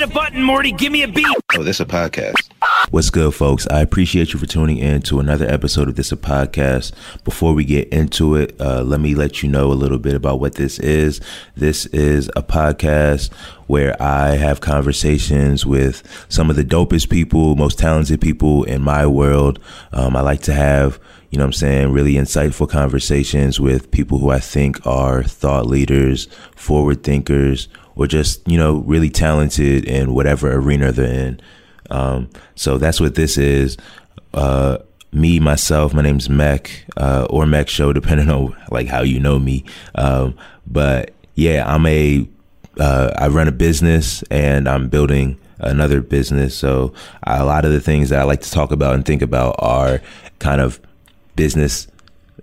hit a button, Morty. Give me a beat. Oh, this a podcast. What's good, folks? I appreciate you for tuning in to another episode of This a Podcast. Before we get into it, uh, let me let you know a little bit about what this is. This is a podcast where I have conversations with some of the dopest people, most talented people in my world. Um, I like to have, you know what I'm saying, really insightful conversations with people who I think are thought leaders, forward thinkers, or just, you know, really talented in whatever arena they're in. Um, so that's what this is. Uh, me myself, my name's Mech uh, or Mech Show, depending on like how you know me. Um, but yeah, I'm a uh, I run a business and I'm building another business. So a lot of the things that I like to talk about and think about are kind of business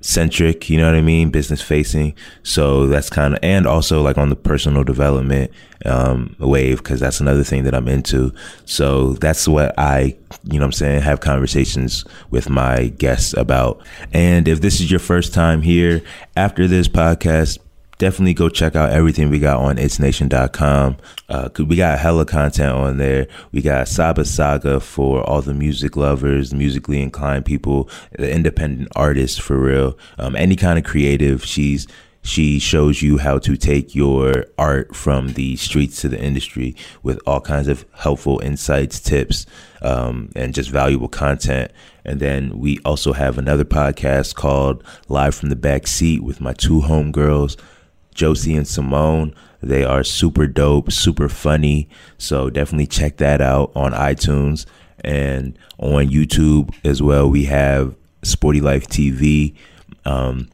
centric, you know what I mean? Business facing. So that's kind of, and also like on the personal development, um, wave, cause that's another thing that I'm into. So that's what I, you know I'm saying, have conversations with my guests about. And if this is your first time here after this podcast, definitely go check out everything we got on itsnation.com. Uh, we got hella content on there. We got Saba Saga for all the music lovers, musically inclined people, the independent artists for real. Um, any kind of creative. She's she shows you how to take your art from the streets to the industry with all kinds of helpful insights, tips, um, and just valuable content. And then we also have another podcast called Live from the Back Seat with my two homegirls. Josie and Simone. They are super dope, super funny. So definitely check that out on iTunes and on YouTube as well. We have Sporty Life TV. Um,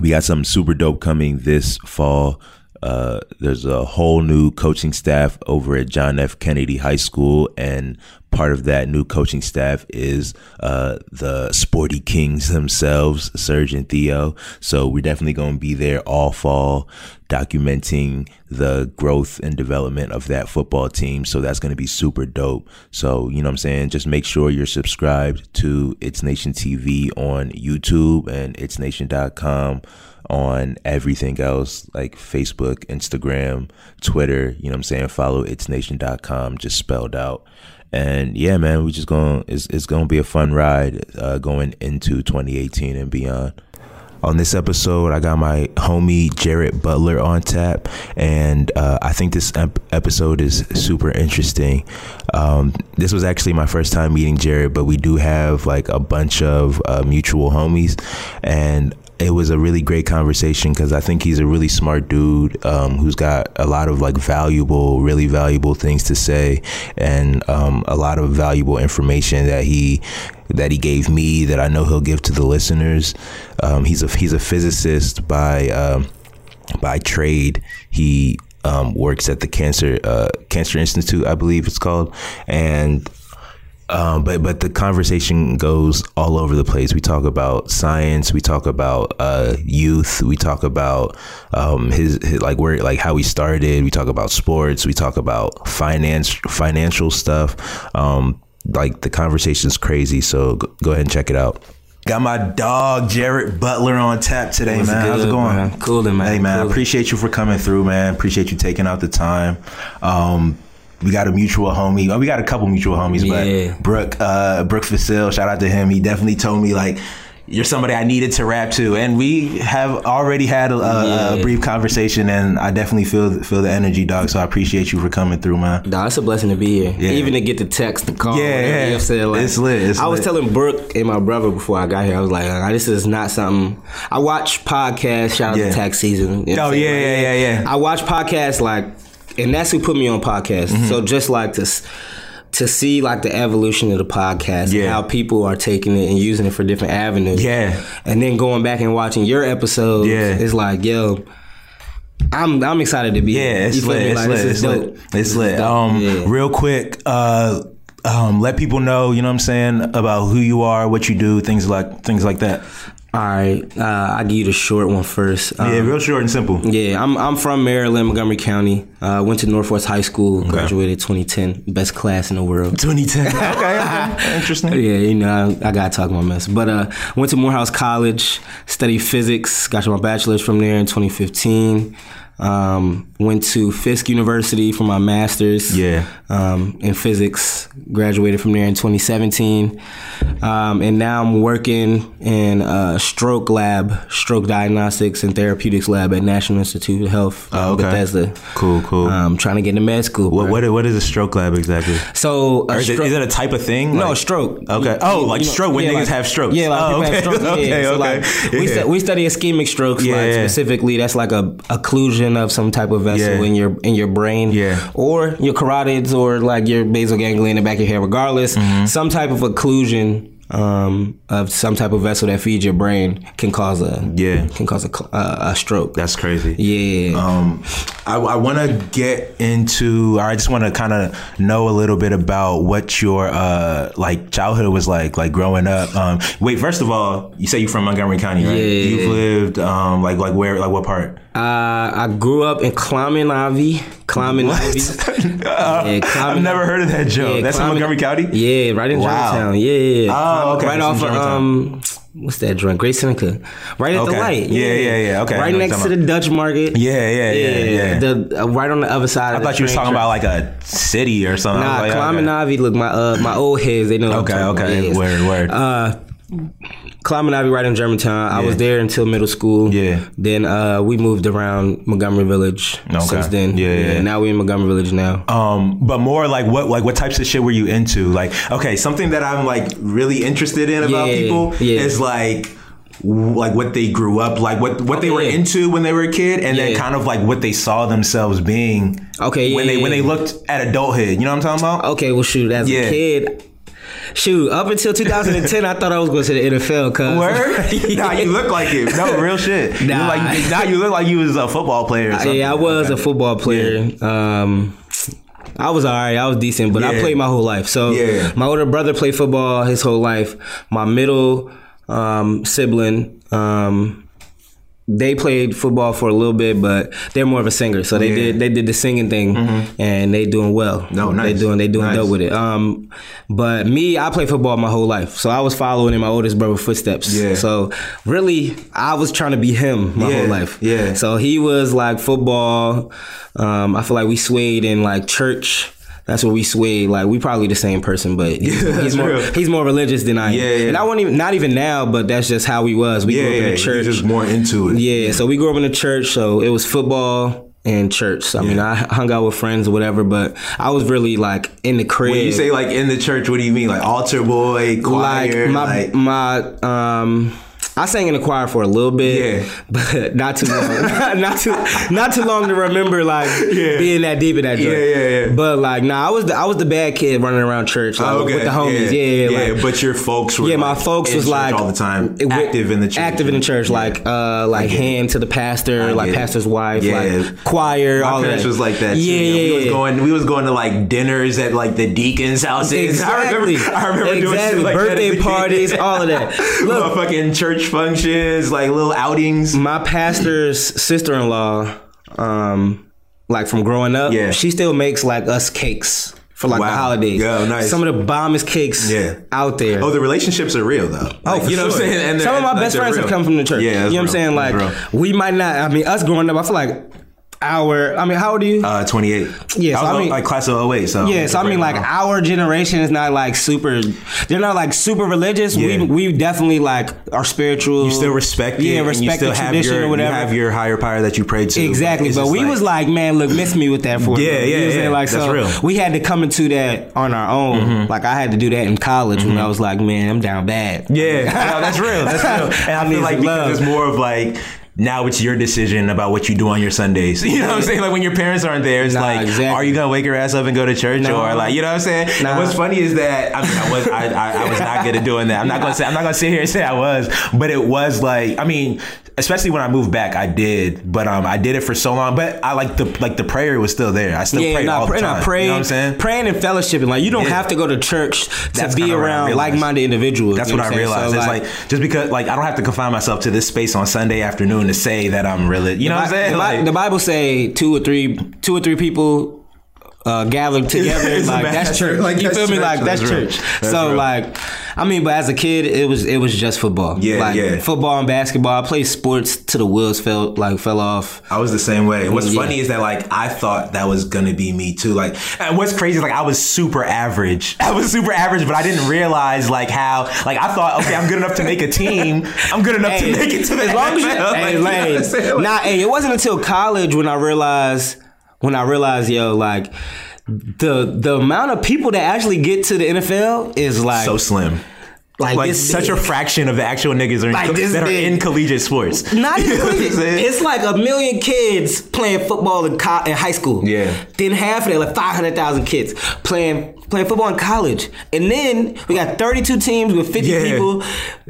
we got some super dope coming this fall. Uh, there's a whole new coaching staff over at John F. Kennedy High School, and part of that new coaching staff is uh, the Sporty Kings themselves, Serge and Theo. So we're definitely going to be there all fall, documenting the growth and development of that football team. So that's going to be super dope. So, you know what I'm saying? Just make sure you're subscribed to It's Nation TV on YouTube and itsnation.com on everything else like Facebook, Instagram, Twitter, you know what I'm saying? Follow itsnation.com just spelled out. And yeah, man, we just going it's it's going to be a fun ride uh, going into 2018 and beyond. On this episode, I got my homie Jarrett Butler on tap, and uh, I think this ep- episode is super interesting. Um, this was actually my first time meeting Jarrett, but we do have like a bunch of uh, mutual homies, and it was a really great conversation because I think he's a really smart dude um, who's got a lot of like valuable, really valuable things to say, and um, a lot of valuable information that he that he gave me that I know he'll give to the listeners. Um, he's a he's a physicist by um, by trade. He um, works at the cancer uh, cancer institute, I believe it's called, and um, but but the conversation goes all over the place. We talk about science. We talk about uh, youth. We talk about um, his, his, like where like how he started. We talk about sports. We talk about finance financial stuff. Um, like the conversation's crazy. So go, go, ahead and check it out. Got my dog Jarrett Butler on tap today, What's man. Good, How's it going? Man? Cool, man. Hey, man. Cool. Appreciate you for coming through, man. Appreciate you taking out the time. Um, we got a mutual homie. We got a couple mutual homies, yeah. but Brooke, uh, Brooke Facil, shout out to him. He definitely told me like, you're somebody I needed to rap to, and we have already had a, a, yeah. a, brief conversation, and I definitely feel feel the energy, dog. So I appreciate you for coming through, man. Nah, it's a blessing to be here. Yeah. Even to get the text, the call, yeah, yeah. Said, like, it's lit. It's I was lit. telling Brooke and my brother before I got here, I was like, this is not something. I watch podcasts. Shout out Yeah. to tax season. You know Oh, yeah, saying? yeah, yeah, yeah. I watch podcasts like, and that's who put me on podcast. Mm-hmm. So just like to. s- To see like the evolution of the podcast Yeah. and how people are taking it and using it for different avenues. Yeah. And then going back and watching your episodes. Yeah. It's like, yo, I'm I'm excited to be Yeah, here. it's lit. It's Like, lit. It's lit. It's This lit. Um, Yeah. real quick, uh, um, let people know, you know what I'm saying, about who you are, what you do, things like things like that. All right, uh, I'll give you the short one first. Um, Yeah, real short and simple. yeah, I'm I'm from Maryland, Montgomery County. Uh, went to Northwest High School, graduated 2010, best class in the world. 2010. okay, okay. Interesting. Yeah, you know, I, I gotta talk my mess. But uh, went to Morehouse College, studied physics, got my bachelor's from there in 2015. Um, went to Fisk University for my master's. Yeah. Um, in physics. Graduated from there in 2017. Um, and now I'm working in a stroke lab, stroke diagnostics and therapeutics lab at National Institute of Health, Oh, okay. Bethesda. Cool, cool. Um, trying to get into med school. what, what what is a stroke lab exactly? So a is, it, stroke- is it a type of thing? no, Like- stroke. Okay. Oh, you- like you know- stroke when yeah, niggas like- have strokes. Yeah, like oh, people okay. have strokes. okay, yeah. So okay. like we, Yeah. stu- we study ischemic strokes, Yeah, like yeah. specifically. That's like a occlusion of some type of vessel Yeah. in your in your brain, Yeah. or your carotids, or like your basal ganglia in the back of your head. Regardless, Mm-hmm. some type of occlusion um, of some type of vessel that feeds your brain can cause a Yeah. can cause a uh, a stroke. That's crazy. yeah. Um, I, I want to get into, or I just want to kind of know a little bit about what your uh, like childhood was like, like growing up. Um, wait, first of all, you say you're from Montgomery County, right? Yeah. You've lived um, like like where, like what part? Uh, I grew up in Climbing Ivy. Climbing Ivy. Yeah, I've never heard of that joke. Yeah, That's in Montgomery County. Yeah, right in Wow. Germantown. Yeah, yeah. yeah. Oh, okay. Right off of um, what's that joint? Great Seneca. Right at the Okay. light. Yeah, yeah, yeah. Okay, Right next to the Dutch Market. Yeah, yeah, yeah, yeah. The uh, right on the other side. I thought you were talking about like a city or something. Nah, like, climbing okay. Ivy. Look, my uh, my old heads. They know. Okay, okay. Word, word. Uh, climbing Ivy right in Germantown. I was there until middle school. Yeah. Then uh, we moved around Montgomery Village. Okay. Since then. Yeah, yeah. Now we're in Montgomery Village now. Um, but more like what like what types of shit were you into? Like, okay, something that I'm like really interested in about Yeah, people yeah. is like like what they grew up like what what they were into when they were a kid and then kind of like what they saw themselves being Okay, when yeah, they when yeah. they looked at adulthood you know what i'm talking about Okay, well, shoot, as Yeah. a kid, shoot, up until 2010, I thought I was going to the NFL. Cause Word? nah, you look like it. No, real shit. Nah. look like now you look like you was a football player. Or yeah, I was a football player. Um, I was alright. I was decent, but I played my whole life. So Yeah. my older brother played football his whole life. My middle um, sibling. Um, they played football for a little bit, but they're more of a singer. So they Yeah. Mm-hmm. did they did the singing thing, and they doing well. No, nice. They doing they doing Nice. dope with it. Um, but me, I played football my whole life, so I was following in my oldest brother's footsteps. Yeah. So really, I was trying to be him my Yeah, whole life. yeah. So he was like football. Um, I feel like we swayed in like church. That's where we sway. Like we probably the same person, but he's, Yeah, he's more real. he's more religious than I am. Yeah, yeah. And I won't even not even now, but that's just how we was. We yeah, grew up yeah. in the church. just more into it. Yeah, so we grew up in the church, so it was football and church. So, I mean, I hung out with friends or whatever, but I was really like in the crib. When you say like in the church, what do you mean? Like altar boy, choir, like my like my um I sang in the choir for a little bit, Yeah. but not too long. not too not too long to remember like Yeah. being that deep in that joint. Yeah, yeah, yeah. But like, nah, I was the, I was the bad kid running around church like, Oh, okay. with the homies. Yeah, yeah, like, but your folks were yeah, my like, folks was like all the time, active in the church, active in the church, like uh, like hand to the pastor, like pastor's wife, Yeah. like choir, My all parents that. was like that. Yeah, yeah, we was going. We was going to like dinners at like the deacons' houses. Exactly. I remember. I remember doing exactly. like Birthday parties, all of that. Look, Motherfucking church functions, like little outings. my pastor's sister-in-law um like from growing up Yeah. she still makes like us cakes for like Wow. the holidays Yeah, nice. some of the bombest cakes Yeah. out there Oh, the relationships are real though. Oh, Like, for you know sure. what I'm saying? And Some of my best friends have come from the church. Yeah, you know what I'm saying? Like, we might not. I mean, us growing up, I feel like our. I mean, how old are you? Uh, 28. Yeah, so I I mean- like class of 08. So yeah, so I mean, like our generation is not like super. They're not like super religious. Yeah. We we definitely like are spiritual. you still respect it. Yeah, respect you still the have tradition your, or whatever. You have your higher power that you pray to. Exactly, but just we was like, man, look, miss me with that for Yeah, you know yeah, yeah. Like, That's so real. Mm-hmm. we had to come into that on our own. Like, I had to do that in college when I was like, man, I'm down bad. Yeah, no, that's real. That's real. And I, I feel like because love. it's more of like now it's your decision about what you do on your Sundays. You know what I'm saying? Like when your parents aren't there, it's Nah, like, exactly. are you gonna wake your ass up and go to church, or like, you know what I'm saying? Nah. what's funny is that I mean, I was I, I, I was not good at doing that. I'm not gonna say I'm not gonna sit here and say I was, but it was like I mean, especially when I moved back, I did, but um, I did it for so long. But I like the like the prayer was still there. I still Yeah, prayed nah, all the time. nah, praying, you know what I'm saying? praying and fellowshipping. Like you don't Yeah. have to go to church to That's be what around like-minded individuals. That's you what know I realized. So, it's like, just because like I don't have to confine myself to this space on Sunday afternoon to say that I'm really you know what I'm saying? The, Like- the Bible say two or three, two or three people uh, gathered together. Like that's church. like, you feel me? Like that's, That's church. That's so real. like, I mean, but as a kid, it was it was just football. Yeah, like, yeah. Football and basketball. I played sports to the wheels fell like fell off. I was the same way. What's Yeah. funny is that like I thought that was gonna be me too. Like, and what's crazy is like I was super average. I was super average, but I didn't realize like how like I thought okay, I'm good enough to make a team. I'm good enough Hey, to make it to the as long as you, NFL. Like, hey, you know what I'm like, saying? Like- nah, hey, it wasn't until college when I realized when I realized, yo, like the the amount of people that actually get to the NFL is like so slim. like, Like such big. a fraction of the actual niggas are in, Like that are big. in collegiate sports. Not even You know what I'm collegiate. It's like a million kids playing football in, co- in high school. Yeah. Then half of that, like five hundred thousand kids playing playing football in college, and then we got thirty two teams with fifty Yeah. people.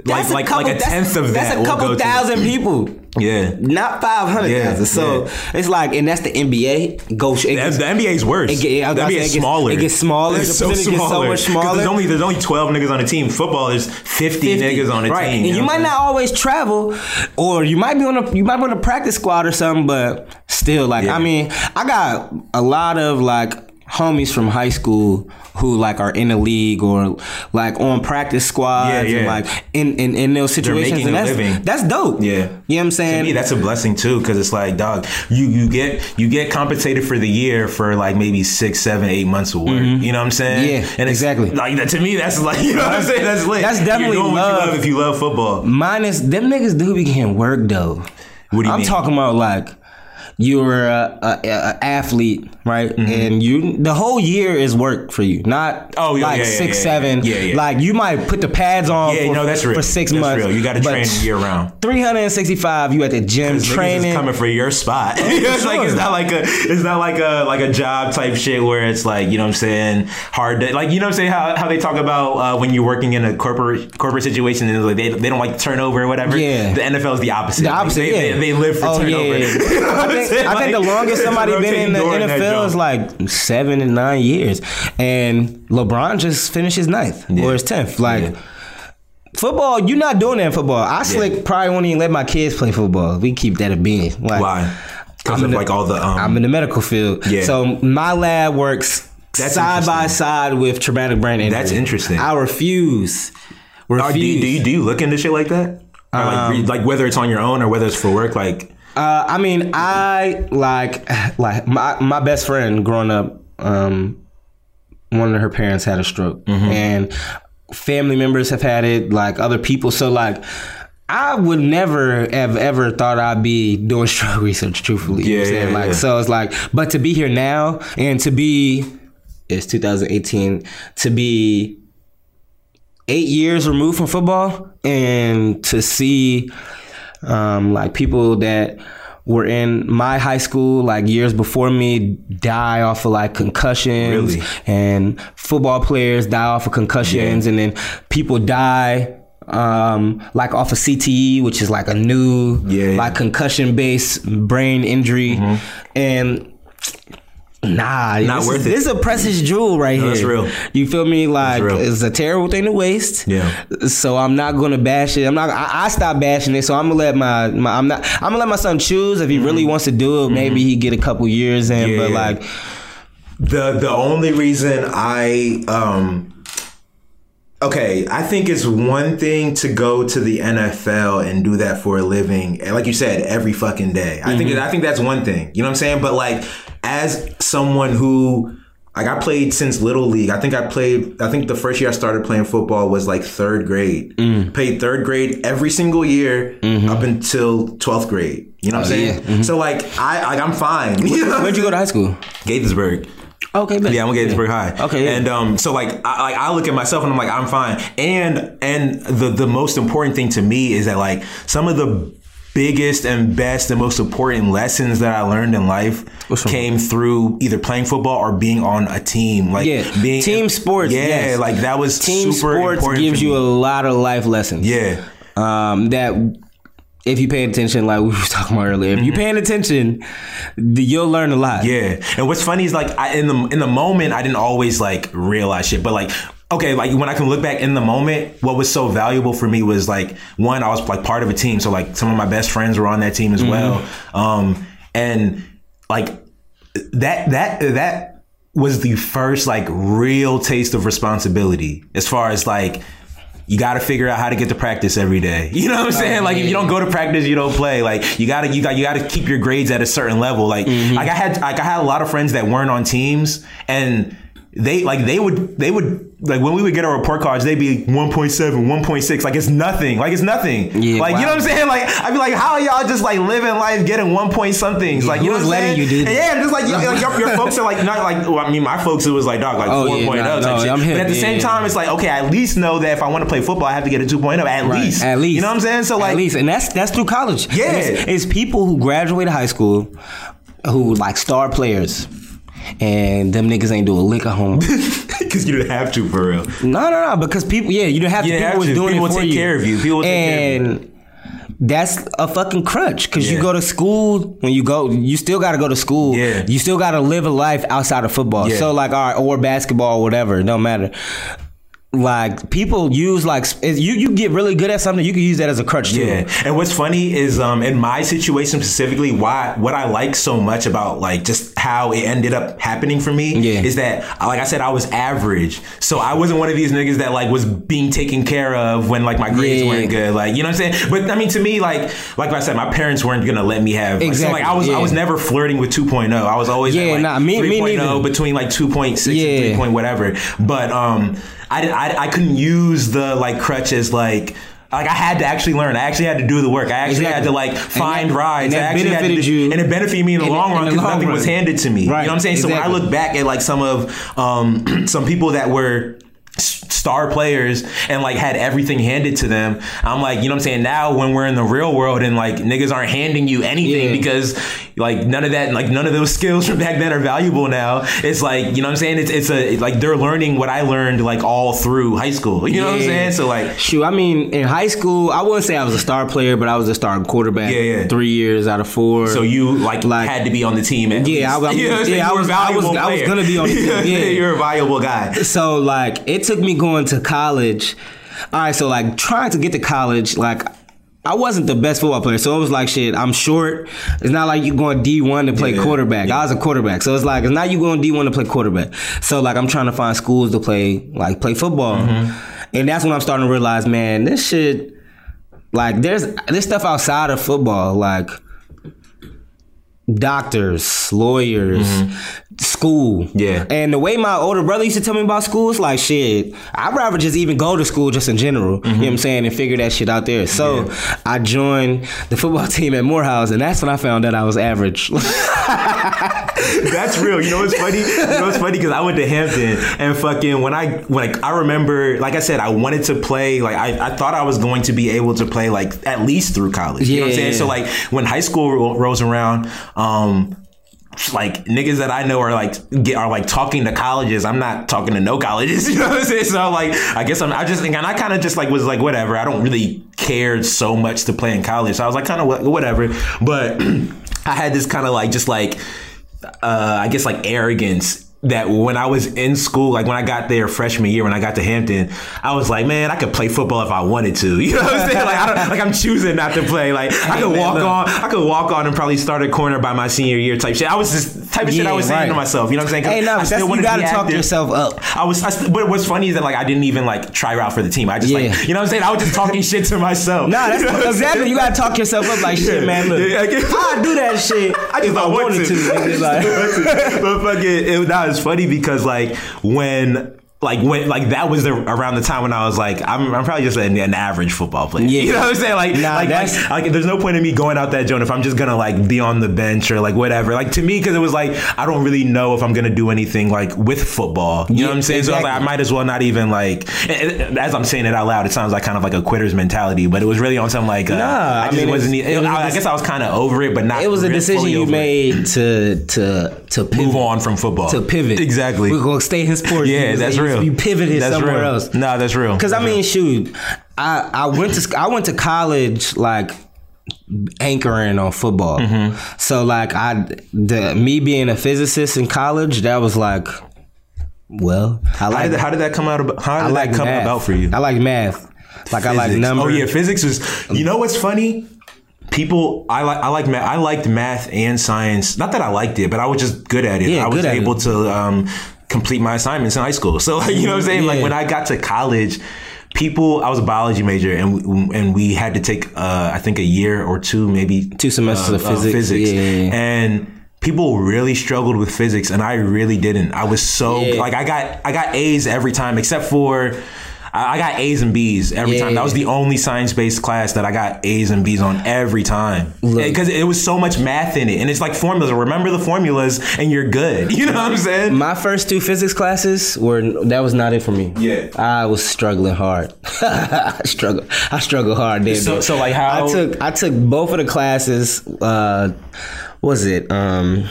Like- like- like a that's- tenth of That's a couple go to- thousand people. yeah. Not five hundred thousand. Yeah, so yeah. it's like, and that's the NBA. Go. It The, gets, the NBA's worse. It get- the NBA it gets- smaller. it gets smaller. It's The so percentage gets so smaller. smaller. There's only there's only 12 niggas on a team. Football, there's 50, 50. niggas on a right. team. And you know might not always travel, or you might be on a you might be on a practice squad or something, but still, like Yeah. I mean, I got a lot of like homies from high school who like are in the league or like on practice squads Yeah, yeah. and like in, in, in those situations and that's living. that's dope. Yeah. You know what I'm saying? To me, that's a blessing too, because it's like, dog, you you get you get compensated for the year for like maybe six, seven, eight months of work. Mm-hmm. You know what I'm saying? Yeah, and exactly. Like to me, that's like you know what I'm saying. That's lit. That's definitely You're doing what you love. love if you love football. Minus them niggas do be getting work though. What do you I'm mean? talking about like you're a, a, a athlete, right? And you the whole year is work for you, not Mm-hmm. Oh, yeah, like yeah, six, yeah, seven. yeah, yeah. Like you might put the pads on. Yeah, for, no, that's real. for six That's months. real. You got to train year round. 365. You at the gym training. coming for your spot. it's like it's not like a it's not like a like a job type shit where it's like you know what I'm saying hard to, like you know what I'm saying how, how they talk about uh, when you're working in a corporate corporate situation and like they, they don't like turnover or whatever. Yeah. the NFL is the opposite. The opposite, Like, they, yeah. they, they live for oh, turnover. Yeah. I think? The longest somebody been in the NFL is like seven and nine years, and LeBron just finished his ninth or his tenth. Like. Yeah. Football, you're not doing that in football. I slick probably won't even let my kids play football. We keep that a being. Like, why? Because of the- like all the um, I'm in the medical field. Yeah. So my lab works That's side by side with traumatic brain injury. That's interesting. I refuse. Are- Refuse. do, you, do you do you look into shit like that? Or like, Um, like whether it's on your own or whether it's for work, like Uh, I mean, I like like my my best friend growing up. Um, one of her parents had a stroke, Mm-hmm. and family members have had it. Like other people, so like. I would never have ever thought I'd be doing stroke research, truthfully. you know what Yeah, yeah, like yeah. so it's like but to be here now and to be it's 2018, to be eight years removed from football and to see um, like people that were in my high school like years before me die off of like concussions. Really? and football players die off of concussions. And then people die um, like off of CTE which is like a new Yeah. like concussion based brain injury. And Nah, Not this worth is, it. This is a precious jewel right No, here. that's real. You feel me? Like it's a terrible thing to waste. Yeah. So I'm not gonna bash it. I'm not. I, I stopped bashing it. So I'm gonna let my, my. I'm not. I'm gonna let my son choose if he really wants to do it. Maybe he get a couple years in. Mm-hmm. Yeah, but yeah. like, The the only reason I um okay, I think it's one thing to go to the NFL and do that for a living, like you said, every fucking day. I think I think that's one thing. You know what I'm saying? But like as someone who like I played since little league. I think I played. I think the first year I started playing football was like third grade. Mm. Played third grade every single year mm-hmm. up until twelfth grade. You know what I'm Oh, saying? yeah. Mm-hmm. So like I like I'm fine. Where'd you go to high school? Gaithersburg. Okay, bet. Yeah, I'm gonna Gaithersburg High. Okay, yeah. and um, so like I, like I look at myself and I'm like I'm fine. And and the the most important thing to me is that like some of the biggest and best and most important lessons that I learned in life came through either playing football or being on a team. Like Yeah, being team sports, Yeah, yes. like that was Team sports gives you a lot of life lessons. yeah. Um, that if you pay attention, like we were talking about earlier, if you're paying attention, you'll learn a lot. Yeah, and what's funny is like I, in the in the moment I didn't always like realize shit, but like okay, like when I can look back in the moment, what was so valuable for me was like one, I was like part of a team, so like some of my best friends were on that team as well, um, and like that that that was the first like real taste of responsibility as far as like you got to figure out how to get to practice every day. You know what I'm saying? Like if you don't go to practice, you don't play. Like you gotta you got you gotta keep your grades at a certain level. Like like I had like I had a lot of friends that weren't on teams and they like they would they would like when we would get our report cards they'd be 1.7 1.6 like it's nothing like it's nothing Yeah, like you know what i'm saying like i'd be like how are y'all just like living life getting one point somethings like you know what letting saying? you do that? yeah just like, you, like your, your folks are like not like well, i mean my folks it was like dog like Oh, 4.0 yeah, no, oh no, I'm hip, but at the yeah, same yeah. time it's like okay I at least know that if i want to play football i have to get a 2.0 at least At least. you know what i'm saying so like At least, and that's that's through college. Yeah. It's, it's people who graduated high school who like star players, and them niggas ain't do a lick of homework. because you didn't have to for real no, no, no, because people, yeah, you didn't have to. You didn't people have was to. doing People it for take you. care of you. People will take care of you. and that's a fucking crutch because you go to school when you go you still got to go to school Yeah. you still got to live a life outside of football Yeah. so like all right or basketball or whatever it don't matter like people use like you you get really good at something you can use that as a crutch too Yeah, and what's funny is um, in my situation specifically, why what I like so much about like just how it ended up happening for me Yeah. is that like I said, I was average, so I wasn't one of these niggas that like was being taken care of when like my grades Yeah. weren't good, like you know what I'm saying. But I mean, to me, like like I said, my parents weren't gonna let me have. Like, so Exactly, like I was I was never flirting with 2.0. I was always Yeah, at, like nah, me- me 3.0 neither. between like 2.6 Yeah. and 3. Point whatever. But um, I, I I couldn't use the like crutches like. Like I had to actually learn. I actually had to do the work. I actually had to like And find that- rides. and I actually had to you and it benefited me in the long run because nothing run. was handed to me. You know what I'm saying? So when I look back at like some of um, some people that were star players and like had everything handed to them, I'm like, you know what I'm saying? Now when we're in the real world and like niggas aren't handing you anything Yeah. because like none of that, like none of those skills from back then are valuable now. It's like, you know what I'm saying? It's it's a like they're learning what I learned like all through high school. You know what I'm saying? So like Shoot, I mean, in high school, I wouldn't say I was a star player, but I was a starting quarterback. Yeah, yeah. Three years out of four. So you like, Like- had to be on the team. At Yeah, least. I- I- You know what I'm saying? yeah, I You were a was- I was- I was gonna be on the team, You know what I'm saying? yeah. You're a valuable guy. so like it took me going to college. All right, so like trying to get to college, like I wasn't the best football player, so it was like shit. I'm short. It's not like you going D one to play Yeah, quarterback. I was a quarterback, so it's like it's not you going D one to play quarterback. So like I'm trying to find schools to play like play football, Mm-hmm. and that's when I'm starting to realize, man, this shit. Like there's there's stuff outside of football, like doctors, lawyers, school. Mm-hmm. Yeah. And the way my older brother used to tell me about school, it's like shit. I'd rather just even go to school just in general. You know what I'm saying? And figure that shit out there. So I joined the football team at Morehouse and that's when I found out I was average. That's real. You know what's funny? You know what's funny? Because I went to Hampton and fucking when I like I remember, like I said, I wanted to play. Like I, I thought I was going to be able to play like at least through college. You know what I'm Yeah, saying? yeah. So like when high school ro- rolls around, um. Like niggas that I know are like get are like talking to colleges. I'm not talking to no colleges. You know what I'm saying? So like I guess I'm. I just think and I kind of just like was like whatever. I don't really care so much to play in college. So I was like kind of whatever. But I had this kind of like just like uh, I guess like arrogance that when I was in school, like when I got there freshman year, when I got to Hampton, I was like, man, I could play football if I wanted to. You know what I'm saying? Like, I don't, like I'm choosing not to play. Like I could walk on, I could walk on and probably start a corner by my senior year type shit. I was just type of shit I Yeah, was saying right. to myself. You know what I'm saying? hey, no, I that's, you gotta talk active. yourself up. I was, I, st- but what's funny is that like I didn't even like try out for the team. I just Yeah. like, you know what I'm saying? I was just talking shit to myself. Nah, that's You know what I'm exactly. You gotta talk yourself up like shit, Yeah. man. Look, Yeah, I do that shit. I just if I wanted to. like- but fucking, it, it, that was funny because like when. Like when, like that was the around the time when I was like, I'm, I'm probably just an, an average football player. Yeah. You know what I'm saying? Like, Nah, like, that's- like, like, there's no point in me going out that joint if I'm just gonna like be on the bench or like whatever. Like to me, because it was like I don't really know if I'm gonna do anything like with football. You know what I'm saying? So I was like, I might as well not even like. As I'm saying it out loud, it sounds like kind of like a quitter's mentality, but it was really on some like. Uh, Nah, I I mean, wasn't. it was I, I guess I was kind of over it, but not. It was a decision you over it. made to to to pivot. Move on from football to pivot. Exactly. We're gonna stay in sports. Yeah, that's you- real. You pivoted That's somewhere real. else. Nah, that's real. Because I mean, real. shoot, I I went to I went to college like anchoring on football. Mm-hmm. So like I the me being a physicist in college, that was like, well, I how like did, how did that come out? About, how did I like that come math. about for you? I like math. Like I like numbers. Oh yeah, physics was. You know what's funny? people I like I like math I liked math and science. Not that I liked it, but I was just good at it. Yeah, I was able it. to um, complete my assignments in high school. So like, you know what I'm saying? Like when I got to college, people I was a biology major and we, and we had to take uh, I think a year or two maybe Two semesters of physics. Yeah, yeah, yeah. and people really struggled with physics and I really didn't. I was so Yeah. like I got I got A's every time except for I I got A's and B's every Yeah. time. That was the only science based class that I got A's and B's on every time. Because it was so much math in it. And it's like formulas. Remember the formulas and you're good. You know what I'm saying? My first two physics classes were that was not it for me. Yeah. I was struggling hard. I struggle. I struggle hard there. So- so, like, how- I took I took both of the classes. Uh, what was it um,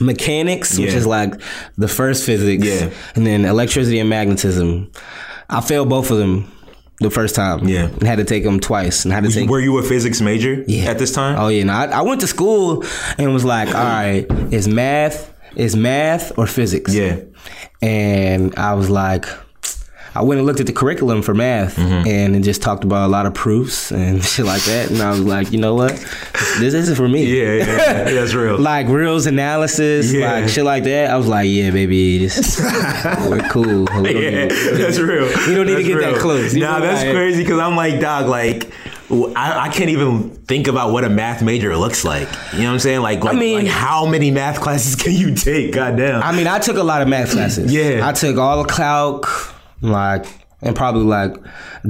mechanics, which is like the first physics, Yeah. and then electricity and magnetism. I failed both of them the first time. Yeah. and had to take them twice, and had to take Were you a physics major yeah. at this time? Oh yeah, no, I, I went to school and was like, all right, is math is math or physics? Yeah. And I was like, I went and looked at the curriculum for math Mm-hmm. and it just talked about a lot of proofs and shit like that. And I was like, you know what, this isn't for me. Yeah, yeah, yeah, that's real. Like reals analysis, Yeah. like shit like that. I was like, yeah, baby, this, we're cool. We yeah, that's real. We don't need to That's get that close. You Nah, know, that's like- crazy because I'm like, dog, like. I, I can't even think about what a math major looks like. You know what I'm saying? Like, like, mean- like how many math classes can you take? Goddamn. I mean, I took a lot of math classes. Yeah. I took all the calc, like, and probably like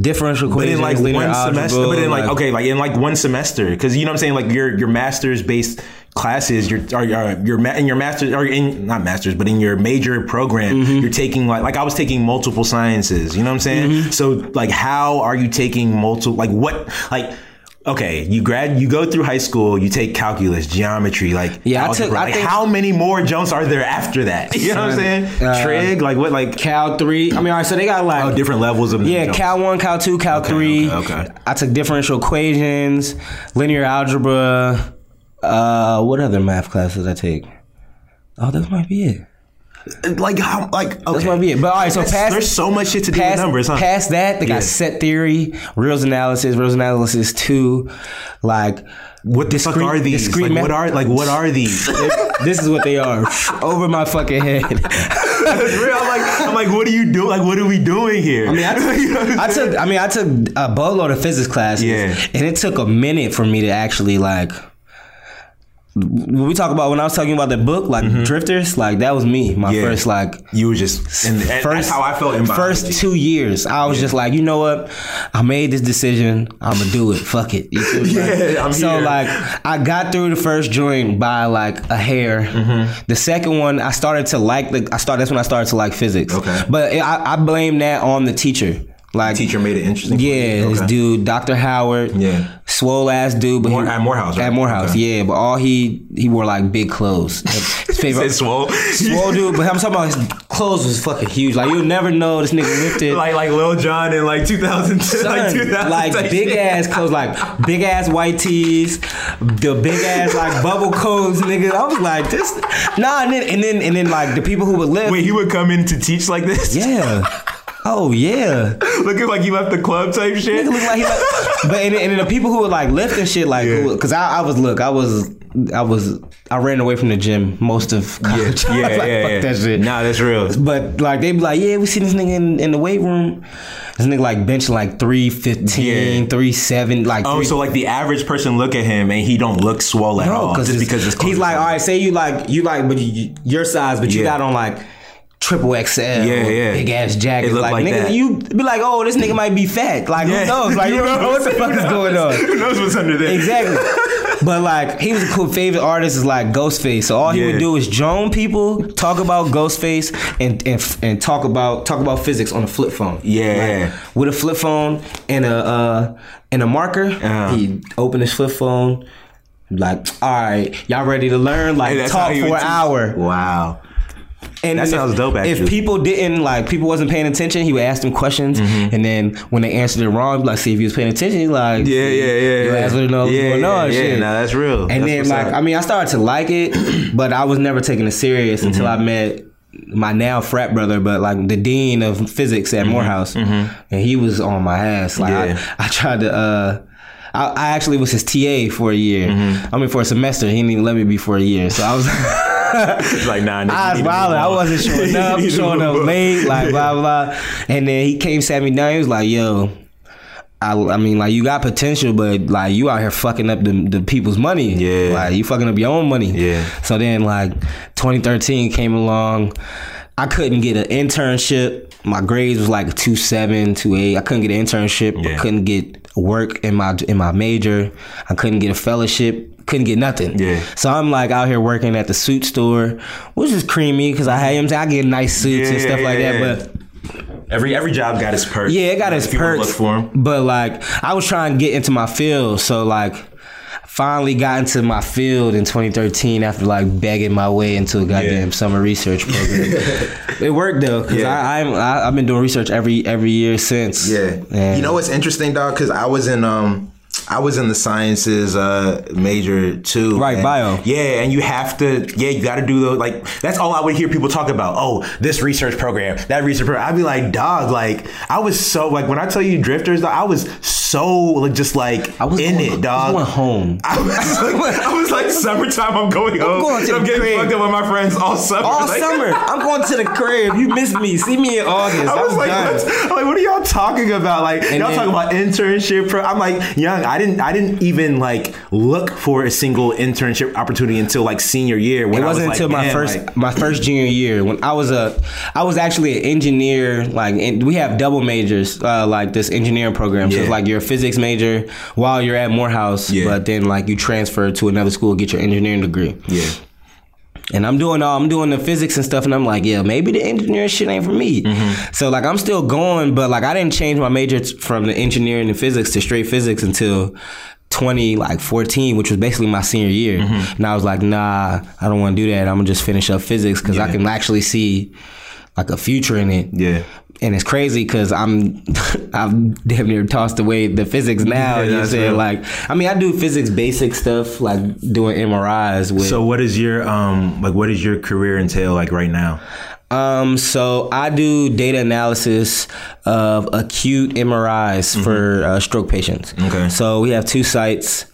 differential but equations, in like one semester, algebra, but in like, okay, like in like one semester, because you know what I'm saying, like your your master's based classes, your or your your in your master's or in not masters, but in your major program, Mm-hmm. you're taking like like I was taking multiple sciences. You know what I'm saying? Mm-hmm. So like, how are you taking multiple? Like what? Like okay, you grad, you go through high school, you take calculus, geometry, like Yeah, I took- algebra. I like think- how many more jumps are there after that? You know what I'm saying? Uh, Trig, like what? Like Cal three. I mean, all right, so they got like oh, different levels of Yeah, jumps. Cal one, Cal two, Cal three. okay, okay. I took differential equations, linear algebra. Uh, what other math classes I take? Oh, that might be it. Like how like okay. That might be it. But all right, so That's- past there's so much shit to do past, with numbers, huh? Past that, they Yeah. got set theory, reals analysis, reals analysis two, like what the fuck are these? Like, what are like what are these? this is what they are over my fucking head. That's real. I'm like I'm like what are you doing? Like what are we doing here? I mean, I You know I took, I mean, I took a boatload of physics classes, Yeah. and it took a minute for me to actually like. When we talk about when I was talking about the book, like Drifters, like that was me. My Mm-hmm. Yeah. first like you were just and, and that's how I felt in biology. first two years. I was just like, you know what? I made this decision. I'm gonna do it. Fuck it. You feel me? Like, Yeah, I'm so here. like, I got through the first joint by like a hair. Mm-hmm. The second one, I started to like the. I started. That's when I started to like physics. Okay. But I, I blame that on the teacher. Like teacher made it interesting. yeah, you? this Okay. dude, Dr. Howard. Yeah. Swole ass dude, but More- he, at Morehouse, right? At Morehouse, Okay. yeah. But all he he wore like big clothes. His favorite Said swole. swole dude, but I'm talking about his clothes was fucking huge. Like you'll never know this nigga lifted like like Lil Jon in like 2010, like 2000 like big ass clothes, like big ass white tees, the big ass like bubble coats, nigga. I was like, this, nah, and then and then and then like the people who would live, Wait, he would come in to teach like this? yeah, oh yeah, Looking like he left the club type shit. nigga look like he like, but and, and the people who were like lifting shit, like, Yeah. because I, I was look, I was, I was, I ran away from the gym most of Yeah, college. I yeah, like, yeah, fuck yeah. that shit. Nah, that's real. But like they be like, yeah, we see this nigga in, in the weight room. This nigga like benching like 315, Yeah. 37, like Oh, so like the average person look at him and he don't look swole at all, just because it's he's like, all right, say you like you like, but you, your size, but you got on like triple XL, Yeah, yeah. big ass jacket. It Like, like nigga, that. you be like, oh, this nigga might be fat. Like Yeah. who knows? Like you know what the fuck is going on. Who knows what's under there? Exactly. But like he was a cool favorite artist is like Ghostface. So all he Yeah. would do is drone people, talk about Ghostface, and and, and talk about talk about physics on a flip phone. Yeah. Like, with a flip phone and a uh, and a marker. Uh-huh. He open his flip phone. Like, all right, y'all ready to learn? Like, Hey, talk for an hour. Wow. And That if- sounds dope, actually. If people didn't like, people wasn't paying attention, he would ask them questions, Mm-hmm. and then when they answered it wrong, like, see if he was paying attention. He's like, Yeah, yeah, yeah. Your yeah. know what's yeah, going yeah, on. Yeah, shit. nah, that's real. And That's then like up. I mean I started to like it, but I was never taking it serious until Mm-hmm. I met my now frat brother, but like the dean of physics at Morehouse, and he was on my ass. Like Mm-hmm. Yeah. I, I tried to uh I, I actually was his TA for a year. Mm-hmm. I mean, for a semester. He didn't even let me be for a year. So I was. It's like nah, nigga, I was need to wild. move I wasn't showing up, You need to showing up late, like blah blah. And then he came sat me down. He was like, "Yo, I, I mean, like you got potential, but like you out here fucking up the, the people's money. Yeah. like you fucking up your own money. Yeah. So then, like 2013 came along. I couldn't get an internship. My grades was like two seven, two eight. I couldn't get an internship. Yeah. I couldn't get work in my in my major. I couldn't get a fellowship. Couldn't get nothing. Yeah. So I'm like out here working at the suit store, which is creamy because I had him. I get nice suits and Yeah, stuff like yeah, that. yeah. But Every every job got its perks. yeah, it got its you wanna perks. Look for 'em. But like, I was trying to get into my field, so like, finally got into my field in 2013 after like begging my way into a goddamn Yeah. summer research program. it worked though, cause Yeah. I, I'm I, I've been doing research every every year since. Yeah. And- You know what's interesting, dog? Because I was in um I was in the sciences uh major too. Right, And- bio. Yeah, and you have to yeah, you gotta do those like that's all I would hear people talk about. Oh, this research program, that research program. I'd be like, dog, like I was so like when I tell you drifters, I was so like just like I was in going, it, I dog. was going home. I was, like, I was like, summertime, I'm going home. going to I'm getting crib. fucked up with my friends all summer. All Like- summer, I'm going to the crib. You missed me. See me in August. I was like, done. what? I'm like, what are y'all talking about? Like, y'all then- talking about internship? Pro- I'm like, young. I didn't. I didn't even like look for a single internship opportunity until like senior year. When It wasn't I was until like, my man, first like- my first junior year when I was a I was actually an engineer. Like and we have double majors, uh, like this engineering program. So Yeah. it's like you're a physics major while you're at Morehouse, Yeah. but then like you transfer to another school, get your engineering degree. yeah, And I'm doing all I'm doing the physics and stuff, and I'm like, yeah, maybe the engineering shit ain't for me. Mm-hmm. So like I'm still going, but like I didn't change my major from the engineering and physics to straight physics until 20 like 14, which was basically my senior year. Mm-hmm. And I was like, nah, I don't want to do that. I'm gonna just finish up physics because I can actually see like a future in it. yeah. And it's crazy because I'm I've damn near tossed away the physics now. Yeah, you know what I'm saying? Like I mean I do physics basic stuff like doing MRIs with So what is your um like what is your career entail like right now? Um, so I do data analysis of acute MRIs for uh, stroke patients. Mm-hmm. Okay. So we have two sites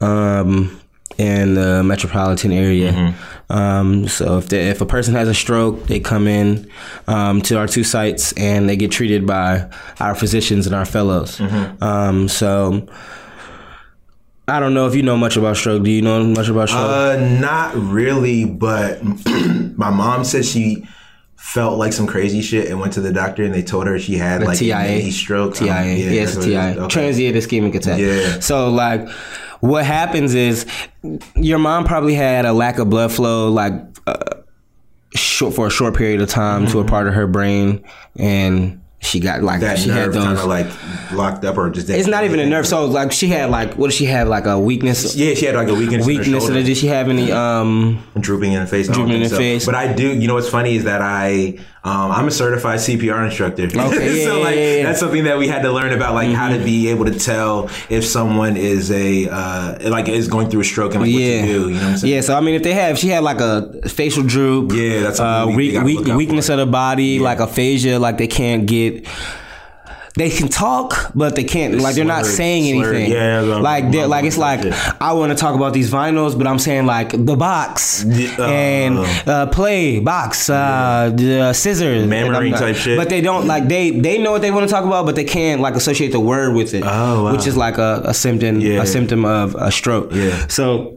um, in the metropolitan area. Mm-hmm. Um, so if they, if a person has a stroke, they come in um, to our two sites and they get treated by our physicians and our fellows. Mm-hmm. Um, so. I don't know if you know much about stroke. Do you know much about stroke? Uh, not really, but my mom said she felt like some crazy shit and went to the doctor and they told her she had like TIA. a stroke. TIA. Um, yeah, it's that's a what it TIA. Okay. Transient ischemic attack. Yeah. So like, what happens is your mom probably had a lack of blood flow, like uh, short for a short period of time to a part of her brain, and she got like Mm-hmm. That she had nerve kind of like locked up or just it's not even a nerve. So like, she had like what did she have? Like a weakness. Yeah, she had like a weakness. Weakness. Or did she have any? Um. drooping in the face. Drooping in the so. face. But I do. You know what's funny is that I um, I'm a certified CPR instructor. Okay, so yeah, like yeah, yeah. that's something that we had to learn about, like how to be able to tell if someone is a uh, like is going through a stroke and like Yeah. what to do. You know what I'm saying? Yeah, so I mean, if they have, she had like a facial droop. Yeah, that's uh, we- we weakness of the body, like aphasia, like they can't get. They can talk, but they can't. Like they're not saying slurred. anything. Yeah, like they're like it's like shit. I want to talk about these vinyls, but I'm saying like the box Yeah, uh, and uh, play box, uh, the uh, scissors, Memory not- type shit. But they don't like they they know what they want to talk about, but they can't like associate the word with it. Oh, wow. which is like a, a symptom Yeah. a symptom of a stroke. Yeah. So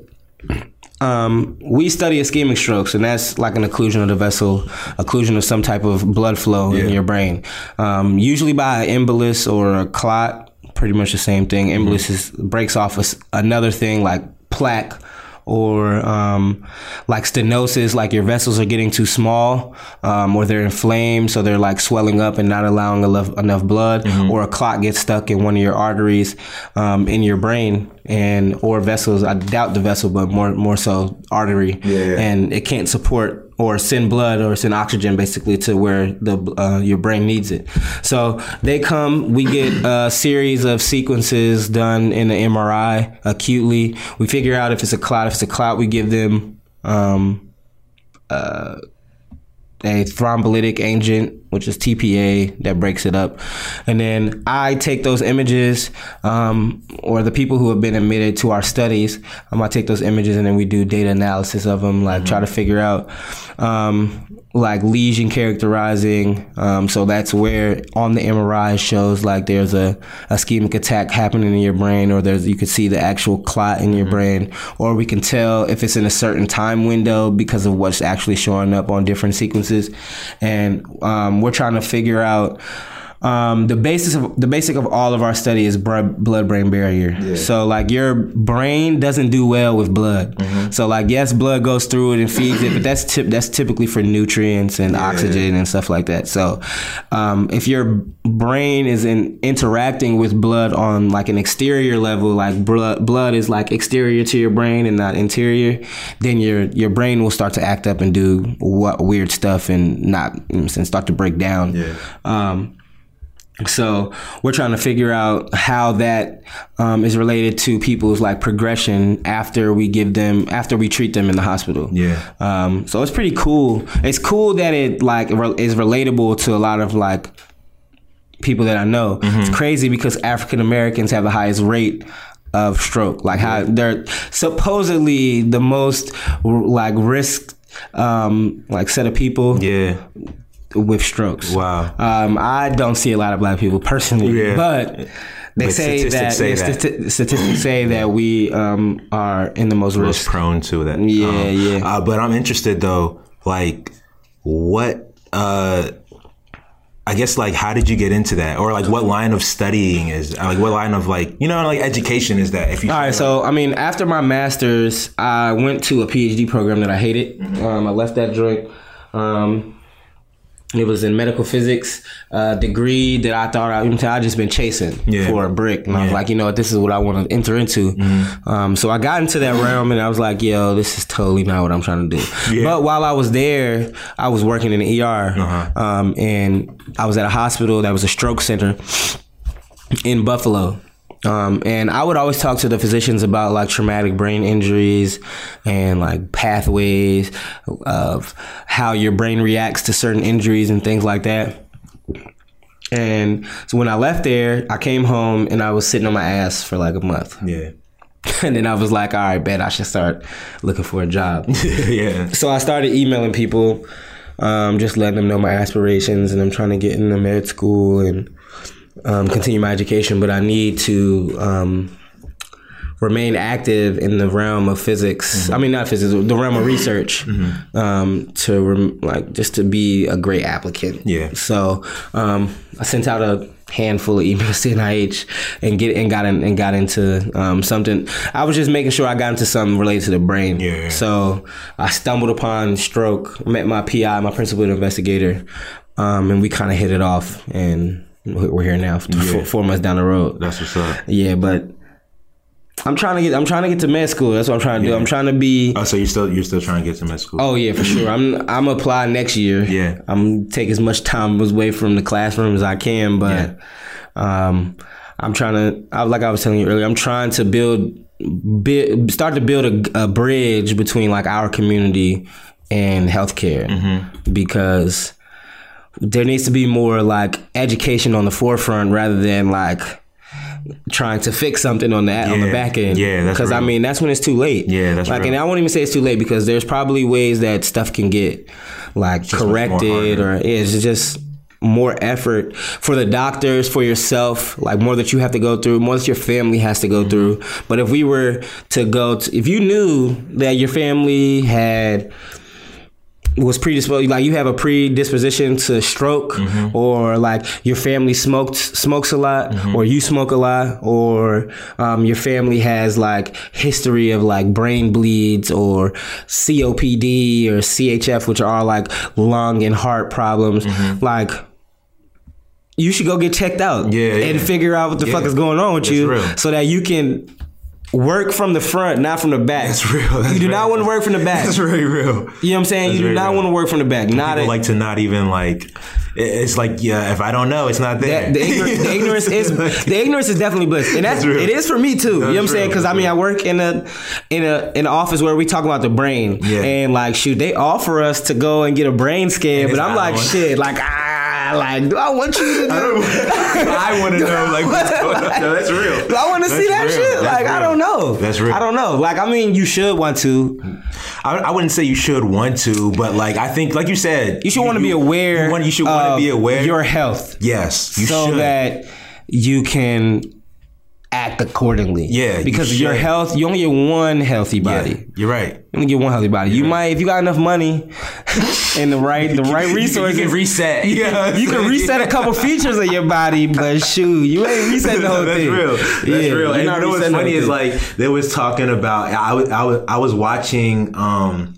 um, we study ischemic strokes, and that's like an occlusion of the vessel, occlusion of some type of blood flow in your brain. Um, usually by an embolus or a clot, pretty much the same thing. Embolus is, breaks off a another thing like plaque or um, like stenosis, like your vessels are getting too small, um, or they're inflamed, so they're like swelling up and not allowing enough, enough blood, or a clot gets stuck in one of your arteries um, in your brain, and or vessels. I doubt the vessel, but more more so artery, Yeah. and it can't support or send blood or send oxygen basically to where the uh, your brain needs it. So they come, we get a series of sequences done in the MRI acutely. We figure out if it's a clot. If it's a clot, we give them um, uh, a thrombolytic agent, which is TPA that breaks it up, and then I take those images, um, or the people who have been admitted to our studies, um, I take those images and then we do data analysis of them, like try to figure out. Um, like lesion characterizing. Um, so that's where on the MRI shows like there's a, a ischemic attack happening in your brain, or there's you can see the actual clot in your brain, or we can tell if it's in a certain time window because of what's actually showing up on different sequences, and we're trying to figure out. Um, the basis of the basic of all of our study is blood brain barrier. So like your brain doesn't do well with blood. So like yes, blood goes through it and feeds it, but that's tip that's typically for nutrients and oxygen and stuff like that. So um, if your brain is in interacting with blood on like an exterior level, like blood blood is like exterior to your brain and not interior, then your your brain will start to act up and do what weird stuff and not and start to break down. Yeah. Um, so we're trying to figure out how that um, is related to people's like progression after we give them after we treat them in the hospital. Yeah. Um, so it's pretty cool. It's cool that it like re- is relatable to a lot of like people that I know. It's crazy because African Americans have the highest rate of stroke. Like how they're supposedly the most like risk um, like set of people Yeah. With strokes. Wow. Um, I don't see a lot of black people personally, Yeah. but they But say that, statistics say yeah, that. stati- statistics say that we um, are in the most most risk. prone to that. Yeah, Um, yeah. Uh, but I'm interested though, like, what? uh I guess like, how did you get into that, or like, what line of studying is like, what line of like, you know, like education is that? If you All right, so I mean, after my master's, I went to a PhD program that I hated. Mm-hmm. Um, I left that joint. Um, it was in medical physics, uh, degree that I thought I, I just been chasing Yeah. for a brick, and I was like, you know what, this is what I want to enter into. Mm-hmm. Um, so I got into that realm, and I was like, yo, this is totally not what I'm trying to do. Yeah. But while I was there, I was working in the ER, Uh-huh. um, and I was at a hospital that was a stroke center in Buffalo. Um, and I would always talk to the physicians about like traumatic brain injuries and like pathways of how your brain reacts to certain injuries and things like that. And so when I left there, I came home and I was sitting on my ass for like a month. yeah, And then I was like, all right, bet I should start looking for a job. yeah, So I started emailing people, um, just letting them know my aspirations, and I'm trying to get into med school and um, continue my education. But I need to um, remain active in the realm of physics. I mean, not physics, the realm of research, um, to rem- like just to be a great applicant. Yeah. So um, I sent out a handful of emails to NIH and get and got in, and got into um, something. I was just making sure I got into something related to the brain. Yeah. So I stumbled upon stroke, met my PI, my principal investigator, um, and we kind of hit it off, and we're here now, four, four months down the road. that's what's up. Yeah, but I'm trying to get I'm trying to get to med school. That's what I'm trying to do. I'm trying to be. Oh, so you're still you're still trying to get to med school? Oh yeah, for sure. I'm I'm apply next year. Yeah. I'm take as much time away from the classroom as I can, but um, I'm trying to. I, like I was telling you earlier, I'm trying to build, build start to build a, a bridge between like our community and healthcare Mm-hmm. because there needs to be more like education on the forefront rather than like trying to fix something on the on the back end. Yeah, because I mean that's when it's too late. Yeah, that's like, real. and I won't even say it's too late because there's probably ways that stuff can get like corrected or yeah, it's just more effort for the doctors, for yourself, like more that you have to go through, more that your family has to go Mm-hmm. through. But if we were to go, to, if you knew that your family had was predisposed like you have a predisposition to stroke Mm-hmm. or like your family smoked smokes a lot Mm-hmm. or you smoke a lot or um, your family has like history of like brain bleeds or COPD or CHF which are all like lung and heart problems Mm-hmm. like you should go get checked out Yeah, and yeah. figure out what the fuck is going on with That's you real. so that you can work from the front not from the back That's real. That's you do not want to work from the back That's very real. you know what I'm saying? That's you do not real. want to work from the back. Not People a, like to not even like. It's like yeah, if I don't know, it's not there. that, the, ignor- the ignorance is the ignorance is definitely bliss, and that's, That's it is for me too. you know what I'm saying? Because I mean, I work in a in a in an office where we talk about the brain, Yeah. and like shoot, they offer us to go and get a brain scan, but I'm like on. shit, like ah, I like. Do I want you to? Do, I want to know like what's going on. No, that's real. do I want to see that real. shit? That's Like I don't know. That's real. I don't know. Like I mean, you should want to. I, I wouldn't say you should want to, but like I think, like you said, You should want to be aware. You, want, you should want to be aware. your health, yes, you so should. that you can act accordingly. Yeah, because of your health, you only get one healthy yeah, body. you're right. You only get one healthy body. You might, if you got enough money and the right, the right You resources, can reset. You can, you can reset a couple features of your body, but shoot, you ain't reset the whole thing. That's thing. real. That's Yeah, real. you're And you know what's funny is like they was talking about. I was I was I was watching. Um,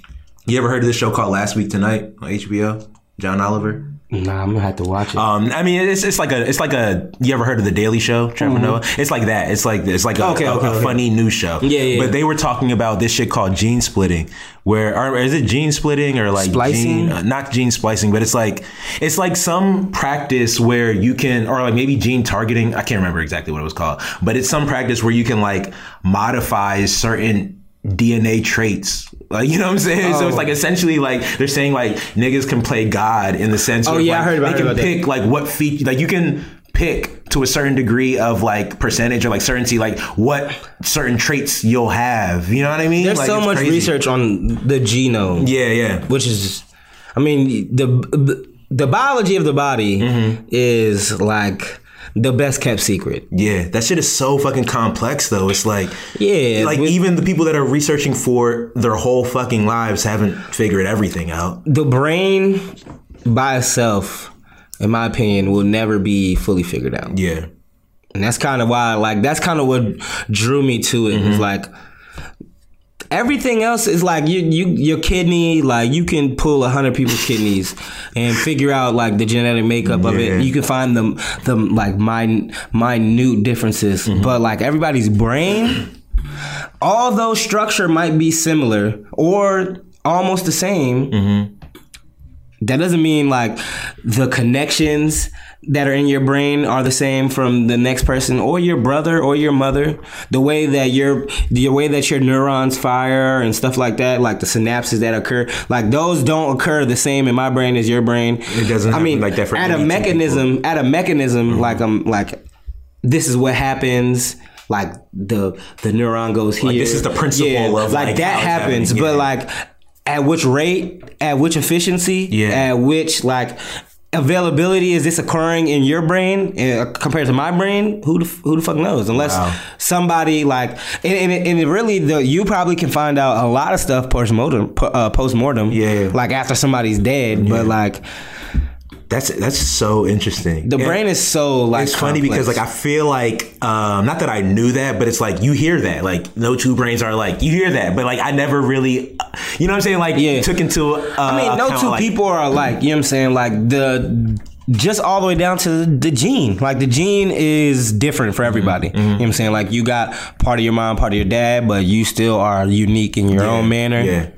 you ever heard of this show called Last Week Tonight on HBO? John Oliver. Nah, I'm gonna have to watch it. Um, I mean, it's it's like a it's like a. You ever heard of the Daily Show, Trevor Noah? It's like that. It's like it's like a, Mm-hmm. Okay, a, okay, a okay. funny news show. Yeah, yeah. But they were talking about this shit called gene splitting, where or is it gene splitting or like Splicing? Gene, uh, not gene splicing, but it's like it's like some practice where you can or like maybe gene targeting. I can't remember exactly what it was called, but it's some practice where you can like modify certain DNA traits. Like you know what I'm saying? So it's Oh. like essentially like they're saying like niggas can play God in the sense. Oh, where, yeah, I heard about- they can about that. pick like what feature like you can pick to a certain degree of like percentage or like certainty like what certain traits you'll have. You know what I mean? There's Like, so much crazy. research on the genome. Yeah, yeah. which is i mean the the, the biology of the body Mm-hmm. is like the best kept secret Yeah, that shit is so fucking complex though. It's like Yeah, like with- even the people that are researching for their whole fucking lives haven't figured everything out. the brain by itself in my opinion will never be fully figured out Yeah. and that's kind of why like that's kind of what drew me to it Mm-hmm. was like everything else is like you you your kidney like you can pull a hundred people's kidneys and figure out like the genetic makeup of it you can find them the like min, minute differences Mm-hmm. but like everybody's brain although structure might be similar or almost the same Mm-hmm. that doesn't mean like the connections that are in your brain are the same from the next person or your brother or your mother the way that your the way that your neurons fire and stuff like that like the synapses that occur like those don't occur the same in my brain as your brain It doesn't i mean like that for at a mechanism at a mechanism Mm-hmm. like i'm like this is what happens like the the neuron goes here this is the principle yeah, of, like, like, that happens happening, but yeah. like at which rate at which efficiency Yeah. at which like availability is this occurring in your brain uh, compared to my brain who the, who the fuck knows unless Wow. somebody like and, and, it- and really the you probably can find out a lot of stuff post-mortem uh, post-mortem Yeah. like after somebody's dead but like That's that's so interesting. the And- brain is so like it's funny because like I feel like um, not that I knew that, but it's like you hear that like no two brains are like you hear that, but like I never really, you know what I'm saying? Like Yeah. took into. Uh, I mean, no two like, people are like, you know what I'm saying? Like the just all the way down to the gene. Like the gene is different for everybody. Mm-hmm. You know what I'm saying? Like you got part of your mom, part of your dad, but you still are unique in your own manner. Yeah.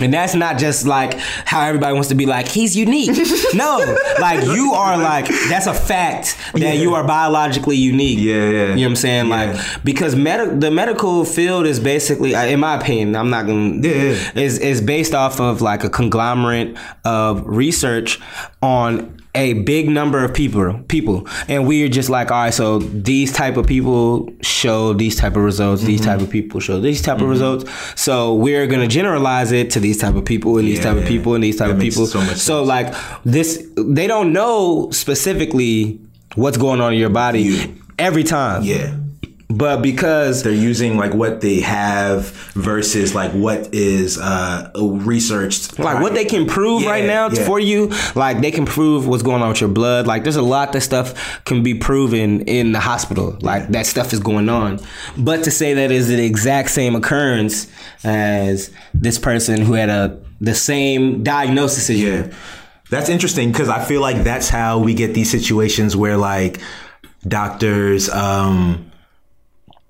And that's not just like how everybody wants to be like, he's unique. no, like you are like, that's a fact that you are biologically unique. Yeah, yeah. You know what I'm saying? Yeah. Like, because med- the medical field is basically, in my opinion, I'm not going to, Yeah, yeah. is, is based off of like a conglomerate of research on a big number of people people. And we're just like all right so these type of people show these type of results these Mm-hmm. type of people show these type of results. So we're gonna generalize it to these type of people and these Yeah, type of people and these type That of people. so so like this they don't know specifically what's going on in your body You- every time. Yeah. But because They're using like what they have versus like what is uh researched. like what they can prove Yeah, right now yeah. for you like they can prove what's going on with your blood like there's a lot that stuff can be proven in the hospital like that stuff is going on but to say that is the exact same occurrence as this person who had a the same diagnosis as you Yeah. That's interesting because I feel like that's how we get these situations where like doctors um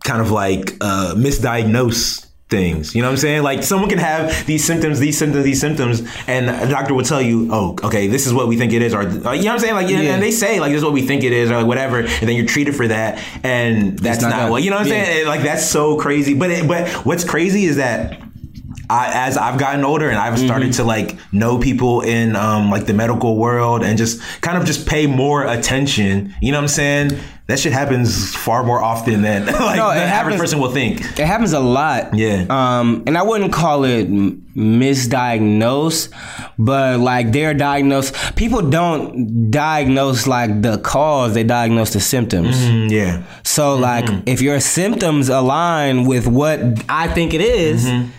kind of like uh misdiagnose things. You know what I'm saying? Like someone can have these symptoms, these symptoms, these symptoms, and a doctor will tell you, "Oh, okay, this is what we think it is," or you know what I'm saying? Like, yeah. And they say like, "This is what we think it is," or like whatever, and then you're treated for that, and that's not not, what you know what I'm Yeah. saying? Like that's so crazy. But it, but what's crazy is that I, as I've gotten older and I've started Mm-hmm. to like know people in um, like the medical world and just kind of just pay more attention. You know what I'm saying? That shit happens far more often than like No, the average person will think. It happens a lot. Yeah. Um, and I wouldn't call it misdiagnosed, but like they're diagnosed. People don't diagnose like the cause; they diagnose the symptoms. Mm, yeah. So like, if your symptoms align with what I think it is, and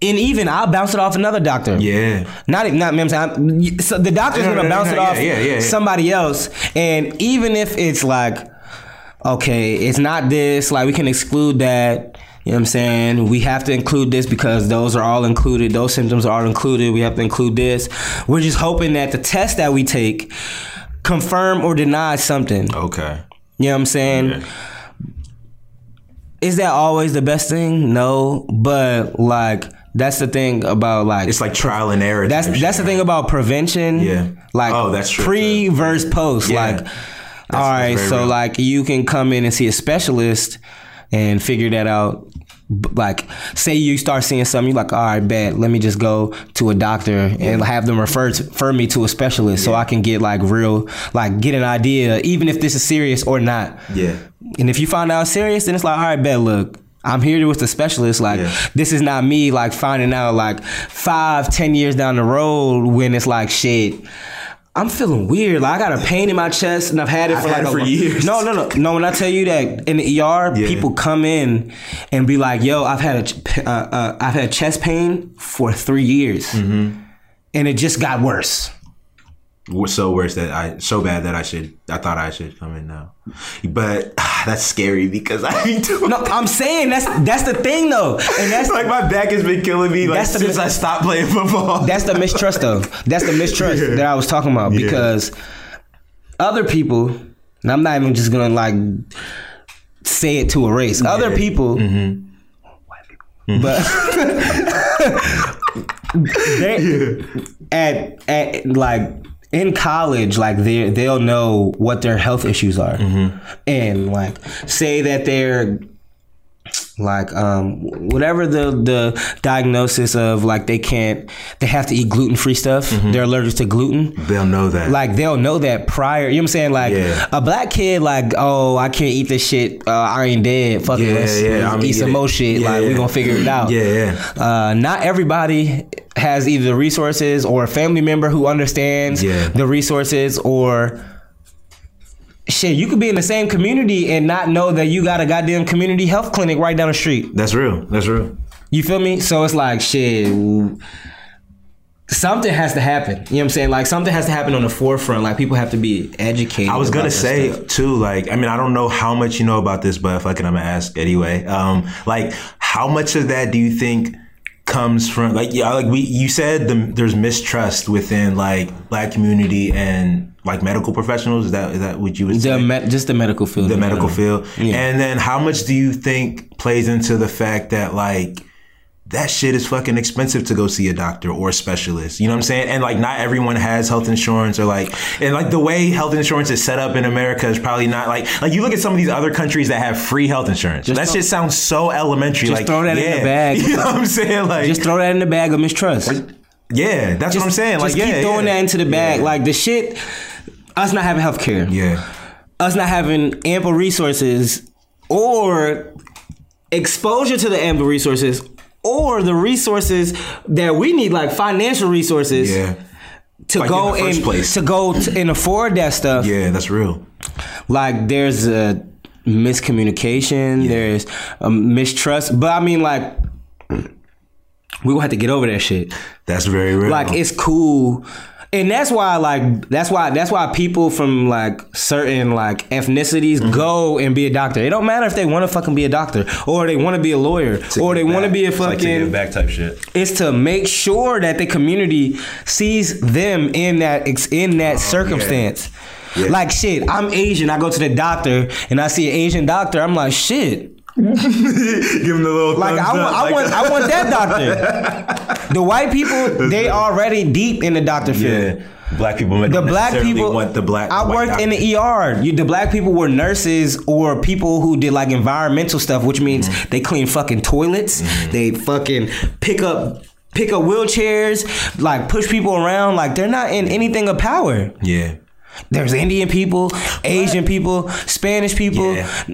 even I'll bounce it off another doctor. Yeah. Not, not, you know what I'm saying, I'm- so the doctor's No, no, gonna no, bounce it off yeah, yeah, yeah. somebody else, and even if it's like, okay, it's not this, like we can exclude that. You know what I'm saying? We have to include this because those are all included. Those symptoms are all included. We have to include this. We're just hoping that the test that we take confirm or deny something. Okay. You know what I'm saying? Yeah. Is that always the best thing? No, but like that's the thing about like It's like trial and error. that's that's the thing about prevention. Yeah. Like Oh, that's true, pre too. versus post. Yeah. Like That's- all right, so real. like you can come in and see a specialist and figure that out. Like, say you start seeing something, you're like, all right, bet. Let me just go to a doctor and have them refer to, refer me to a specialist so I can get like real, like get an idea, even if this is serious or not. Yeah. And if you find out serious, then it's like, all right, bet, look, I'm here with the specialist. Like, Yeah. this is not me, like, finding out, like, five, ten years down the road when it's like, shit, I'm feeling weird. Like, I got a pain in my chest and I've had it I've for had like it a for lo- years. No, no, no. No, when I tell you that in the ER, Yeah. people come in and be like, yo, I've had a, uh, uh, I've had chest pain for three years. Mm-hmm. And it just got worse. So worse that I so bad that I should I thought I should come in now, but ah, that's scary because I be doing No, I'm saying that's that's the thing though, and that's like my back has been killing me like since I stopped playing football. That's the mistrust though. That's the mistrust Yeah. that I was talking about Yeah. because other people, and I'm not even just gonna like say it to a race. Other Yeah. people, but they at at like in college, like they they'll know what their health issues are, mm-hmm. and like say that they're like um whatever the the diagnosis of like they can't they have to eat gluten free stuff they're allergic to gluten. They'll know that. like they'll know that prior you know what I'm saying? Like Yeah. a black kid like oh I can't eat this shit uh, I ain't dead. Fuck Yeah, let's, yeah, let's I'm eat some more shit. Yeah, like we gonna figure it out. Yeah, yeah. uh, not everybody has either the resources or a family member who understands Yeah. the resources or shit you could be in the same community and not know that you got a goddamn community health clinic right down the street That's real. That's real. you feel me so it's like shit something has to happen you know what i'm saying like something has to happen on the forefront like people have to be educated I was gonna say stuff. too, like, I mean, I don't know how much you know about this, but fucking, I'm gonna ask anyway. Um, like, how much of that do you think comes from, like, yeah, like we, you said the, there's mistrust within like black community and like medical professionals. Is that is that what you would the say? me- just the medical field the medical field. And then how much do you think plays into the fact that like that shit is fucking expensive to go see a doctor or a specialist. You know what I'm saying? And like not everyone has health insurance or like and like the way health insurance is set up in America is probably not like like you look at some of these other countries that have free health insurance. that throw- shit sounds so elementary. Just like throw that in the bag. You know what I'm saying? Like just throw that in the bag of mistrust yeah, that's what I'm saying. Like just yeah, keep throwing yeah. that into the bag Yeah. like the shit us not having health care yeah. us not having ample resources or exposure to the ample resources or the resources that we need like financial resources Yeah. to Like in go first and place. to go t- and afford that stuff Yeah, that's real. like there's a miscommunication there's a mistrust but i mean like we gonna have to get over that shit That's very real. like it's cool and that's why like that's why that's why people from like certain like ethnicities Mm-hmm. go and be a doctor it don't matter if they want to fucking be a doctor or they want to be a lawyer or they want to be a It's like to fucking back type shit. it's to make sure that the community sees them in that in that circumstance. Oh, Yeah. Like shit, I'm Asian. I go to the doctor and I see an Asian doctor. I'm like, shit. Give him the little Like I, want, I like want, I want that doctor. The white people, they already deep in the doctor field. yeah. Black people The black people want the black. I worked in the ER. You, the black people were nurses or people who did like environmental stuff, which means Mm-hmm. they clean fucking toilets. They fucking pick up pick up wheelchairs, like push people around. Like they're not in anything of power. Yeah. There's Indian people, Asian people, Spanish people. Yeah.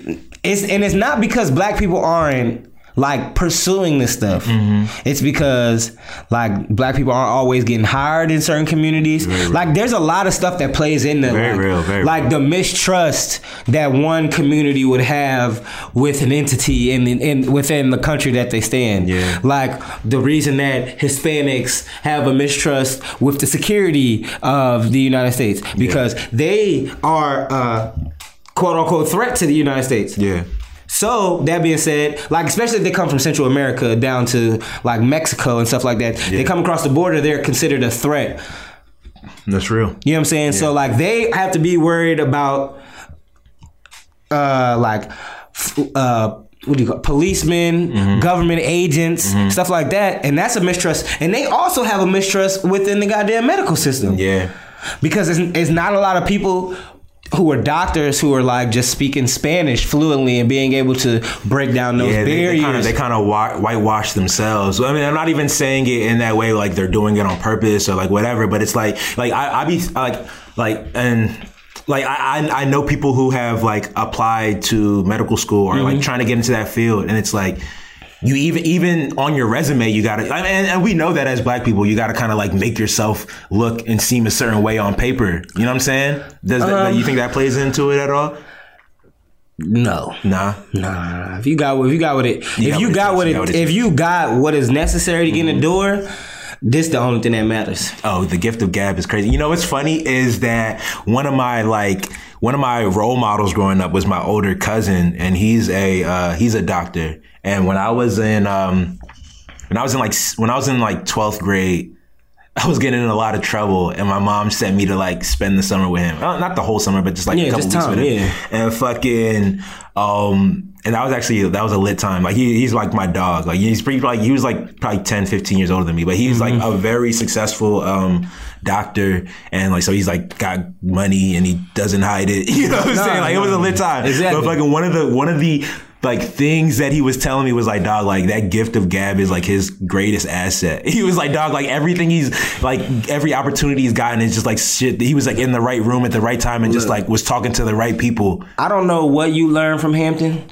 It's and it's not because black people aren't like pursuing this stuff. Mm-hmm. It's because like black people aren't always getting hired in certain communities. Like there's a lot of stuff that plays into Very like, real, very like real. the mistrust that one community would have with an entity in, in within the country that they stand. Yeah. Like the reason that Hispanics have a mistrust with the security of the United States because they are a quote unquote threat to the United States. Yeah. So that being said, like especially if they come from Central America down to like Mexico and stuff like that, they come across the border, they're considered a threat. That's real. You know what I'm saying? So like they have to be worried about uh like f- uh what do you call it? policemen, Mm-hmm. government agents, stuff like that, and that's a mistrust. And they also have a mistrust within the goddamn medical system. Yeah. because it's, it's not a lot of people who are doctors who are like just speaking Spanish fluently and being able to break down those Yeah, they, they barriers. they kind of wa- whitewash themselves. I mean, I'm not even saying it in that way, like they're doing it on purpose or like whatever. But it's like, like I, I be like, like, and like I, I I know people who have like applied to medical school or Mm-hmm. like trying to get into that field, and it's like. You even even on your resume, you gotta, and, and we know that as black people, you gotta kind of like make yourself look and seem a certain way on paper. You know what I'm saying? Does that, Um, you think that plays into it at all? no. Nah. Nah, if you got if you got what it You if got you what got what it got what it if you got what is necessary to get in the door, this the only thing that matters. Oh, the gift of gab is crazy. You know what's funny is that one of my like one of my role models growing up was my older cousin, and he's a uh, he's a doctor. And when I was in um, when I was in like when I was in like twelfth grade, I was getting in a lot of trouble, and my mom sent me to like spend the summer with him. Uh, not the whole summer, but just like Yeah, a couple weeks time, with him. yeah. And fucking um, and that was actually that was a lit time. Like he, he's like my dog. Like he's pretty like he was like probably 10, 15 years older than me, but he's like Mm-hmm. a very successful um doctor, and like so he's like got money and he doesn't hide it. You know what I'm Nah, saying? Like it was a lit time. Exactly. But fucking one of the one of the like things that he was telling me was like, dog, like that gift of gab is like his greatest asset. He was like, dog, like everything he's like every opportunity he's gotten is just like shit. He was like in the right room at the right time and just like was talking to the right people. I don't know what you learned from Hampton.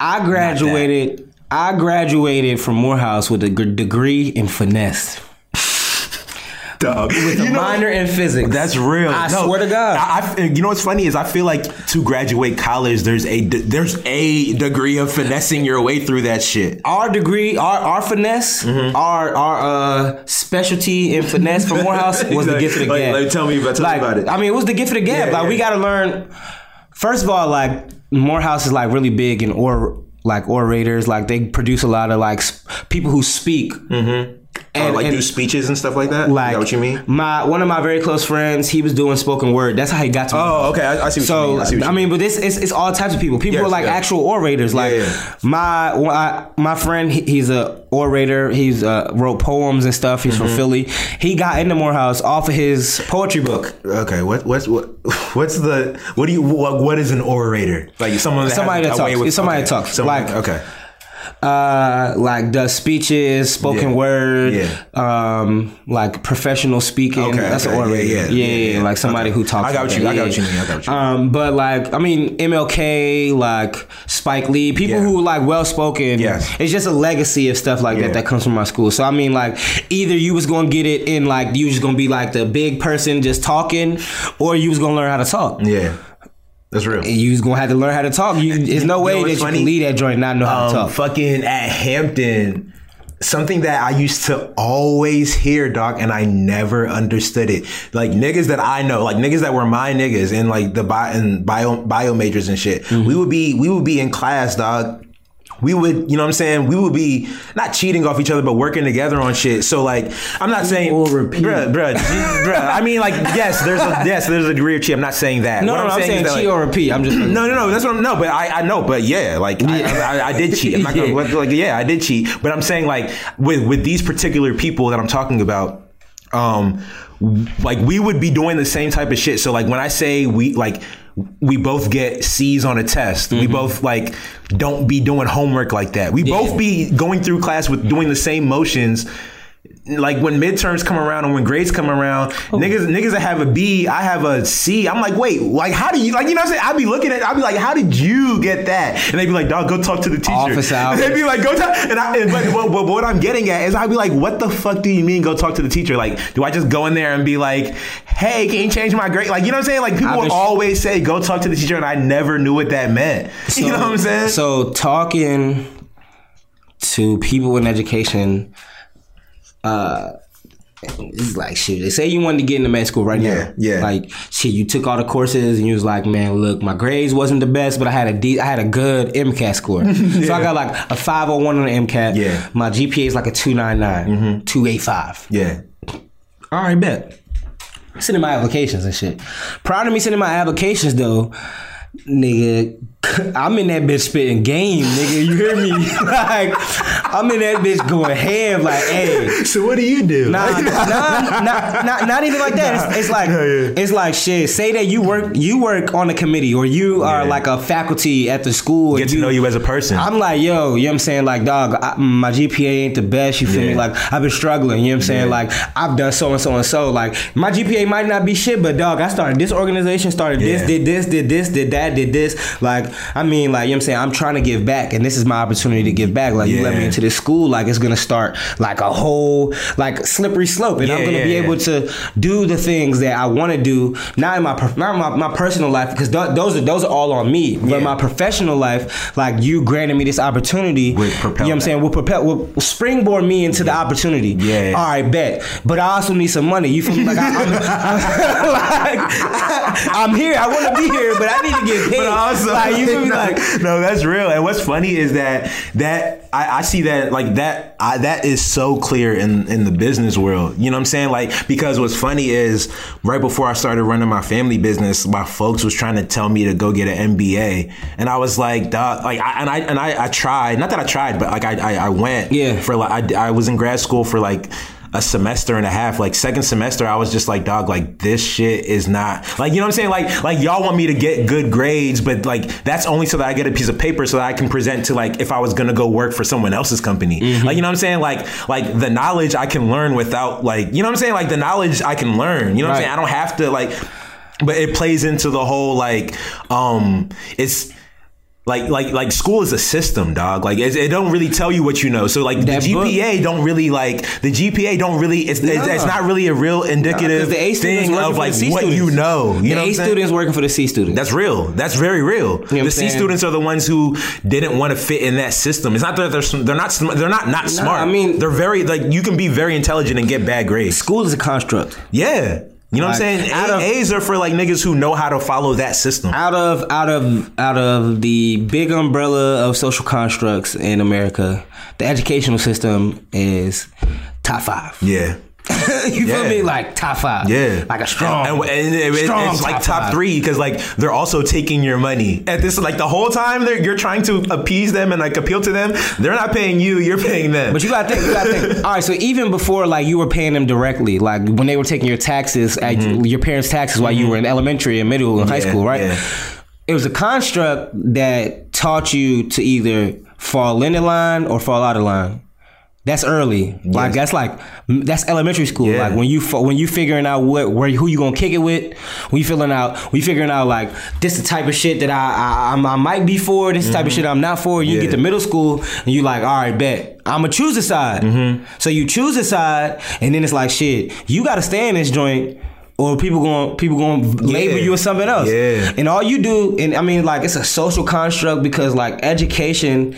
I graduated. I graduated from Morehouse with a g- degree in finesse, Dog. with a minor in physics. That's real. I No, swear to God. I, I- you know what's funny is I feel like to graduate college, there's a there's a degree of finessing your way through that shit. our degree, our our finesse, Mm-hmm. our our uh, specialty in finesse from Morehouse was the gift of the like- gab. like, tell me about- tell like, about it. I mean, it was the gift of the gab. Yeah, like we got to learn. First of all, like Morehouse is like really big in or like orators. Like they produce a lot of like sp- people who speak. Mm-hmm. And, like and- do speeches and stuff like that. like is that what you mean? My one of my very close friends, he was doing spoken word. That's how he got to. Oh, okay. I, I see what So. I, see I, mean, but this it's, it's all types of people. People Yes, are like yeah. actual orators. Like yeah. my my my friend, he- he's a orator. He's uh, wrote poems and stuff. He's Mm-hmm. from Philly. He got into Morehouse off of his poetry book. Okay, what what's what what's the what do you what, what is an orator? Like someone Somebody that talks. with- somebody okay. that talks. Someone- Like- okay, Uh, like does speeches, spoken Yeah. word, Yeah. um, like professional speaking. Okay, That's okay. an orator. Yeah, Yeah, like somebody Okay. who talks. I got what you-. I got what you mean. I got what you mean. Um, but like, I mean, MLK, like Spike Lee, people who like well spoken. Yes. It's just a legacy of stuff like that that comes from my school. So I mean, like, either you was gonna get it in like you was gonna be like the big person just talking, or you was gonna learn how to talk. yeah, that's real. You was gonna have to learn how to talk. You, there's no You way know that what's you can lead that joint and not know how to um, talk. fucking at Hampton, something that I used to always hear, doc, and I never understood it. Like niggas that I know, like niggas that were my niggas and like the bio and bio, bio majors and shit. Mm-hmm. We would be we would be in class, dog. We would, you know what I'm saying? We would be not cheating off each other, but working together on shit. So like, I'm not saying, Or repeat. bruh, bruh, bruh. I mean, like, yes, there's a yes, there's a degree of cheat. I'm not saying that. No, What no, I'm saying, is that, cheat like- or repeat. I'm just no, no, no. That's what I'm. No, but I, I know. But yeah, like I, I, I did cheat. I'm not gonna Yeah. like yeah, I did cheat. But I'm saying like with with these particular people that I'm talking about, um, like we would be doing the same type of shit. So like when I say we like. We both get C's on a test. We mm-hmm. both like don't be doing homework like that. We both be going through class with doing the same motions like when midterms come around and when grades come around, oh. niggas niggas that have a B, I have a C. I'm like, wait, like how do you like you know what I'm saying? I'd be looking at I'd be like, how did you get that? And they'd be like, dog, go talk to the teacher. Office hours. They'd be like, go talk and I and, but, but, but what I'm getting at is I'd be like, what the fuck do you mean go talk to the teacher? Like, do I just go in there and be like, hey, can you change my grade? Like, you know what I'm saying? Like people I've would been- always say go talk to the teacher and I never knew what that meant. you know what I'm saying? So talking to people in education, uh, it's like shit. They say you wanted to get into med school right Yeah, now. yeah. Like shit, you took all the courses and you was like, man, look, my grades wasn't the best, but I had a D, I had a good MCAT score. So I got like a 501 on the MCAT. Yeah. Mm-hmm. My GPA is like a 299, 285. yeah. All right, bet. Sending my applications and shit. Proud of me sending my applications though, nigga, I'm in that bitch spitting game, nigga. You hear me? like, I'm in that bitch going ham, like, hey. So what do you do? Nah, nah, nah, nah, nah, not even like that. It's, it's like Yeah, yeah. it's like shit. Say that you work you work on a committee or you are Yeah. like a faculty at the school. Get to know you as a person. I'm like, yo, you know what I'm saying? Like, dog, I, mm, my GPA ain't the best. You feel me? Like, I've been struggling. You know what I'm saying? Like, I've done so and so and so. Like, my GPA might not be shit, but dog, I started this organization, started this, did this, did this, did that, did this. Like, I mean, like, you know what I'm saying? I'm trying to give back, and this is my opportunity to give back. Like, you let me into this school, like, it's gonna start like a whole, like, slippery slope, and I'm gonna yeah, be yeah. able to do the things that I want to do, not in my not in my, my personal life, because th- those are those are all on me. But Yeah. my professional life, like you granted me this opportunity, Would you know what I'm saying? Will propel, will springboard me into the opportunity. Yeah. All right, bet. But I also need some money. You feel me? Like, I, I'm, like, I'm here. I want to be here, but I need to get paid. But also, like, you feel me? no, Like, no, that's real. And what's funny is that that I, I see that like that I, that is so clear in in the business world. You know what I'm saying? Like because what's funny is right before I started running my family business, my folks was trying to tell me to go get an MBA, and I was like, Duh, like, I, and I and I, I tried. Not that I tried, but like I I, I went. Yeah. For like I, I was in grad school for like a semester and a half. Like second semester, I was just like, dog, like this shit is not like you know what I'm saying. Like like y'all want me to get good grades, but like that's only so that I get a piece of paper so that I can present to like if I was gonna go work for someone else's company. Like you know what I'm saying. Like like the knowledge I can learn without like you know what I'm saying. Like the knowledge I can learn. You know what I'm saying. I don't have to like. But it plays into the whole like um it's. Like like like school is a system, dog. Like it, it don't really tell you what you know. So like That the book- GPA don't really like the GPA don't really it's it's, it's not really a real indicative the thing working of for like the C what students. you know. You the know A students working for the C students. That's real. That's very real. what the C students are the ones who didn't want to fit in that system. It's not that they're they're not sm- they're not not smart. I mean- they're very like you can be very intelligent and get bad grades. School is a construct. Yeah. You know what I'm saying? out A- of- A's are for like niggas who know how to follow that system. out of out of out of the big umbrella of social constructs in America, the educational system is top five. Yeah. you feel me? Like top five. Yeah, Like a strong, and, and it- strong it's like top five. three because like they're also taking your money at this like the whole time they're you're trying to appease them and like appeal to them. They're not paying you, you're paying them. But you gotta think. You gotta think. All right. So even before, like you were paying them directly, like when they were taking your taxes, at your parents' taxes while you were in elementary and middle and high Mm-hmm. School, right? yeah. It was a construct that taught you to either fall in the line or fall out of line. That's early. Like that's like that's elementary school. Yeah. Like when you when you figuring out what where who you gonna kick it with. When you feeling out, you figuring out like this the type of shit that I I, I might be for. This the type of shit I'm not for. You Mm-hmm. Yeah. get to middle school and you like, all right, bet I'm gonna choose a side. Mm-hmm. So you choose a side, and then it's like shit. You got to stay in this joint. Or people going people going to label you as something else. Yeah. And all you do, and I mean, like it's a social construct because like education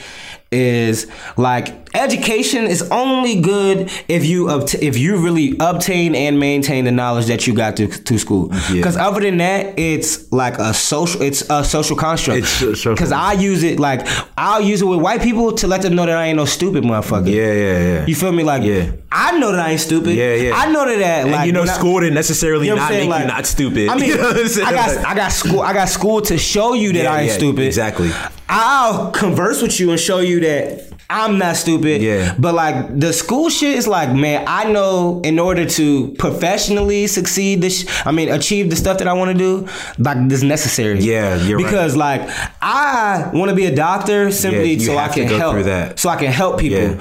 is like education is only good if you obt- if you really obtain and maintain the knowledge that you got to, to school. Because other than that, it's like a social it's a social construct. It's so- social. Because I use it like I'll use it with white people to let them know that I ain't no stupid motherfucker. Yeah, yeah, yeah. You feel me? Like Yeah. I know that I ain't stupid. Yeah, yeah. I know that that and like you know, I- school didn't necessarily you know not make saying? you not stupid. I mean, You know? I got Like- I got school I got school to show you that Yeah, I ain't yeah, stupid. exactly. I'll converse with you and show you that I'm not stupid. Yeah. But like the school shit is like, man, I know in order to professionally succeed this I mean achieve the stuff that I want to do, like this necessary. Yeah, you're right. because like I want to be a doctor simply you so I can help so I can help people. Yeah.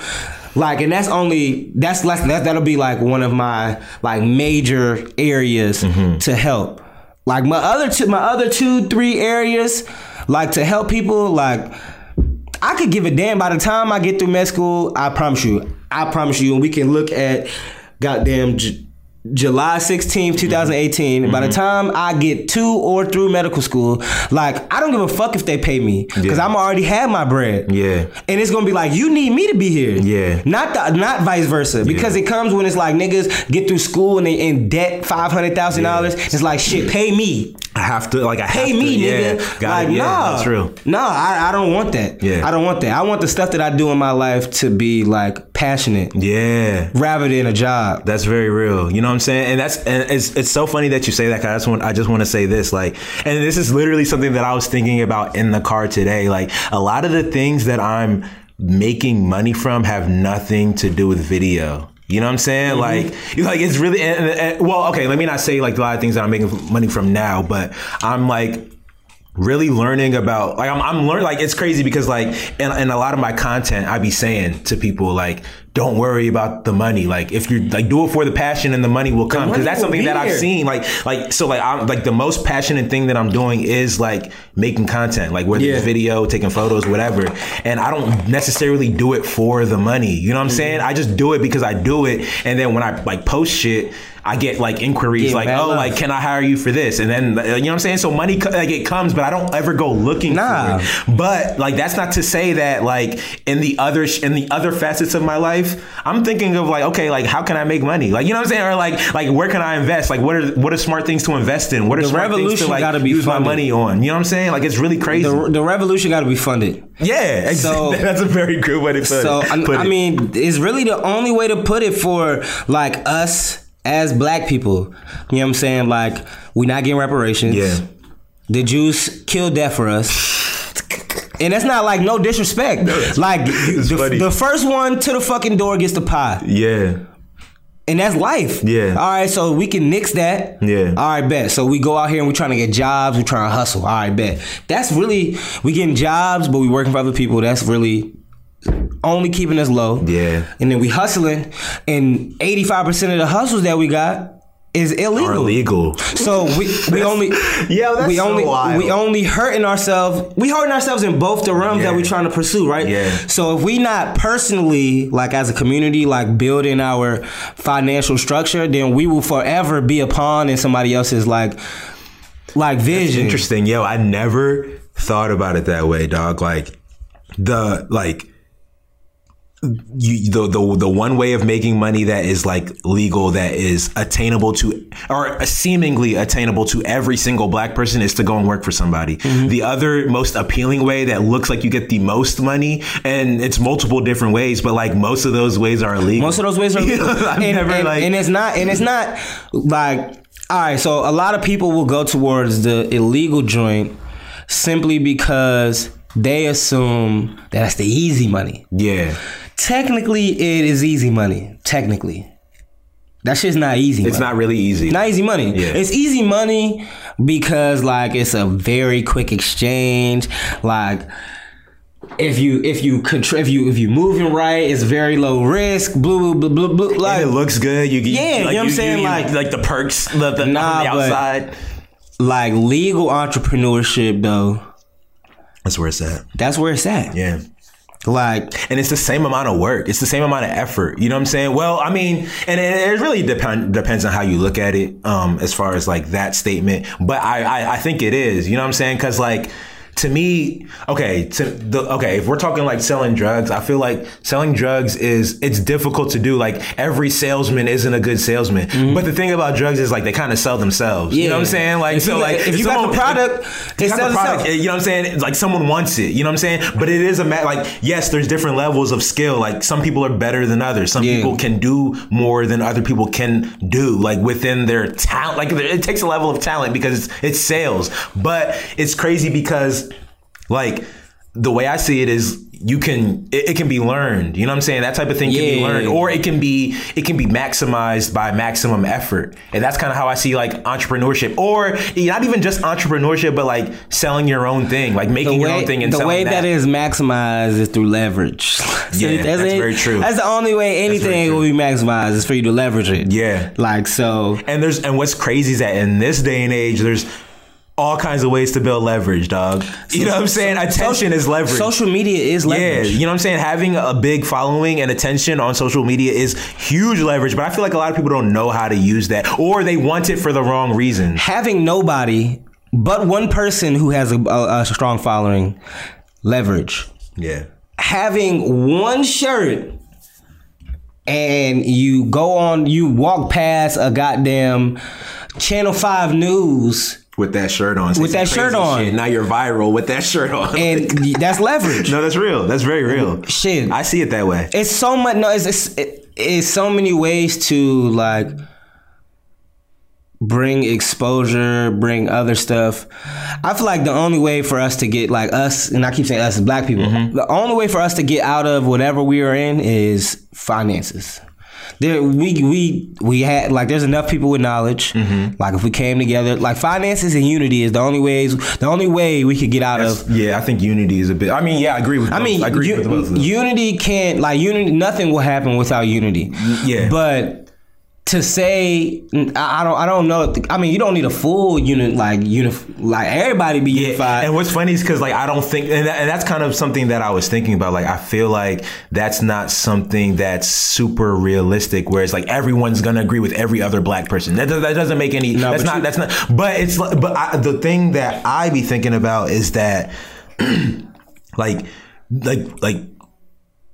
Like and that's only that's less that that'll be like one of my like major areas Mm-hmm. to help. Like my other two my other two three areas like to help people like I could give a damn by the time I get through med school. I promise you, I promise you, and we can look at goddamn J- July 16th, mm-hmm. 2018. By the mm-hmm. time I get to or through medical school, like I don't give a fuck if they pay me because Yeah. I'm already had my bread. Yeah. and it's gonna be like you need me to be here. Yeah. not the, not vice versa because it comes when it's like niggas get through school and they in debt five hundred thousand dollars. It's like shit, pay me. I have to like I have me, to, nigga. Yeah, got like, it. Yeah, nah, that's real. Nah, I, I don't want that. Yeah. I don't want that. I want the stuff that I do in my life to be like passionate Yeah. rather than a job. That's very real. You know what I'm saying? And that's and it's it's so funny that you say that. Cause I just want I just want to say this like, and this is literally something that I was thinking about in the car today. Like a lot of the things that I'm making money from have nothing to do with video. You know what I'm saying? Mm-hmm. Like, like it's really and, and- and- well. Okay, let me not say like a lot of things that I'm making money from now, but I'm like really learning about like I'm, I'm learning like it's crazy because like in, in a lot of my content I be saying to people like don't worry about the money like if you like do it for the passion and the money will come because that's something that I've there. seen like like so like I'm like the most passionate thing that I'm doing is like making content like whether Yeah. it's video taking photos whatever and I don't necessarily do it for the money you know what I'm Mm-hmm. saying I just do it because I do it and then when I like post shit I get like inquiries Get like oh love. like can I hire you for this? And then you know what I'm saying? So money like it comes but I don't ever go looking Nah. for it. But like that's not to say that like in the other in the other facets of my life I'm thinking of like okay like how can I make money? Like you know what I'm saying? Or like like where can I invest? Like what are what are smart things to invest in? What are The smart things to like gotta be use funded. my money on? You know what I'm saying? Like it's really crazy. The, the revolution got to be funded. yeah So- that's a very good way to put So it. I, I mean, it's really the only way to put it for like us as black people. You know what I'm saying? Like we not getting reparations. Yeah. The Jews killed that for us. And that's not like no disrespect. like it's the, the first one to the fucking door gets the pie. yeah And that's life. Yeah. All right, so we can nix that. Yeah. All right, bet. So we go out here and we trying to get jobs. We trying to hustle. All right, bet. That's really we getting jobs, but we working for other people. That's really only keeping us low. Yeah. And then we hustling, and eighty five percent of the hustles that we got is illegal. are illegal So we we only that's we so only wild. we only hurting ourselves. We hurting ourselves in both the realms Yeah. that we're trying to pursue, right? Yeah. So if we not personally, like as a community, like building our financial structure, then we will forever be a pawn in somebody else's like like vision. interesting. Yo, I never thought about it that way, dog. Like the like you the the the one way of making money that is like legal that is attainable to or seemingly attainable to every single black person is to go and work for somebody. Mm-hmm. The other most appealing way that looks like you get the most money and it's multiple different ways, but like most of those ways are illegal. Most of those ways are. I've and, never, and- like- and it's not and it's not like all right. So a lot of people will go towards the illegal joint simply because they assume that that's the easy money. yeah. Technically, it is easy money. Technically, that shit's not easy. It's money. not really easy. Not easy money. Yeah. It's easy money because like it's a very quick exchange. Like if you if you contr- if you if you moving right, it's very low risk. Blue blue blue blue. Like and it looks good. You get, Yeah, you know what I'm saying? Like- like the perks, the, the, Nah, the outside. like legal entrepreneurship though. That's where it's at. That's where it's at. Yeah. Like And it's the same amount of work. It's the same amount of effort. You know what I'm saying? Well, I mean, and it, it really depend, depends on how you look at it, um, as far as like that statement. But I, I, I think it is. You know what I'm saying? Because like to me, okay, to the okay, if we're talking like selling drugs, I feel like selling drugs is it's difficult to do. Like every salesman isn't a good salesman. But the thing about drugs is like they kind of sell themselves. You know what I'm Mm-hmm. Saying? Like If so you- like if you got the product, if it you sells itself. you know what I'm saying? It's like someone wants it. You know what I'm saying? But it is a ma- like yes, there's different levels of skill. Like some people are better than others. Some Yeah. people can do more than other people can do. Like within their talent, like it takes a level of talent because it's, it's sales. But it's crazy because like the way I see it is you can it, it can be learned. You know what I'm saying? That type of thing can be Yeah. learned, or it can be it can be maximized by maximum effort, and that's kind of how I see like entrepreneurship, or not even just entrepreneurship, but like selling your own thing, like making the your own thing and the way that. that is maximized is through leverage. So Yeah, that's it. very true. That's the only way anything will be maximized is for you to leverage it. Yeah. Like so. And there's and what's crazy is that in this day and age, there's all kinds of ways to build leverage, dog. You know what I'm saying? Attention is leverage. Social media is leverage. Yeah, you know what I'm saying? Having a big following and attention on social media is huge leverage, but I feel like a lot of people don't know how to use that or they want it for the wrong reasons. Having nobody but one person who has a, a, a strong following, leverage. Yeah. having one shirt and you go on you walk past a goddamn channel 5 news With that shirt on. With that shirt on. Now you're viral with that shirt on. and that's leverage no, that's real. That's very real. shit I see it that way. it's so much no it's, it's it, it's so many ways to like bring exposure bring other stuff i feel like the only way for us to get like us and i keep saying us as black people mm-hmm. the only way for us to get out of whatever we are in is finances there we we we had like there's enough people with knowledge mm-hmm. like if we came together like finances and unity is the only ways the only way we could get out of Yeah, I think unity is a bit. I mean, yeah, I agree with. I mean, I agree u- with both unity can't like unity. Nothing will happen without unity. yeah. but to say I don't I don't know. I mean, you don't need a full unit like unif like everybody be unified. And what's funny is because like I don't think, and, that, and that's kind of something that I was thinking about. Like I feel like that's not something that's super realistic. Where it's like everyone's gonna agree with every other black person. That, that doesn't make any. No, that's but not. you- that's not. But it's like- but I, the thing that I be thinking about is that like like like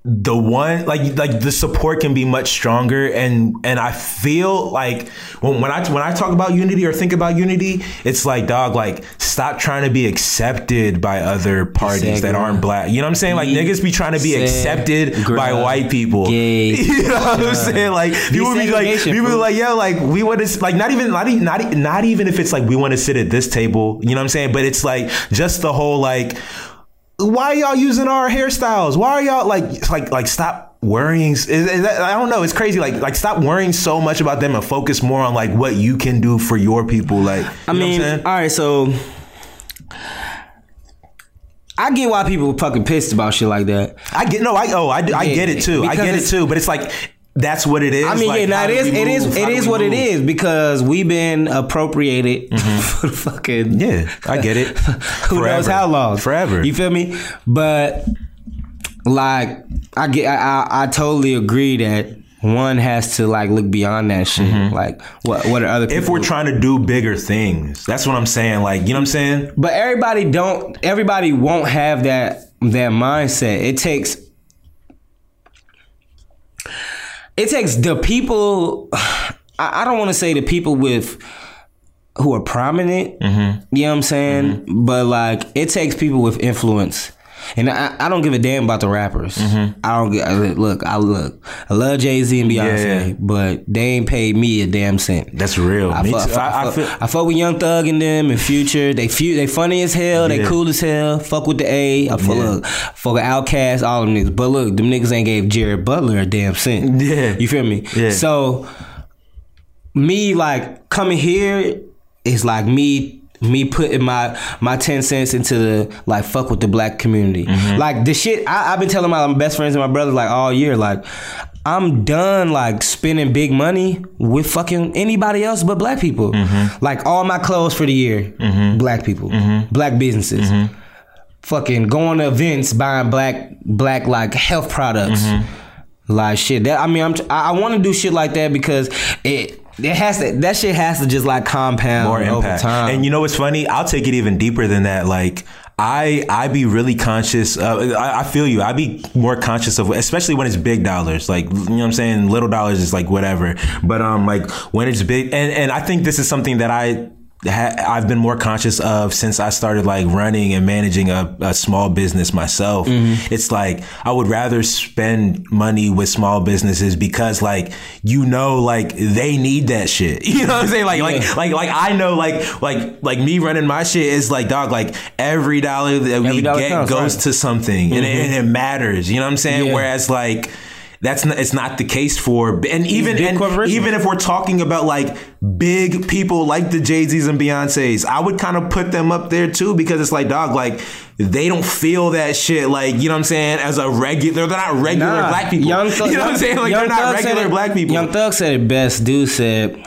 the one like like the support can be much stronger. And and I feel like when, when I when I talk about unity or think about unity it's like dog like stop trying to be accepted by other parties that aren't black. You know what I'm saying? Like niggas be trying to be accepted by white people. Gay. you know what I'm saying? Like people be like people be like yo like we want to like not even not even not, not even if it's like we want to sit at this table. You know what I'm saying? But it's like just the whole like why are y'all using our hairstyles? Why are y'all like like like stop worrying? Is, is that, I don't know. It's crazy. Like like stop worrying so much about them and focus more on like what you can do for your people. Like I mean, all right, so I get why people are fucking pissed about shit like that. I get no. I oh I, I Yeah, get it too. I get it too. But it's like that's what it is. I mean, Like, yeah, now it is, it is, it is what it move? is because we've been appropriated for the fucking Yeah, I get it. who knows how long Forever. You feel me? But like, I get, I, I, I totally agree that one has to like look beyond that shit. Like, what, what are other people? Mm-hmm. If we're trying to do bigger things, that's what I'm saying. Like you know what I'm saying? But everybody don't. Everybody won't have that that mindset. It takes. It takes the people. I, don't want to say the people with who are prominent. Mm-hmm. You know what I'm saying? But like, it takes people with influence. And I, I don't give a damn about the rappers. Mm-hmm. I don't get I- look. I look. I love Jay Z and Beyonce, Yeah. but they ain't paid me a damn cent. That's real. I Me fuck, too. I, I, I fuck, feel. I fuck with Young Thug and them and Future. They fu- they funny as hell. They cool as hell. Fuck with the A. I fuck, Yeah. look, fuck with Outkast, all them niggas. But look, them niggas ain't gave Jared Butler a damn cent. Yeah. You feel me? Yeah. So me like coming here is like me me putting my my 10 cents into the like fuck with the black community Mm-hmm. like the shit I, i've been telling my best friends and my brothers like all year like i'm done like spending big money with fucking anybody else but black people Mm-hmm. like all my clothes for the year black people Mm-hmm. black businesses fucking going to events buying black black like health products Mm-hmm. like shit that i mean i'm i, I want to do shit like that because it it has to that shit has to just like compound more impact. time And you know what's funny? I'll take it even deeper than that. Like I I be really conscious. Of, I, I feel you. I be more conscious of, especially when it's big dollars. Like you know what I'm saying. Little dollars is like whatever. But um, like when it's big, and and I think this is something that I I've been more conscious of since I started like running and managing a, a small business myself. Mm-hmm. It's like I would rather spend money with small businesses because like you know like they need that shit. You know what I'm saying? Like like like like I know like like like me running my shit is like dog like every dollar that we dollar get counts, goes right. to something and, it, and mm-hmm. it matters. You know what I'm saying? Yeah. Whereas like. That's not, it's not the case for and even and even if we're talking about like big people like the Jay Z's and Beyonces, I would kind of put them up there too because it's like dog, like they don't feel that shit like you know what I'm saying as a regular. They're not regular Nah, black people. Young you know what I'm saying? Like they're not regular it- black people. Young Thug said it best. Dude said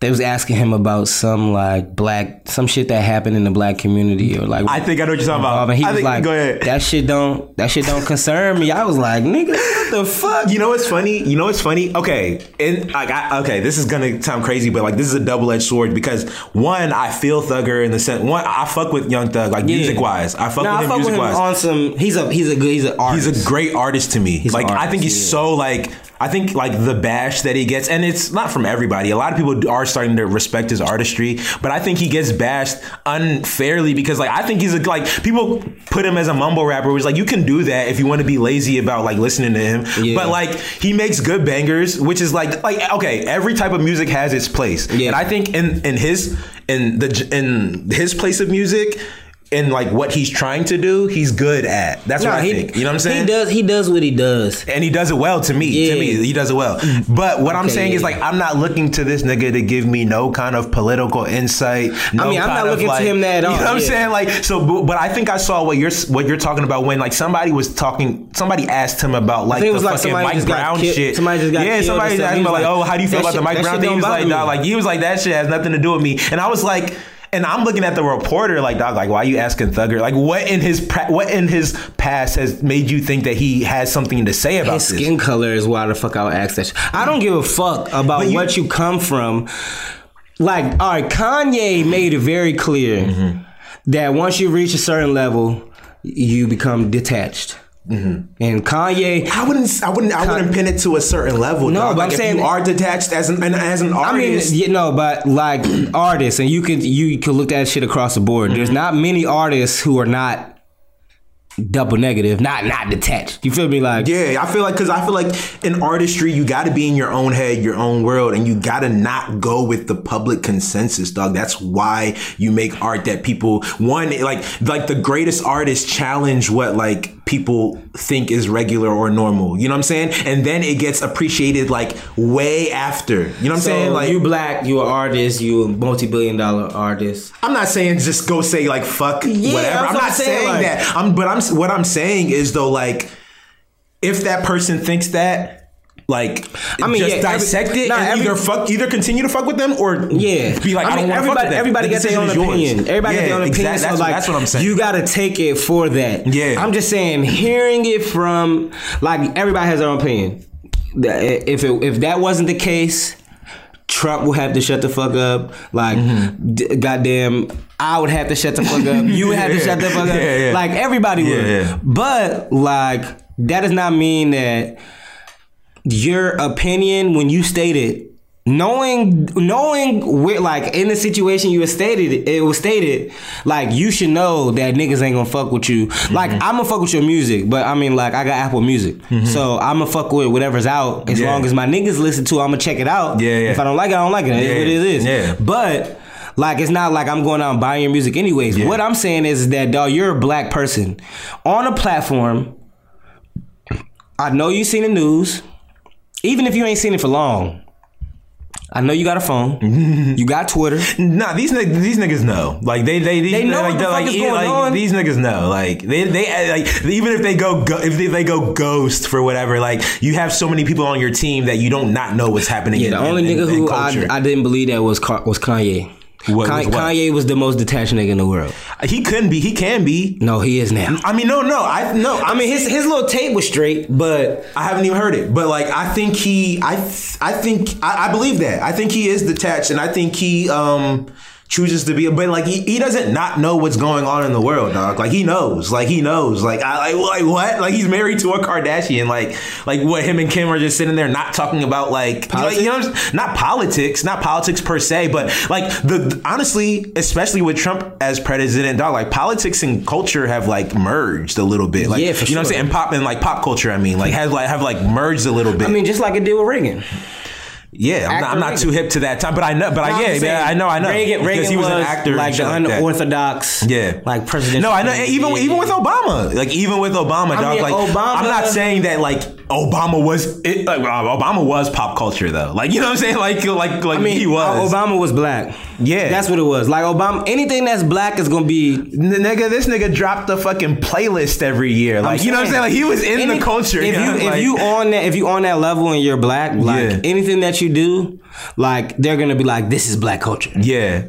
they was asking him about some like black some shit that happened in the black community or like I think I know what you're talking about. and he I was think, like, go ahead. "That shit don't, that shit don't concern me." I was like, "Nigga, what the fuck?" You know what's funny? You know what's funny? Okay, and like, I, okay, this is gonna sound crazy, but like, this is a double edged sword because one, I feel Thugger in the sense. One, I fuck with Young Thug, like Yeah. music wise. I fuck Nah, with him fuck with him wise. on some. He's a he's a good he's an artist. He's a great artist to me. an like I think he's yeah. so like I think like the bash that he gets, and it's not from everybody. A lot of people are starting to respect his artistry, but I think he gets bashed unfairly because like I think he's a, like people put him as a mumble rapper. Which like you can do that if you want to be lazy about like listening to him, Yeah. but like he makes good bangers, which is like like okay, every type of music has its place, Yeah. and I think in in his in the in his place of music. And like what he's trying to do, he's good at. That's Nah, what I he, think. You know what I'm saying? He does he does what he does. and he does it well to me. Yeah. To me, he does it well. But what I'm Okay, saying is like I'm not looking to this nigga to give me no kind of political insight. No mean, I'm not looking to him that at You know all, what I'm yeah. saying? Like so, but, but I think I saw what you're what you're talking about when like somebody was talking. Somebody asked him about like the was like fucking somebody Mike Brown shit. somebody just got yeah, somebody asked him like, like, oh, how do you feel about the Mike Brown thing? He was like, like he was like that shit has nothing to do with me. And I was like. And I'm looking at the reporter like, dog, like, why you asking Thugger? Like, what in his pra- what in his past has made you think that he has something to say about His this? skin color is why the fuck I would ask that. Shit. I don't give a fuck about you- what you come from. Like, all right, Kanye made it very clear Mm-hmm. that once you reach a certain level, you become detached. Mm-hmm. And Kanye, I wouldn't. I wouldn't. I wouldn't pin it to a certain level. No, dog. but like I'm saying- you are detached as an, an as an I mean, artist. you know, but like artists, and you could you could look at shit across the board. Mm-hmm. There's not many artists who are not double negative, not not detached. You feel me? Like, yeah, I feel like because I feel like in artistry, you got to be in your own head, your own world, and you got to not go with the public consensus, dog. That's why you make art that people one like like the greatest artists challenge what like people think is regular or normal. You know what I'm saying? And then it gets appreciated like way after. You know what I'm so saying? Like you black, you an artist, you a multi-billion dollar artist. I'm not saying just go say like fuck Yeah, whatever. I'm not I'm saying, saying like- that. I'm but I'm what I'm saying is though like if that person thinks that like I mean, just yeah, every- dissect it nah, and every- either fuck either continue to fuck with them or Yeah, be like I, mean, don't want to fuck everybody, with them. everybody The got their own opinion. Everybody yeah, got their own opinion. exactly. so That's, like, that's what I'm saying. You got to take it for that. Yeah. I'm just saying, hearing it from like everybody has their own opinion. That- If it, if that wasn't the case, Trump would have to shut the fuck up. Like, Mm-hmm. d- goddamn, I would have to shut the fuck up. You would have to shut the fuck up. Yeah, yeah. Like everybody would. Yeah, yeah. But like, that does not mean that your opinion when you stated knowing knowing where like in the situation you was stated it was stated like you should know that niggas ain't gonna fuck with you like Mm-hmm. i'm gonna fuck with your music but i mean like i got apple music so i'm gonna fuck with whatever's out as Yeah. long as my niggas listen to it, i'm gonna check it out Yeah, yeah. if i don't like it i don't like it It is Yeah, what it is yeah. but like it's not like I'm going out and buying your music anyways. Yeah. What I'm saying is that dog, you're a black person on a platform. I know you seen the news, even if you ain't seen it for long. I know you got a phone. you got Twitter. Nah, these niggas, these niggas know. Like they, they, these, They know like, what the fuck like, is going like, on. These niggas know. Like they, they, eh, like even if they go, go if they, they go ghost for whatever, like you have so many people on your team that you don't not know what's happening. Yeah, in, the only in, nigga in, in who I. I didn't believe that was was Kanye. What- Kan- what? Kanye was the most detached nigga in the world. he couldn't be. He can be. No, he is now. I mean, no, no. I no. I mean, his his little tape was straight, but I haven't even heard it, but like I think he, I, I think I, I believe that. I think he is detached, and I think he um chooses to be but like he, he doesn't not know what's going on in the world dog. Like he knows. Like he knows. Like I like, like what? Like he's married to a Kardashian. Like like what him and Kim are just sitting there not talking about like, like you know what I'm s- not politics not politics per se but like the honestly especially with Trump as president dog like politics and culture have like merged a little bit. Like Yeah, for you know what I'm saying? And pop and like pop culture I mean like have like have like merged a little bit. I mean, just like it did with Reagan. Yeah I'm not, I'm not too hip to that time but I know but I No, I'm yeah, saying, I know I know Reagan, because Reagan he was, was an actor like the shit like unorthodox, Yeah. like president. No, I know. Even even with Obama, like even with Obama, dog. mean, like Obama- I'm not saying that like Obama was it, like, uh, Obama was pop culture though. Like you know what I'm saying? Like like like I mean, he was. Obama was black. Yeah. that's what it was. Like Obama, anything that's black is gonna be. N- nigga, this nigga dropped the fucking playlist every year. Like you know what I'm saying? Like he was in Any- the culture. If you know? if Like- you on that if you on that level and you're black, like Yeah. anything that you do, like they're gonna be like, this is black culture. yeah.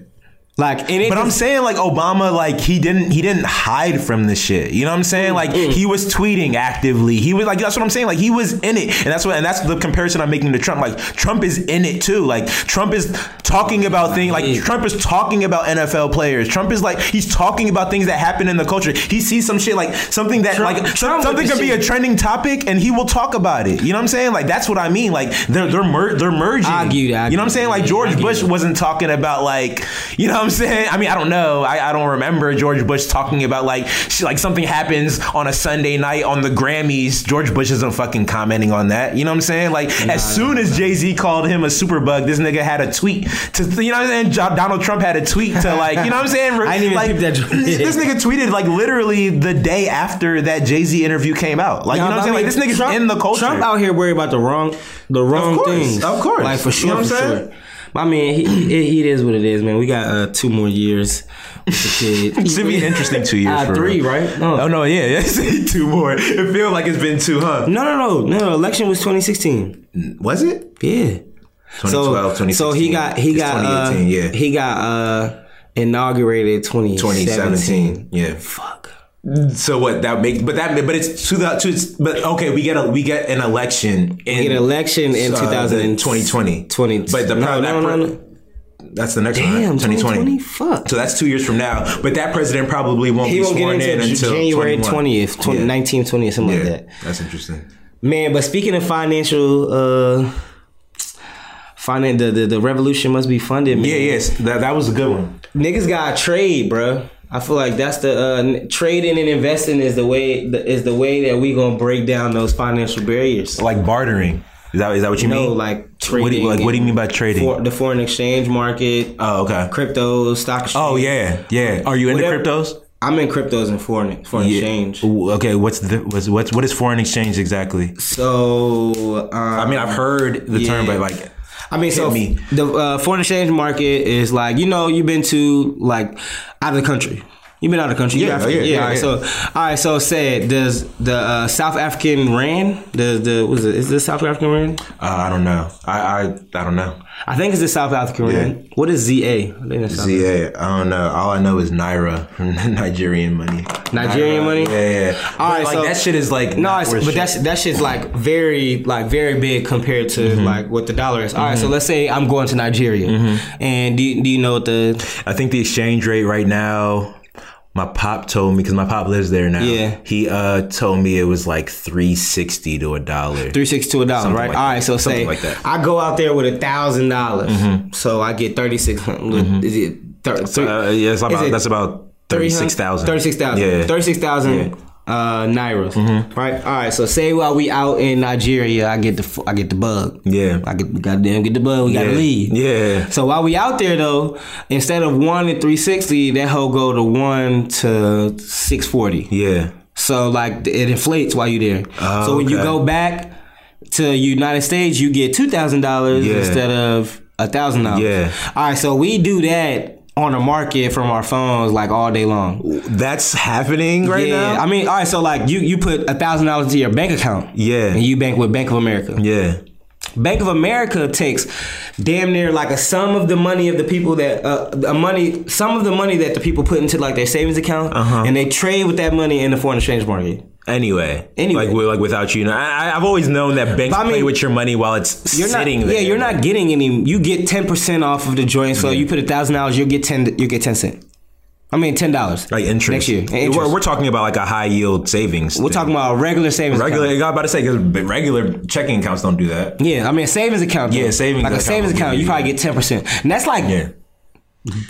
Like, But I'm saying like Obama, like he didn't he didn't hide from the shit. You know what I'm saying? Like Mm-hmm. he was tweeting actively. He was like that's what I'm saying. Like he was in it, and that's what and that's the comparison I'm making to Trump. Like Trump is in it too. Like Trump is talking about things. Like Trump is talking about NFL players. Trump is like he's talking about things that happen in the culture. He sees some shit like something that Trump- like Trump something could be a trending topic, and he will talk about it. You know what I'm saying? Like that's what I mean. Like they're they're mer- they're merging. I give you that. You know what I'm saying? Like George Bush wasn't talking about like you know what I'm saying. I mean, I don't know. I, I don't remember George Bush talking about like sh- like something happens on a Sunday night on the Grammys. George Bush isn't fucking commenting on that. You know what I'm saying? Like as soon as Jay Z called him a superbug, this nigga had a tweet to you know what I'm saying. Donald Trump had a tweet to like you know what I'm saying. I didn't even like that. this nigga tweeted like literally the day after that Jay Z interview came out. Like you know what I'm saying? Like this nigga's Trump, in the culture. Trump out here worried about the wrong, the wrong course, things. of course. like for You know what I'm saying? sure. I mean, he, he, he is what it is, man. We got uh, two more years with the kid. It's gonna be an interesting two years. Uh, three, real. right? No. Oh no, yeah, yeah. two more. It feels like it's been two, huh? No, no, no, no. Election was 2016. Was it? Yeah. 2012, so, so he got he It's got uh, yeah. he got uh inaugurated 2017. 2017. Yeah. Fuck. So what that makes, but that, but it's to the, to, it's, but okay, we get a, we get an election in We get an election in uh, 2000 2020. 20. But the no, no, no, no. That's the next one, Damn, right? 2020. Fuck. So that's two years from now. But that president probably won't He be won't get sworn into in until January 21. 20th, 20, Yeah. 19, 20th, something Yeah, like that. that's interesting. Man, but speaking of financial, uh, finan- the, the the revolution must be funded. Man. Yeah, yes, that that was a good one. niggas got to trade, bruh. I feel like that's the uh, trading and investing is the way is the way that we gonna break down those financial barriers. Like bartering. Is that is that what you No, mean? like trading. what do you, like what do you mean by trading? For, the foreign exchange market, oh, okay. cryptos, stock exchange. Oh yeah, yeah. Are you into Whatever- cryptos? I'm in cryptos and foreign foreign Yeah. exchange. Okay, what's the what's what's what is foreign exchange exactly? So um, I mean, I've heard the term, but like, I mean, so me. the uh, foreign exchange market is like you know you've been to like out of the country. You've been out of the country. You Yeah, African. yeah, yeah, all right, yeah. So, all right. So, say does the uh, South African rand? The the was it? Is this South African rand? uh, I don't know. I I I don't know. I think it's the South African rand. What is ZA? I ZA, I don't know. All I know is Naira from Nigerian money. Nigerian Naira, money? Yeah, yeah. All right, like so- that shit is like No, not it's, worth but shit. that's that shit's like very like very big compared to Mm-hmm. like what the dollar is. All right, so let's say I'm going to Nigeria, Mm-hmm. and do you, do you know what the I think the exchange rate right now. My pop told me because my pop lives there now. Yeah. he uh told me it was like three sixty to a dollar. three six to a dollar, right? like All that. right, so Something say like that. Mm-hmm. I go out there with a thousand dollars, so I get thirty six hundred. Is it thir- Uh, yeah, it's about, that's about thirty six thousand. Thirty six thousand. Yeah. Thirty six thousand uh nairas. Mm-hmm. Right. All right. So say while we out in Nigeria, I get the I get the bug. Yeah. I get goddamn get the bug. We gotta leave. Yeah. So while we out there though, instead of one to three sixty, that whole go to one to six forty. Yeah. So like it inflates while you're there. Oh, so when you go back to United States, you get two thousand dollars Yeah. instead of a thousand dollars. Yeah. All right, so we do that on the market from our phones like all day long. That's happening right yeah, now. I mean, all right, so like you you put a thousand dollars into your bank account. Yeah. and you bank with Bank of America. yeah. Bank of America takes damn near like a sum of the money of the people that uh, a money some of the money that the people put into like their savings account, Uh-huh. and they trade with that money in the foreign exchange market. Anyway, Anyway. like like without you, know, I, I've always known that banks I play with your money while it's You're not, sitting there. yeah, you're not getting any. You get ten percent off of the joint. So you put a thousand dollars, you'll get ten. You get ten cent. I mean ten dollars. like interest next year. Interest. We're, we're talking about like a high yield savings. We're talking about a regular savings. regular. Account. I was about to say because regular checking accounts don't do that. Yeah, I mean a savings account. Yeah, savings like a account savings account. You you- probably get ten percent, and that's like Yeah,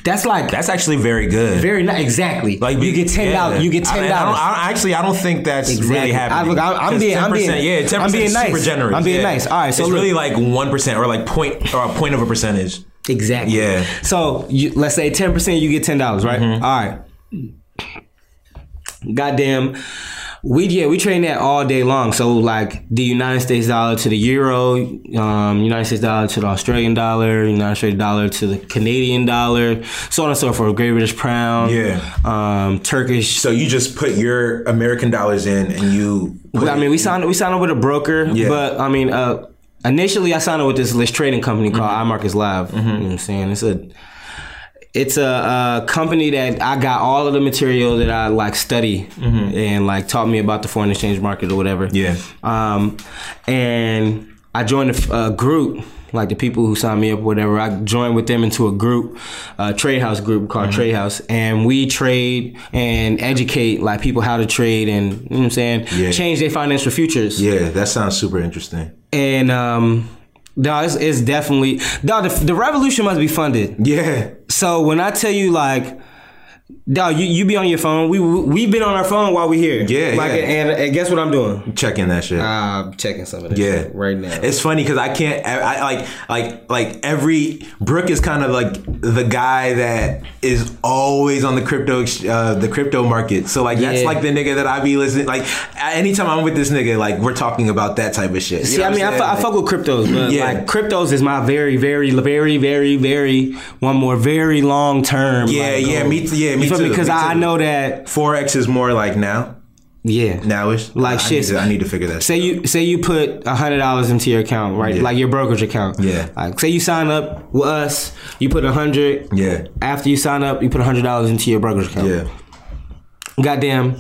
that's like that's actually very good. very not exactly. Like you get ten dollars. yeah. You get ten dollars. Actually, I don't think that's really happening. I, look, I, I'm 'Cause being, I'm being, yeah, 10% I'm being is nice. super generous. I'm being yeah. nice. All right, so it's look, really like one percent or like point or a point of a percentage. exactly. Yeah. So you, let's say ten percent, you get ten dollars, right? Mm-hmm. All right. Goddamn. We yeah we train that all day long. So like the United States dollar to the euro, um, United States dollar to the Australian dollar, United States dollar to the Canadian dollar, so on and so forth. Great British pound, Yeah. um, Turkish So you just put your American dollars in and you. I mean, we signed we signed up with a broker, Yeah. but I mean, uh, initially I signed up with this list trading company called Mm-hmm. iMarkets Live. You know what I'm saying? It's a it's a, a company that I got all of the material that I like study and like taught me about the foreign exchange market or whatever. Mm-hmm. Yeah. Um, and I joined a group, like the people who signed me up, or whatever. I joined with them into a group, a trade house group called Mm-hmm. Trade House, and we trade and educate like people how to trade and you know what I'm saying, Yeah. change their financial futures. Yeah, that sounds super interesting. And um, no, it's, it's definitely no. The, the revolution must be funded. Yeah. So when I tell you like. Dog, you, you be on your phone. We we've been on our phone while we're here. Yeah, like, yeah. And, and guess what I'm doing? Checking that shit. I'm checking some of this Yeah, shit right now. It's funny because I can't. I, I like like like every Brooke is kind of like the guy that is always on the crypto uh, the crypto market. So like that's Yeah. like the nigga that I be listening. Like anytime I'm with this nigga, like we're talking about that type of shit. You See, I mean, I, I'm I fuck with cryptos, but Yeah. like cryptos is my very, very, very, very, very one more very long term. Yeah, like, yeah, goal. me yeah, me you feel too, Because me I, I too. know that. Forex is more like now, Yeah. nowish. Like I shit. Need to, I need to figure that. Say shit you say you put a hundred dollars into your account, right? Yeah. Like your brokerage account. Yeah. Like say you sign up with us, you put a hundred. out. Yeah, After you sign up, you put a hundred dollars into your brokerage account. yeah, goddamn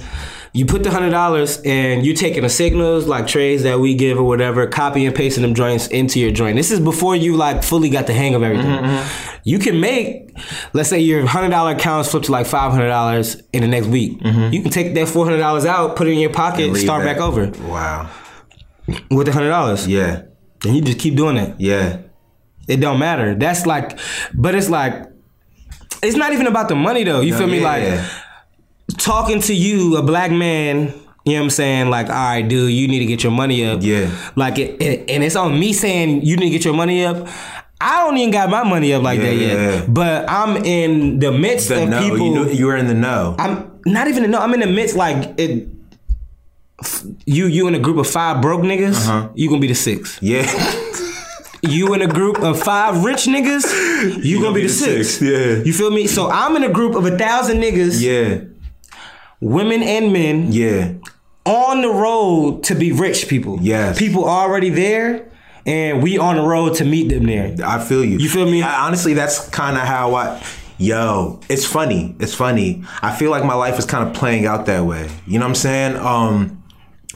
you put the hundred dollars and you're taking the signals like trades that we give or whatever copy and pasting them joints into your joint. This is before you like fully got the hang of everything. Mm-hmm, you can make let's say your hundred dollar accounts flip to like five hundred dollars in the next week. You can take that four hundred dollars out put it in your pocket Mm-hmm. Start that. back over. Wow. with the hundred dollars. Yeah, and you just keep doing it. Yeah, it don't matter. That's like but it's like it's not even about the money though. You feel me? yeah, like yeah. Talking to you, a black man, you know what I'm saying? Like, all right, dude, you need to get your money up. Yeah. Like, it, it- and it's on me saying you need to get your money up. I don't even got my money up like Yeah, that yet. yeah. But I'm in the midst the of no. people. You, know, you were in the know. I'm not even in the, know. I'm in the midst like it. You you in a group of five broke niggas, Uh-huh. you gonna be the sixth. yeah. You in a group of five rich niggas, you, gonna be the, sixth. Yeah. You feel me? So I'm in a group of a thousand niggas, Yeah. Women and men, Yeah. on the road to be rich people. Yes. People already there and we on the road to meet them there. I feel you. You feel me? I, honestly, that's kind of how I. Yo, it's funny. It's funny. I feel like my life is kind of playing out that way. You know what I'm saying? Um,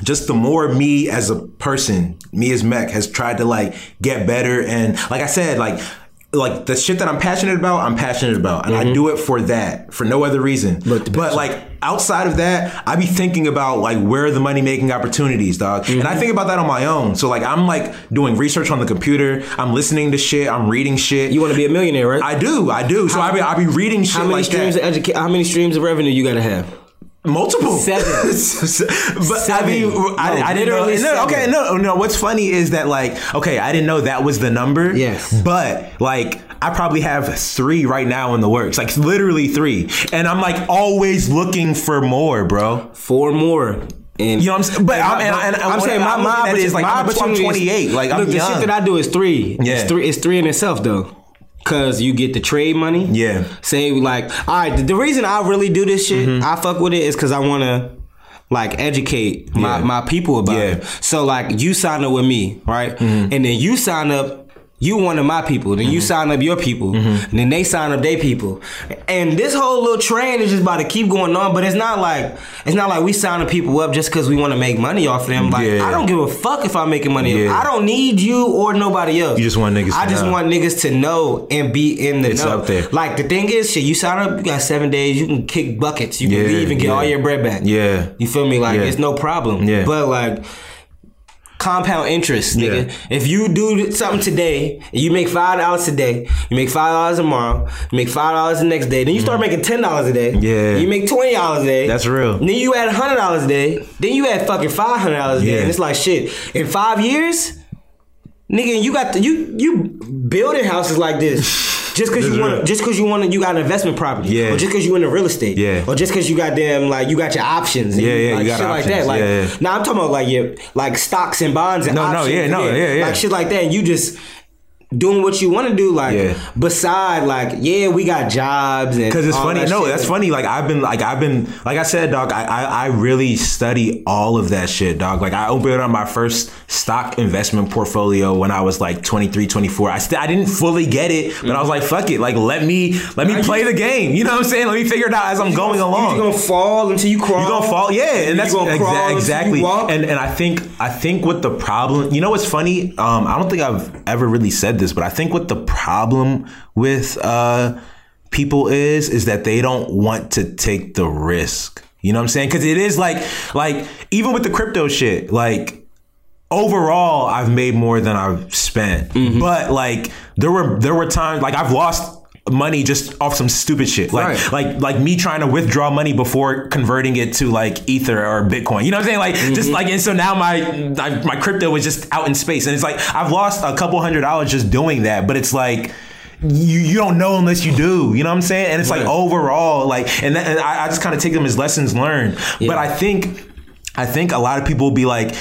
just the more me as a person, me as Mech, has tried to like get better, and like I said, like like the shit that I'm passionate about, I'm passionate about, and I do it for that, for no other reason. Mm-hmm. Look, but like outside of that, I be thinking about like where are the money making opportunities, dog. And Mm-hmm. I think about that on my own. So like I'm like doing research on the computer, I'm listening to shit, I'm reading shit. You want to be a millionaire, right? I do, I do. So I be I be reading shit how many like streams that. of educa- how many streams of revenue you gotta have? Multiple. Seven. but Seven. I mean, I, No, I didn't know. No, okay, no, no. What's funny is that like, okay, I didn't know that was the number. Yes. But like, I probably have three right now in the works. Like literally three, and I'm like always looking for more, bro. Four more. And You know what I'm saying? But I'm, and, and, I'm saying my, I'm my looking opportunity as, like my I'm, I'm opportunity is- 28. Like I'm look, the shit that I do is three. Yeah. It's three. It's three in itself though. Cause you get the trade money. Yeah. Say like, all right. The, reason I really do this shit, Mm-hmm. I fuck with it, is because I want to like educate my, Yeah. my people about Yeah. Mm-hmm. it. So like, you sign up with me, right? And then you sign up You one of my people, then you Mm-hmm. sign up your people, and then they sign up their people, and this whole little train is just about to keep going on. But it's not like it's not like we signing people up just because we want to make money off them. Like Yeah. I don't give a fuck if I'm making money. Yeah. I don't need you or nobody else. You just want niggas to I just know. want niggas to know and be in the It's know. up there. Like the thing is, shit. You sign up, you got seven days. You can kick buckets. You can Yeah, leave and get all your bread back. Yeah. You feel me? Like it's no problem. Yeah. But like compound interest, nigga. Yeah. If you do something today, and you make five dollars today, you make five dollars tomorrow, you make five dollars the next day, then you start mm. making ten dollars a day. Yeah. You make twenty dollars a day. That's real. Then you add hundred dollars a day. Then you add fucking five hundred dollars a day. And it's like shit. In five years, nigga, you got the, you you building houses like this. Just cause you want, just cause you want, you got an investment property, Yeah. or just cause you in the real estate, Yeah. or just cause you got them like you got your options, Yeah, yeah, like you got shit like that. Like, Yeah, yeah. now I'm talking about like your like stocks and bonds and No, no, yeah, no, yeah, yeah. like shit like that. And you just doing what you want to do, like Yeah. beside like yeah, we got jobs and Because it's funny. that No, shit. that's funny. Like I've been, like I've been, like I said, dog. I, I, I really study all of that shit, dog. Like I opened up my first stock investment portfolio when I was like 23, 24. I still, I didn't fully get it, but I was like, fuck it. Like let me, let me play the game. You know what I'm saying? Let me figure it out as I'm going along. you're gonna fall until you crawl. You're gonna fall, yeah, and that's gonna exa- crawl until you exactly. And and I think I think what the problem, you know, what's funny? Um, I don't think I've ever really said this, but I think what the problem with uh people is is that they don't want to take the risk. You know what I'm saying? Because it is like like even with the crypto shit, like overall I've made more than I've spent. Mm-hmm. But like there were there were times like I've lost money just off some stupid shit. Like Right. like like me trying to withdraw money before converting it to like ether or bitcoin. You know what I'm saying? Like Mm-hmm. just like and so now my my crypto was just out in space and it's like I've lost a couple hundred dollars just doing that, but it's like you you don't know unless you do. You know what I'm saying? And it's like overall like and, that, and I, I just kind of take them as lessons learned. But I think I think a lot of people will be like,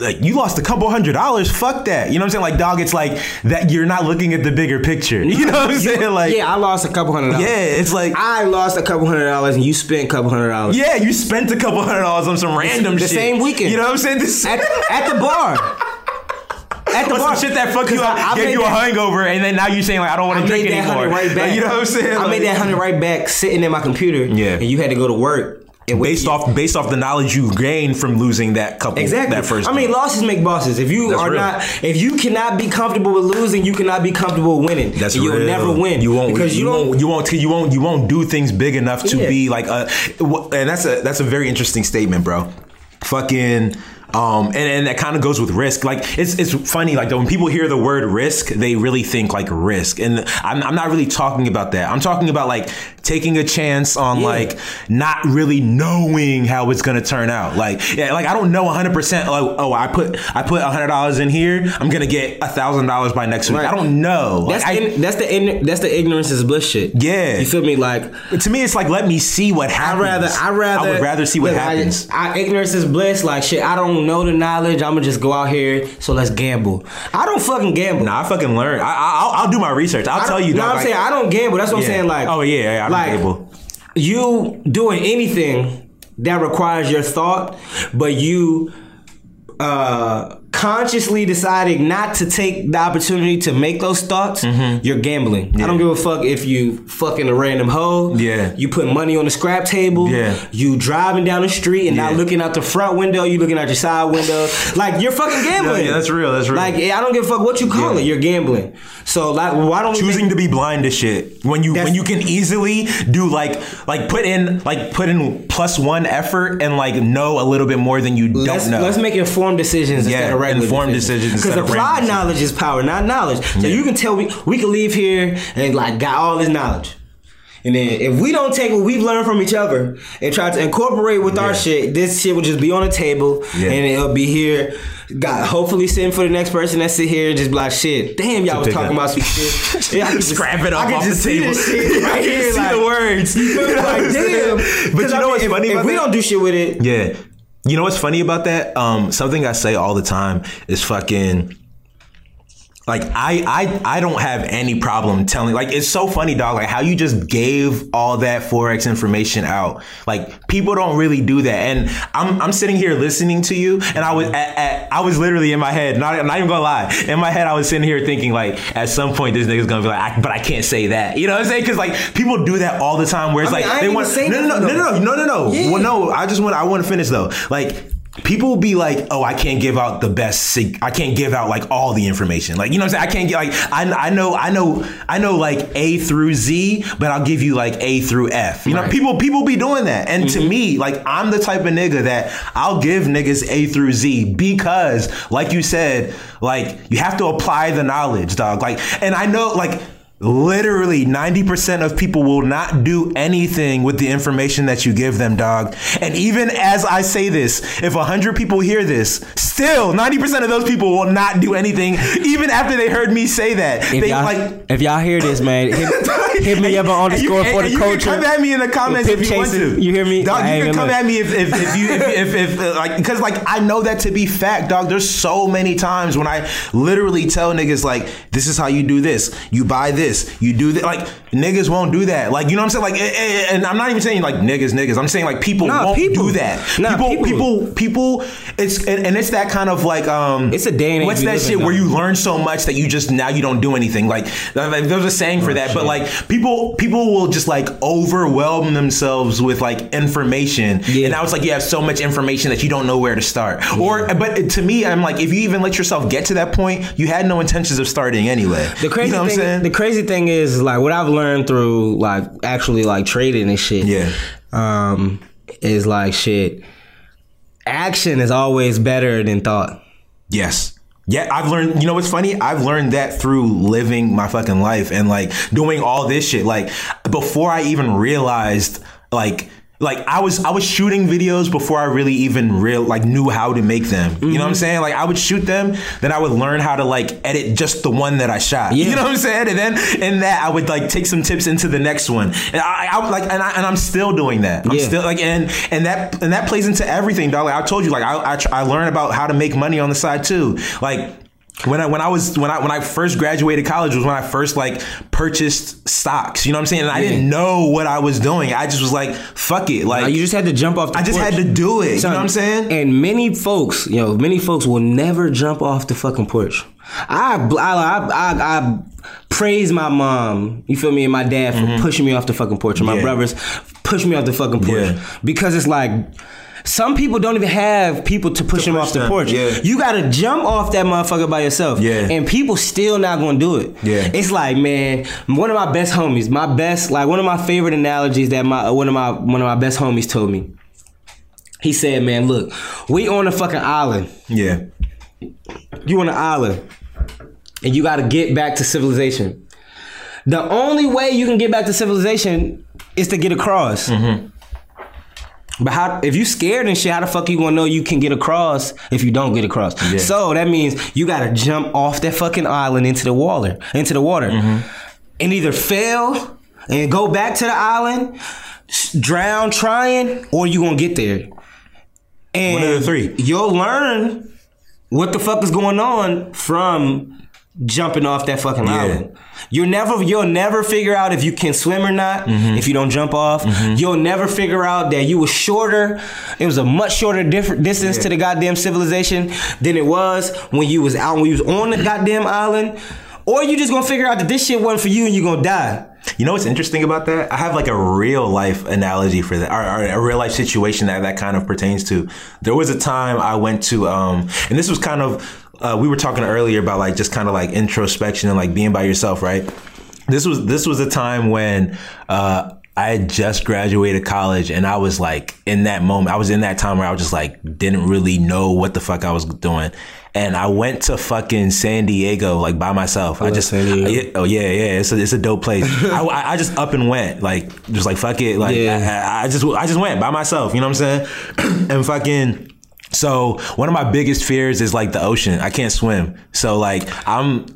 like you lost a couple hundred dollars. Fuck that. You know what I'm saying? Like, dog, it's like that. You're not looking at the bigger picture. You know what I'm saying? Like, yeah, I lost a couple hundred dollars. yeah, it's like, I lost a couple hundred dollars and you spent a couple hundred dollars. yeah, you spent a couple hundred dollars on some random The shit. The same weekend. You know what I'm saying? This At, at the bar. At the bar. shit that fucked you up, I- I gave you a that- hangover, and then now you're saying like I don't want to drink made that anymore. hundred right back. Like, you know what I'm saying? I Like, made that hundred right back sitting in my computer. Yeah. And you had to go to work. Wait- based off based off the knowledge you gained from losing that couple Exactly. that first. I mean, game. losses make bosses. If you That's are real. not, if you cannot be comfortable with losing, you cannot be comfortable winning. That's And You'll real. never win. You won't because you, don't. won't you won't you won't you won't do things big enough to Yeah. be like uh, a and that's a that's a very interesting statement, bro. Fucking um and, and that kind of goes with risk. Like it's it's funny like when people hear the word risk, they really think like risk. And I'm, I'm not really talking about that. I'm talking about like taking a chance on Yeah. like not really knowing how it's gonna turn out. Like yeah, like I don't know 100. percent Like oh, I put I put 100 dollars in here. I'm gonna get a thousand dollars by next week. Right. I don't know. That's Like, I- that's the in, that's the ignorance is bliss shit. Yeah. you feel me? Like to me, it's like let me see what happens. I rather I rather I would rather see what look, I- happens. I, ignorance is bliss. Like shit, I don't know the knowledge. I'm gonna just go out here. So let's gamble. I don't fucking gamble. nah, I fucking learn. I, I, I'll, I'll do my research. I'll I tell you. No, I'm like- saying I don't gamble. That's what Yeah. I'm saying. Like, Oh, yeah, yeah, I like, gamble. You doing anything that requires your thought, but you uh consciously deciding not to take the opportunity to make those thoughts, mm-hmm. you're gambling. I don't give a fuck if you fucking a random hoe. Yeah. You put money on the scrap table. Yeah. You driving down the street and not looking out the front window, you looking out your side window. like you're fucking gambling. yeah, that's real, that's real. Like I don't give a fuck what you call Yeah. it, you're gambling. So like why don't we choosing make- to be blind to shit when you That's- when you can easily do like like put in like put in plus one effort and like know a little bit more than you Let's, don't know. let's make informed decisions Yeah, instead of regular informed decisions Because applied knowledge is power, not knowledge. So you can tell me we can leave here and like got all this knowledge. And then if we don't take what we've learned from each other and try to incorporate with our shit, this shit will just be on the table Yeah. and it'll be here. God, hopefully sitting for the next person that sit here and just be like, shit, damn, y'all was talking up. about some shit. Yeah, I can Scrap it up I can off just the see table. this shit right I can here. see like, the words. You? You know what like, damn. But you I know what's funny if, if we don't do shit with it, Yeah. You know what's funny about that? Um, something I say all the time is fucking like I, I I don't have any problem telling like it's so funny dog like how you just gave all that forex information out. Like people don't really do that. And I'm, I'm sitting here listening to you and I was at, at, I was literally in my head not, not even gonna lie. In my head I was sitting here thinking like at some point this nigga's gonna be like I, but I can't say that. You know what I'm saying? Because like people do that all the time where it's I mean, like they want saying no no no nothing, no no no no no. Yeah. well, no I just want I want to finish though. Like people will be like, oh, I can't give out the best. I can't give out like all the information. Like you know what I'm saying? I can't get like I, I know I know I know like A through Z, but I'll give you like A through F. You know, people people be doing that, and to mm-hmm. me, like I'm the type of nigga that I'll give niggas A through Z because, like you said, like you have to apply the knowledge, dog. Like, and I know like. Literally 90% of people will not do anything with the information that you give them, dog. And even as I say this, if 100 people hear this, still 90% of those people will not do anything even after they heard me say that. If they y'all, like if y'all hear this, man, hit, hit me up on you- underscore for the you culture. Can come at me in the comments if you want to. you hear me? Dog, I you can come look. at me if, if, if you if, if, if, uh, like because like I know that to be fact, dog. There's so many times when I literally tell niggas like, this is how you do this. You buy this. You do that. Like niggas won't do that. Like you know what I'm saying? Like, eh, eh, and I'm not even saying like niggas, niggas. I'm saying like people Nah, won't people. do that. Nah, people, people. people. It's and, and it's that kind of like um. It's a day and What's that shit where you learn so much that you just now you don't do anything? Like, like, there's a saying Oh, for that, but like people people will just like overwhelm themselves with like information, Yeah. and now it's like you have so much information that you don't know where to start. Or, but to me, I'm like, if you even let yourself get to that point, you had no intentions of starting anyway. The crazy you know what thing, I'm saying? the crazy thing is like what I've learned through like actually like trading and shit. Yeah. Um, is like shit. Action is always better than thought. Yes. Yeah, I've learned, you know what's funny? I've learned that through living my fucking life and like doing all this shit. Like before I even realized like like I was I was shooting videos before I really even real like knew how to make them. You know what I'm mm-hmm. saying? Like I would shoot them, then I would learn how to like edit just the one that I shot. Yeah. You know what I'm saying? And then in that I would like take some tips into the next one. And I, I like and I and I'm still doing that. I'm Yeah. still like and and that and that plays into everything, dog. Like I told you, like I I, tr- I learned about how to make money on the side too. Like when I when I was when I when I first graduated college was when I first like purchased stocks. You know what I'm saying? And I didn't know what I was doing. I just was like, fuck it. Like you just had to jump off. The I just porch. had to do it. You know what I'm saying? And many folks, you know, many folks will never jump off the fucking porch. I, I, I, I, I praise my mom, you feel me, and my dad for pushing me off the fucking porch, and my Mm-hmm. Yeah. brothers push me off the fucking porch Yeah. because it's like. Some people don't even have people to push them push off the them, porch. yeah. You gotta jump off that motherfucker by yourself. Yeah. And people still not gonna do it. Yeah. It's like, man, one of my best homies, my best, like one of my favorite analogies that my uh, one of my one of my best homies told me. He said, man, look, we on a fucking island. Yeah. You on an island. And you gotta get back to civilization. The only way you can get back to civilization is to get across. Mm-hmm. But how if you scared and shit, how the fuck you gonna know you can get across if you don't get across? So that means you gotta jump off that fucking island into the water, into the water, mm-hmm. and either fail and go back to the island, drown trying, or you gonna get there. And One of the three. You'll learn what the fuck is going on from jumping off that fucking island. You'll never you'll never figure out if you can swim or not Mm-hmm. if you don't jump off. You'll never figure out that you were shorter. It was a much shorter different distance to the goddamn civilization than it was when you was out when you was on the goddamn island. Or you just gonna figure out that this shit wasn't for you and you gonna die. You know what's interesting about that? I have like a real life analogy for that, or, or a real life situation that that kind of pertains to. There was a time I went to, um, and this was kind of, uh, we were talking earlier about like just kind of like introspection and like being by yourself, right? This was this was a time when uh, I had just graduated college, and I was like in that moment. I was in that time where I was just like didn't really know what the fuck I was doing, and I went to fucking San Diego like by myself. I just San Diego. I- oh yeah, yeah, it's a, it's a dope place. I, I I just up and went, like just like fuck it, like Yeah. I, I just I just went by myself. You know what I'm saying? and fucking. So one of my biggest fears is like the ocean. I can't swim, so like I'm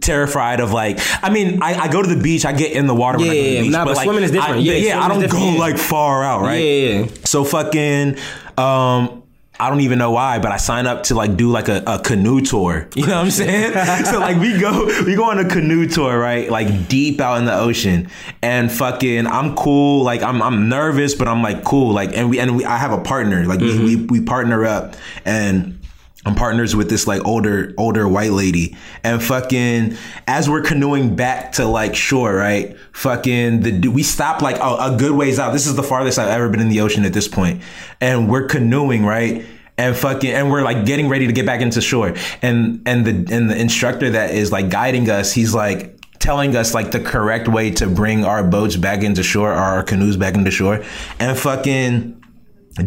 terrified of like. I mean, I, I go to the beach. I get in the water. when I go to Yeah, the beach, nah, but like, swimming is different. I, Yeah, yeah, I don't go like far out, right? Yeah, yeah, yeah. So fucking um I don't even know why, but I signed up to like do like a, a canoe tour. You know what I'm saying? so like we go we go on a canoe tour, right? Like deep out in the ocean, and fucking I'm cool. Like I'm I'm nervous, but I'm like cool. Like and we and we I have a partner. Like we, mm-hmm. we we partner up and. I'm partners with this like older older white lady. And fucking as we're canoeing back to like shore right? Fucking the we stop like a, a good ways out. This is the farthest I've ever been in the ocean at this point. And we're canoeing right? And fucking and we're like getting ready to get back into shore. And and the and the instructor that is like guiding us he's like telling us like the correct way to bring our boats back into shore or our canoes back into shore. And fucking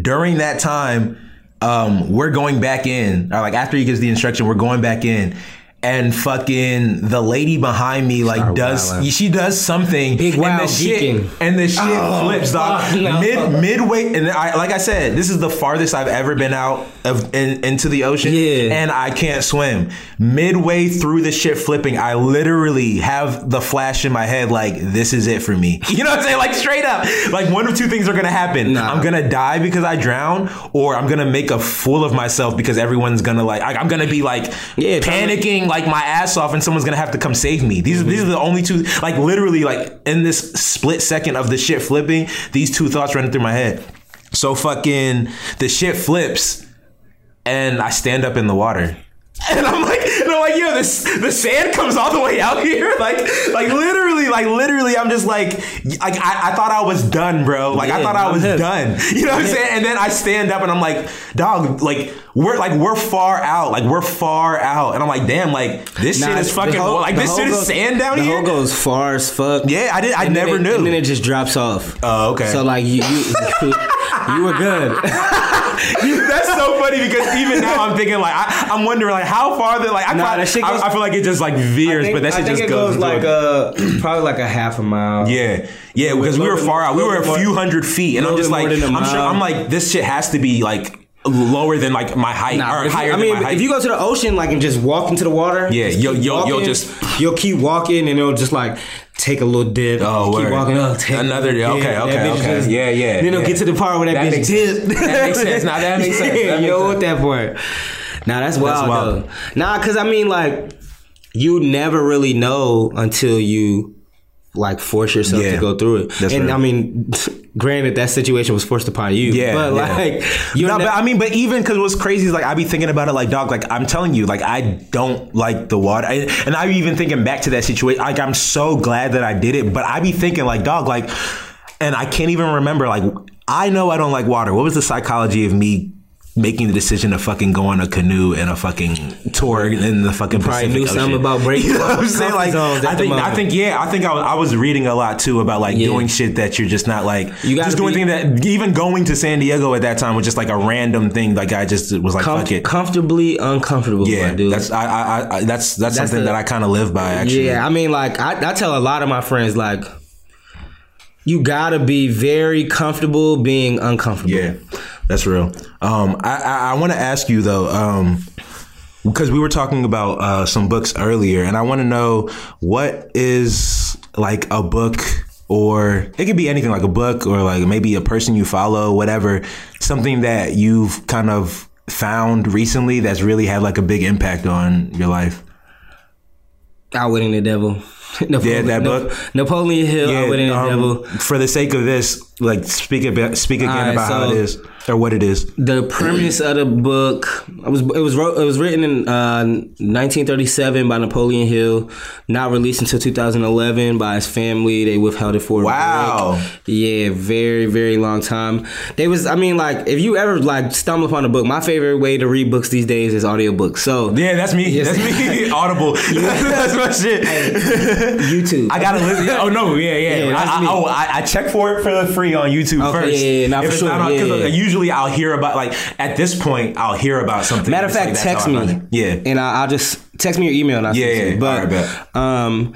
during that time um, we're going back in, or like after he gives the instruction, we're going back in. And fucking the lady behind me like Start does wilding. she does something Big and the shit and the shit Oh, flips dog no. mid midway and I like I said this is the farthest I've ever been out of in, into the ocean Yeah. and I can't swim midway through the shit flipping I literally have the flash in my head like this is it for me you know what I'm saying like straight up like one of two things are gonna happen Nah. I'm gonna die because I drown or I'm gonna make a fool of myself because everyone's gonna like I, I'm gonna be like Yeah, panicking like my ass off and someone's gonna have to come save me these are these are the only two like literally like in this split second of the shit flipping these two thoughts running through my head so fucking the shit flips and I stand up in the water. And I'm like, and I'm like, yo, this the sand comes all the way out here, like, like literally, like literally, I'm just like, like I, I thought I was done, bro. Like I thought I was hip. done. You know what I'm saying? And then I stand up and I'm like, dog, like we're like we're far out, like we're far out, and I'm like, damn, like this shit is fucking hole- like this shit is sand down the here. hole goes far as fuck. Yeah, I did. I And never it- knew. And then it just drops off. Oh, okay. So like you, you, you were good. That's so funny because even now I'm thinking like I, I'm wondering like how far that like I, Nah, probably- that shit goes- I, I feel like it just like veers, but that shit I think just it goes, goes like a- a probably like a half a mile. Yeah, yeah, because we were far out. We were a few hundred feet, and I'm just like, more than a I'm sure. I'm like, this shit has to be like lower than like my height Nah, or if you- higher I mean, than my height. if you go to the ocean, like, and just walk into the water, Yeah, you'll- you'll- you'll walking, just- you'll keep walking, and it'll just like take a little dip. Oh, keep word. walking. Oh, take Another- little okay, okay, okay. Yeah, yeah, Then it'll yeah. get to the part where that, That bitch makes dip. sense. That makes sense. Nah, that makes sense. That Yeah, makes yo, sense. that part. Nah, that's wild, wild. though. Nah, cause I mean, like, you never really know until you like force yourself Yeah. to go through it. That's and right. I mean, granted, that situation was forced upon you. Yeah, but yeah. like, you no, ne- but I mean, but even because what's crazy is like I be thinking about it, like dog, like I'm telling you, like I don't like the water, I, and I be even thinking back to that situation. Like I'm so glad that I did it, but I be thinking like dog, like, and I can't even remember. Like I know I don't like water. What was the psychology of me? Making the decision to fucking go on a canoe and a fucking tour in the fucking Probably Pacific knew Ocean. something about breaking You know what I'm saying? Like, I think, I think, yeah, I think I was, I was reading a lot too about like Yeah. doing shit that you're just not like You just doing be- things that even going to San Diego at that time was just like a random thing. Like I just was like, com- fuck it. comfortably uncomfortable. Yeah, dude. that's I, I, I that's that's, something the- that I kind of live by. Actually, Yeah, I mean, like I, I tell a lot of my friends, like you gotta be very comfortable being uncomfortable. Yeah, that's real. Um, I I, I want to ask you though, um, because we were talking about uh, some books earlier, and I want to know what is like a book. Or it could be anything like a book or like maybe a person you follow, whatever. Something that you've kind of found recently that's really had like a big impact on your life. Outwitting the Devil. Napoleon, that book? Napoleon Hill, Outwitting the um, Devil. For the sake of this, like speak about speak again Alright, about how it is or what it is. The premise of the book it was it was wrote, it was written in uh, 1937 by Napoleon Hill, not released until 2011 by his family. They withheld it for a Wow. break. Yeah, very very long time. They was I mean like if you ever like stumble upon a book, my favorite way to read books these days is audiobooks. So Yeah, that's me. Yes. That's me. Audible. that's my shit. YouTube. I gotta listen. Oh no, yeah, yeah. Yeah, I, I, oh, I, I check for it for the free on YouTube Okay, first. yeah, yeah, nah, If for sure, not on- yeah. Usually, I'll hear about like at this point, I'll hear about something. Matter of It's like, fact, text me. Yeah. and I, I'll just text me your email and I'll Yeah, it yeah. But um,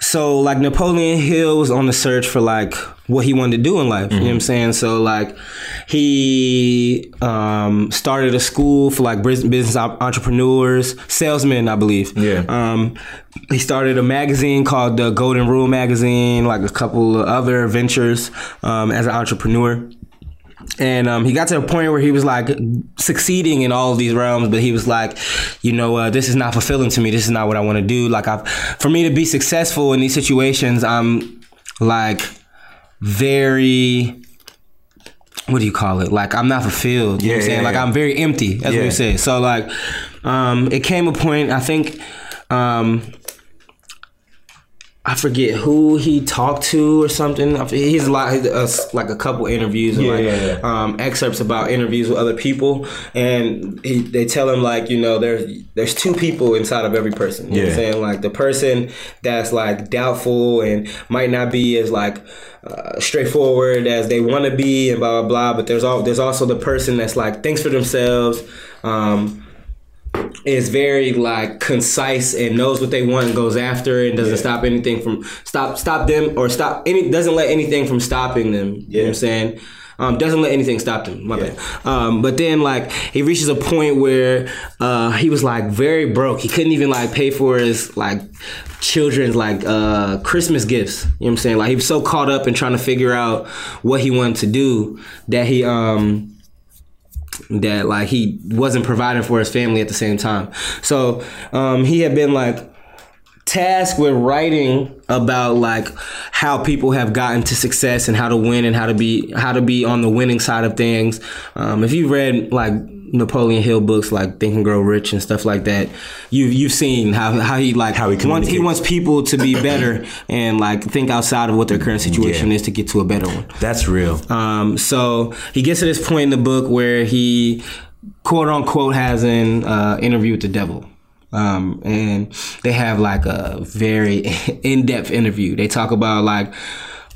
so like Napoleon Hill was on the search for like what he wanted to do in life. You know what Mm-hmm. I'm saying? So like he um started a school for like bus- business entrepreneurs, salesmen, I believe. Yeah. Um, he started a magazine called the Golden Rule magazine, like a couple of other ventures um, as an entrepreneur And um, he got to a point where he was like succeeding in all of these realms, but he was like, you know, uh, this is not fulfilling to me. This is not what I want to do. Like, I, for me to be successful in these situations, I'm like very what do you call it? Like I'm not fulfilled. You know what I'm Yeah, saying? yeah, like yeah. I'm very empty. What Yeah. he said. So like um it came a point I think um I forget who he talked to or something. He's a lot, he's uh, like a couple interviews, and Yeah, like yeah, yeah. Um, excerpts about interviews with other people, and he, they tell him like, you know, there's there's two people inside of every person. You know what I'm Yeah. saying? Like the person that's like doubtful and might not be as like uh, straightforward as they want to be, and blah blah blah. But there's all there's also the person that's like thinks for themselves. Um, is very like concise and knows what they want and goes after it and doesn't stop anything from stop stop them or stop any doesn't let anything from stopping them. You know what I'm saying? Um, doesn't let anything stop them. My bad. Um, but then like he reaches a point where uh, he was like very broke. He couldn't even like pay for his like children's like uh, Christmas gifts. You know what I'm saying? Like he was so caught up in trying to figure out what he wanted to do that he um that like he wasn't providing for his family at the same time. So um, he had been like tasked with writing about like how people have gotten to success and how to win and how to be how to be on the winning side of things. Um, if you read like Napoleon Hill books like Think and Grow Rich and stuff like that, you've you've seen how how he like How he wants he wants people to be better and like think outside of what their current situation Yeah. is to get to a better one. That's real. Um, so he gets to this point in the book where he, quote unquote, has an uh, interview with the devil. Um, and they have like a very in depth interview. They talk about like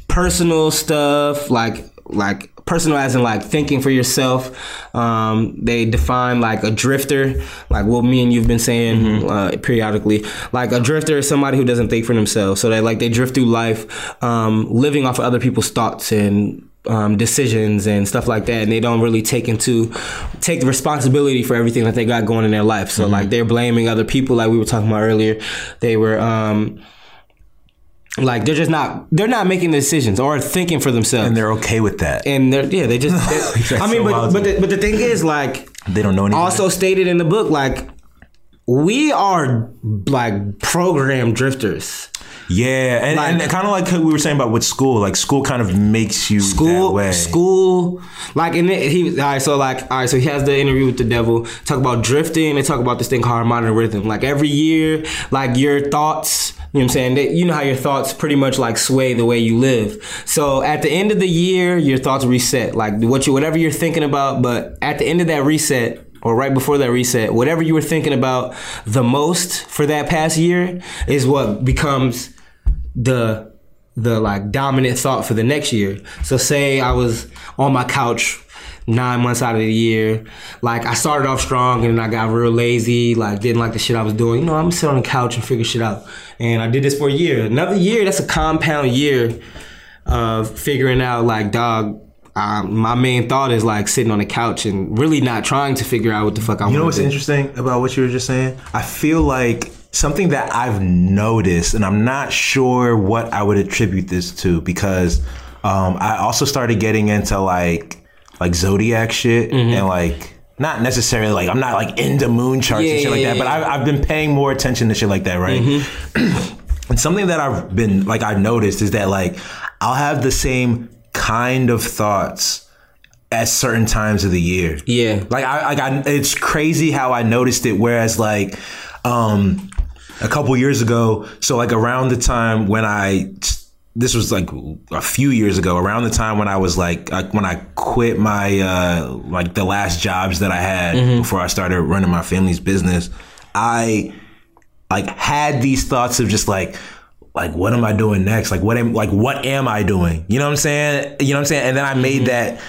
personal stuff, like like personal as in like thinking for yourself. Um, they define like a drifter, like what me and you've been saying uh, periodically. Like a drifter is somebody who doesn't think for themselves. So they like they drift through life, um, living off of other people's thoughts and um, decisions and stuff like that, and they don't really take into take the responsibility for everything that they got going in their life. So like they're blaming other people, like we were talking about earlier. They were. Um, like they're just not they're not making decisions or thinking for themselves and they're okay with that. and they're yeah they just they're- i mean so but but the, but the thing is like they don't know anything. also stated in the book like we are like program drifters yeah, and, like- and kind of like we were saying about with school, like school kind of makes you that school way. school like and it, he all right so like all right so he has the interview with the devil talk about drifting they talk about this thing called harmonic rhythm like every year like your thoughts you know what I'm saying? They, you know how your thoughts pretty much like sway the way you live. So at the end of the year, your thoughts reset. Like what you, whatever you're thinking about, but at the end of that reset, or right before that reset, whatever you were thinking about the most for that past year is what becomes the the like dominant thought for the next year. So say I was on my couch nine months out of the year, like I started off strong and then I got real lazy, like didn't like the shit I was doing. You know, I'm sit on the couch and figure shit out. And I did this for a year. Another year, that's a compound year of figuring out like dog. Um, my main thought is like sitting on the couch and really not trying to figure out what the fuck I want. You know what's do. interesting about what you were just saying? I feel like something that I've noticed, and I'm not sure what I would attribute this to, because um, I also started getting into like like zodiac shit Mm-hmm. and like not necessarily like I'm not like into moon charts Yeah, and shit like that, but. Mm-hmm. I've, I've been paying more attention to shit like that, right? and something that I've been like I've noticed is that like I'll have the same kind of thoughts at certain times of the year. Yeah. Like I, I, it's crazy how I noticed it. Whereas like, um, a couple years ago, so like around the time when I, this was like a few years ago, around the time when I was like, like when I quit my, uh, like the last jobs that I had before I started running my family's business, I like had these thoughts of just like, like what am I doing next? Like what am like what am I doing? You know what I'm saying? You know what I'm saying? And then I made that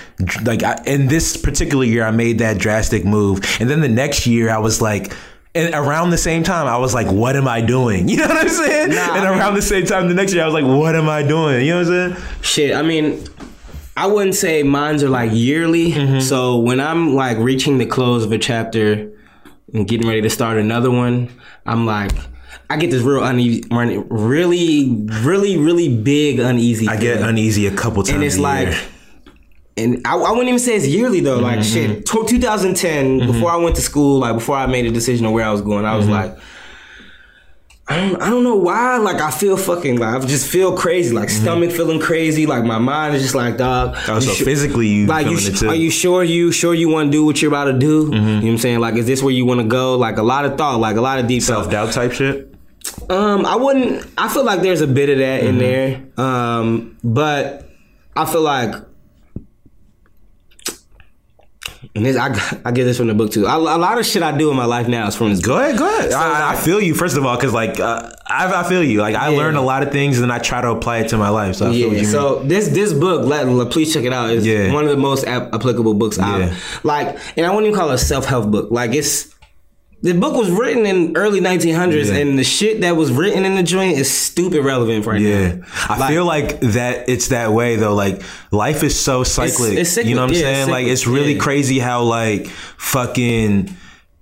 like I, in this particular year I made that drastic move. And then the next year I was like and around the same time I was like what am I doing? You know what I'm saying? Nah, and around the same time the next year I was like what am I doing? You know what I'm saying? Shit, I mean, I wouldn't say mines are like yearly. Mm-hmm. So when I'm like reaching the close of a chapter and getting ready to start another one, I'm like, I get this real uneasy, really, really, really big uneasy. I get feeling. uneasy a couple times and it's a like year. and I, I wouldn't even say it's yearly though. Like Mm-hmm. shit, tw 2010, before I went to school, like before I made a decision on where I was going, I was Mm-hmm. like, I don't, I don't know why. Like I feel fucking like I just feel crazy. Like stomach feeling crazy. Like my mind is just like dog. Mm-hmm. Oh, so physically you like you, sh- are you sure you sure you want to do what you're about to do? Mm-hmm. You know what I'm saying? Like is this where you want to go? Like a lot of thought, like a lot of deep self doubt type shit? Um, I wouldn't. I feel like there's a bit of that in Mm-hmm. there. Um, but I feel like, and this I I get this from the book too. I, a lot of shit I do in my life now is from this book. Go ahead, go ahead. I, I feel you first of all because like uh, I, I feel you. Like I Yeah. learn a lot of things and I try to apply it to my life. So I feel what Yeah, you so this this book, let, let- please check it out. Is Yeah. one of the most ap- applicable books Yeah. I've like, and I wouldn't even call it a self help book. Like it's the book was written in early 1900s, Yeah. and the shit that was written in the joint is stupid relevant right now. Yeah, now. I Like- feel like that it's that way though. Like life is so cyclic. it's cyclic, You know what I'm yeah, saying? it's like it's really yeah. crazy how like fucking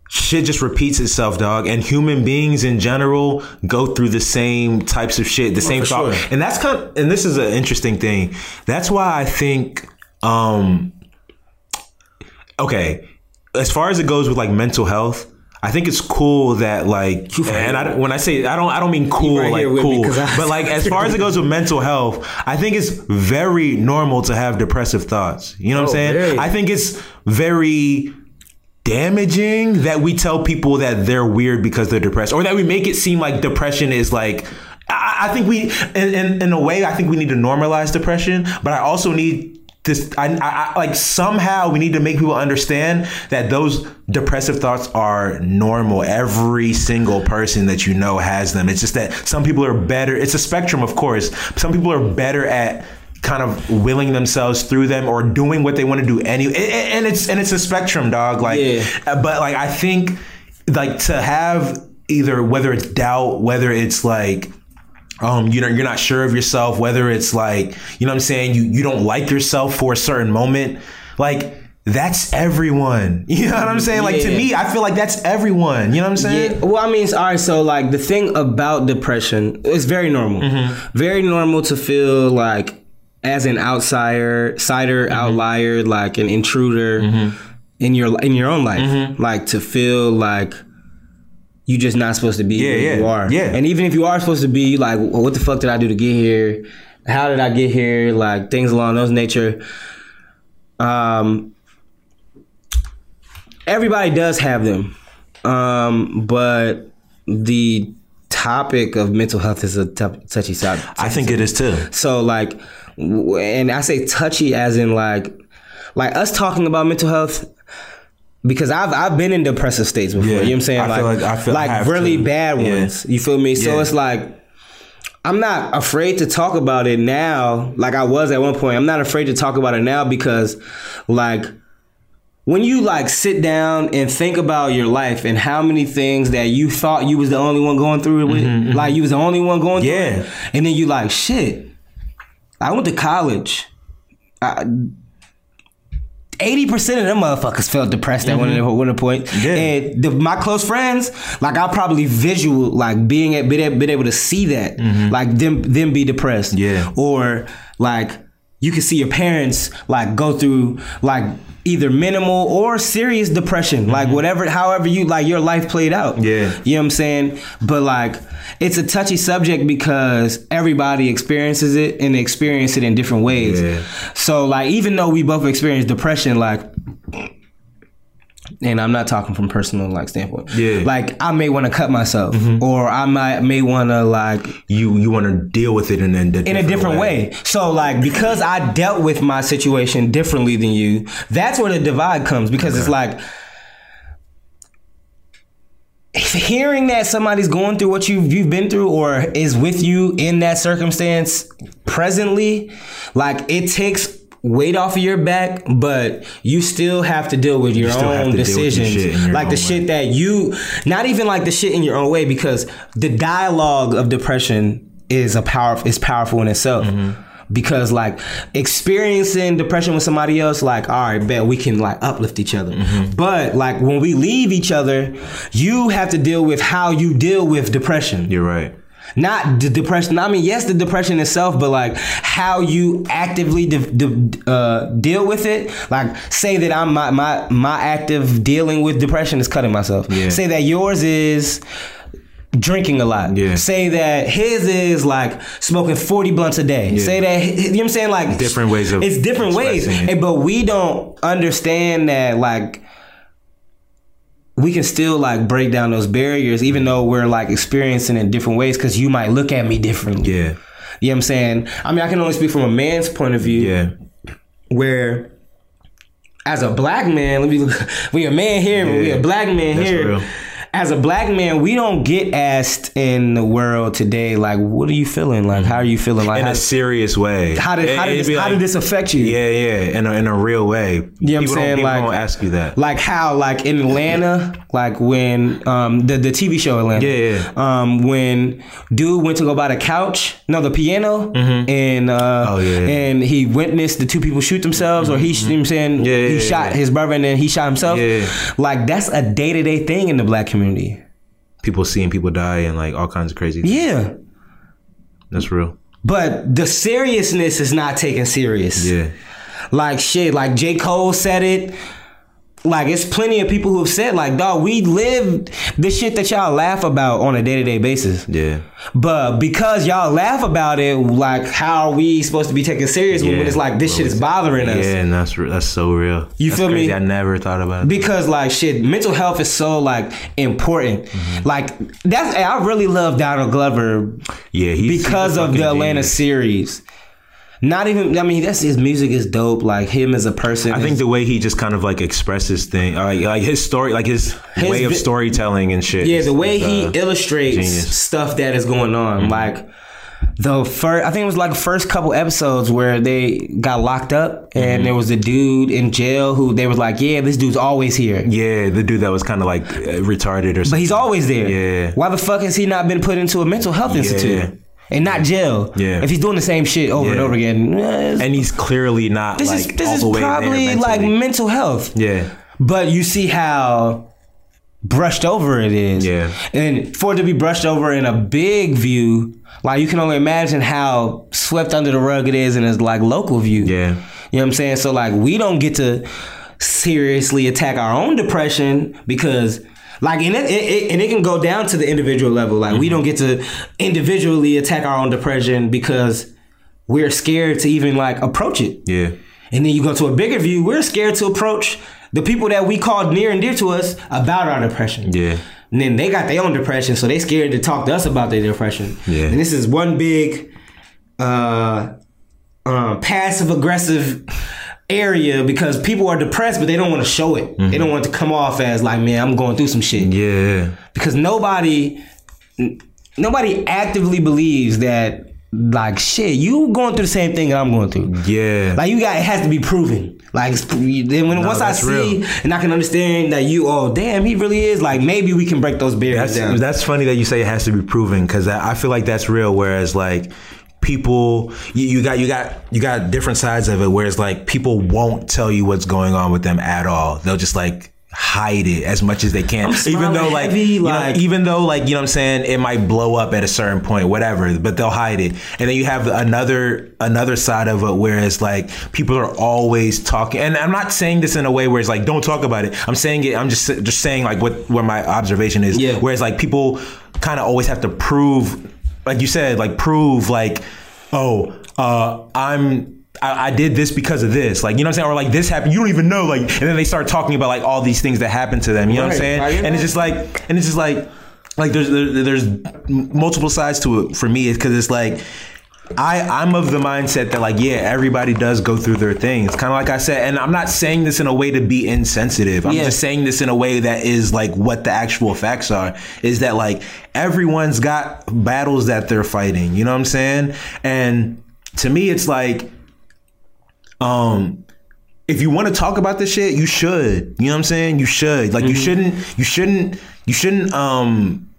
shit just repeats itself, dog. And human beings in general go through the same types of shit, the same for thought. sure. And that's kind of, and this is an interesting thing. That's why I think um okay, as far as it goes with like mental health, I think it's cool that like, and I, when I say I don't, I don't mean cool right like here with me, cool, but like as far as it goes with mental health, I think it's very normal to have depressive thoughts. You know what I'm Oh, saying? very. I think it's very damaging that we tell people that they're weird because they're depressed, or that we make it seem like depression is like. I, I think we, in, in in a way, I think we need to normalize depression, but I also need this. I, I, I like somehow we need to make people understand that those depressive thoughts are normal. Every single person that you know has them. It's just that some people are better. It's a spectrum, of course. Some people are better at kind of willing themselves through them or doing what they want to do anyway. And it's and it's a spectrum, dog. Like, Yeah. uh, but like I think like to have either whether it's doubt, whether it's like um, you know, you're not sure of yourself, whether it's like, you know what I'm saying, you you don't like yourself for a certain moment, like that's everyone. You know what I'm saying? Like to me, I feel like that's everyone. You know what I'm saying? Yeah. Well, I mean, it's all right. So, like, the thing about depression is very normal. Mm-hmm. Very normal to feel like as an outsider, cider, Mm-hmm. outlier, like an intruder in your in your own life. Mm-hmm. Like to feel like you just not supposed to be Yeah, yeah, you are. yeah. And even if you are supposed to be, like, well, what the fuck did I do to get here? How did I get here? Like things along those nature. Um, everybody does have them, um, but the topic of mental health is a touchy subject. I think it is too. So like, and I say touchy as in like, like us talking about mental health. Because I've I've been in depressive states before. Yeah. You know what I'm saying? I feel like- I feel I really too. bad Yeah. ones. You feel me? So Yeah. it's like I'm not afraid to talk about it now, like I was at one point. I'm not afraid to talk about it now because, like, when you like sit down and think about your life and how many things that you thought you was the only one going through it with, like you was the only one going through Mm-hmm, Yeah. it, and then you like, shit, I went to college. I, 80% of them motherfuckers felt depressed at one of the one of the point. Mm-hmm. Yeah. And the, my close friends, like I probably visual, like being at, been, able- to see that, like them them be depressed. Mm-hmm. Yeah. Or like you can see your parents like go through like either minimal or serious depression, like whatever, however you like your life played out. Mm-hmm. Yeah. You know what I'm saying? But like it's a touchy subject because everybody experiences it and they experience it in different ways. Yeah. So like even though we both experience depression, like and I'm not talking from personal like standpoint. Yeah. Mm-hmm. Like I may want to cut myself or I might may want to like You you want to deal with it in a, in a different way. So like because I dealt with my situation differently than you, that's where the divide comes because it's like hearing that somebody's going through what you've you've been through or is with you in that circumstance presently, like it takes weight off of your back, but you still have to deal with your have own with your decisions. your like the own shit that you not even like the shit in your own way because the dialogue of depression is a power is powerful in itself. Mm-hmm. Because like experiencing depression with somebody else, like all right, bet we can like uplift each other. Mm-hmm. But like when we leave each other, you have to deal with how you deal with depression. You're right. Not the depression. I mean, yes, the depression itself, but like how you actively de- de- uh, deal with it. Like, say that I'm my my my active dealing with depression is cutting myself. Yeah. Say that yours is drinking a lot. Yeah. Say that his is like smoking 40 blunts a day. Say that you know what I'm saying like Different ways of It's different ways. it. But we don't understand that like we can still like break down those barriers even though we're like experiencing it in different ways cuz you might look at me differently. Yeah. You know what I'm saying? I mean, I can only speak from a man's point of view Yeah. where as a black man, let me look, we a man here, but we Yeah. a black man That's here. real. As a black man, we don't get asked in the world today, like, what are you feeling? Like, how are you feeling? Like, In a serious way. how did how did this, be how did this affect you? Yeah, yeah, in a, in a real way. You know what I'm saying? Don't, Like- don't ask you that. Like how, like in Atlanta, like when um the, the TV show Atlanta, Yeah, um when dude went to go buy the couch, no the piano, and uh Mm-hmm. Oh, yeah, yeah. and he witnessed the two people shoot themselves, or he, you know what I'm saying, Mm-hmm. Yeah, he yeah, shot yeah. his brother and then he shot himself. Yeah. Like that's a day to day thing in the black community. People seeing people die and like all kinds of crazy. things. Yeah, That's real. but the seriousness is not taken serious. Yeah. Like shit, like J. Cole said it. Like it's plenty of people who have said, like, dog, we live the shit that y'all laugh about on a day to day basis. Yeah. But because y'all laugh about it, like, how are we supposed to be taken serious when it's like this shit is bothering us? Yeah, and that's that's so real. You That's feel me? I never thought about it. Because like shit, mental health is so like important. Mm-hmm. Like that's I really love Donald Glover yeah, he's because of the Atlanta genius. series. Not even I mean that's his music is dope. Like him as a person. I think the way he just kind of like expresses thing, uh, like, like his story, like his, His way of storytelling and shit. Yeah, the way is, he uh, illustrates genius. Mm-hmm. stuff that is going on, like the first, I think it was like the first couple episodes where they got locked up, Mm-hmm. and there was a dude in jail who they was like, "Yeah, this dude's always here." Yeah, the dude that was kind of like uh, retarded or something. But he's always there. Yeah. Why the fuck has he not been put into a mental health institute and not jail? Yeah. If he's doing the same shit over and over again, and he's clearly not this like is this is probably like mental health. yeah, But you see how brushed over it is. Yeah. And for it to be brushed over in a big view, like you can only imagine how swept under the rug it is in a like local view. yeah, You know what I'm saying? So like we don't get to seriously attack our own depression because like and it, it, and it can go down to the individual level. Like we don't get to individually attack our own depression because we're scared to even like approach it. yeah, And then you go to a bigger view, we're scared to approach the people that we called near and dear to us about our depression. yeah, And then they got their own depression, so they scared to talk to us about their depression. Yeah. And this is one big uh, uh, passive aggressive area because people are depressed, but they don't want to show it. They don't want to come off as like, man, I'm going through some shit. yeah, Because nobody, nobody actively believes that. Like shit, you going through the same thing that I'm going through. yeah. Like you got, it has to be proven. Like then when once I see real. and I can understand that you, oh damn, he really is. Like maybe we can break those barriers That's down. that's funny that you say it has to be proven because I I feel like that's real. Whereas like people, you, you got you got you got different sides of it. Whereas like people won't tell you what's going on with them at all. They'll just like hide it as much as they can even though like, heavy, you know, like- even though like you know what I'm saying it might blow up at a certain point whatever but they'll hide it and then you have another another side of it where it's like people are always talking and I'm not saying this in a way where it's like don't talk about it I'm saying it I'm just just saying like what where my observation is Yeah. whereas like people kind of always have to prove like you said like prove like oh uh I'm I, I did this because of this, like you know what I'm saying, or like this happened. You don't even know, like, and then they start talking about like all these things that happened to them. You know what I'm saying? Right. And it's just like, and it's just like, like there's there, there's multiple sides to it for me because it's like. I, I'm of the mindset that like yeah everybody does go through their things It's kind of like I said and I'm not saying this in a way to be insensitive I'm Yeah. just saying this in a way that is like what the actual facts are is that like everyone's got battles that they're fighting you know what I'm saying and to me it's like um if you want to talk about this shit, you should. You know what I'm saying? You should. Like you shouldn't you shouldn't you shouldn't um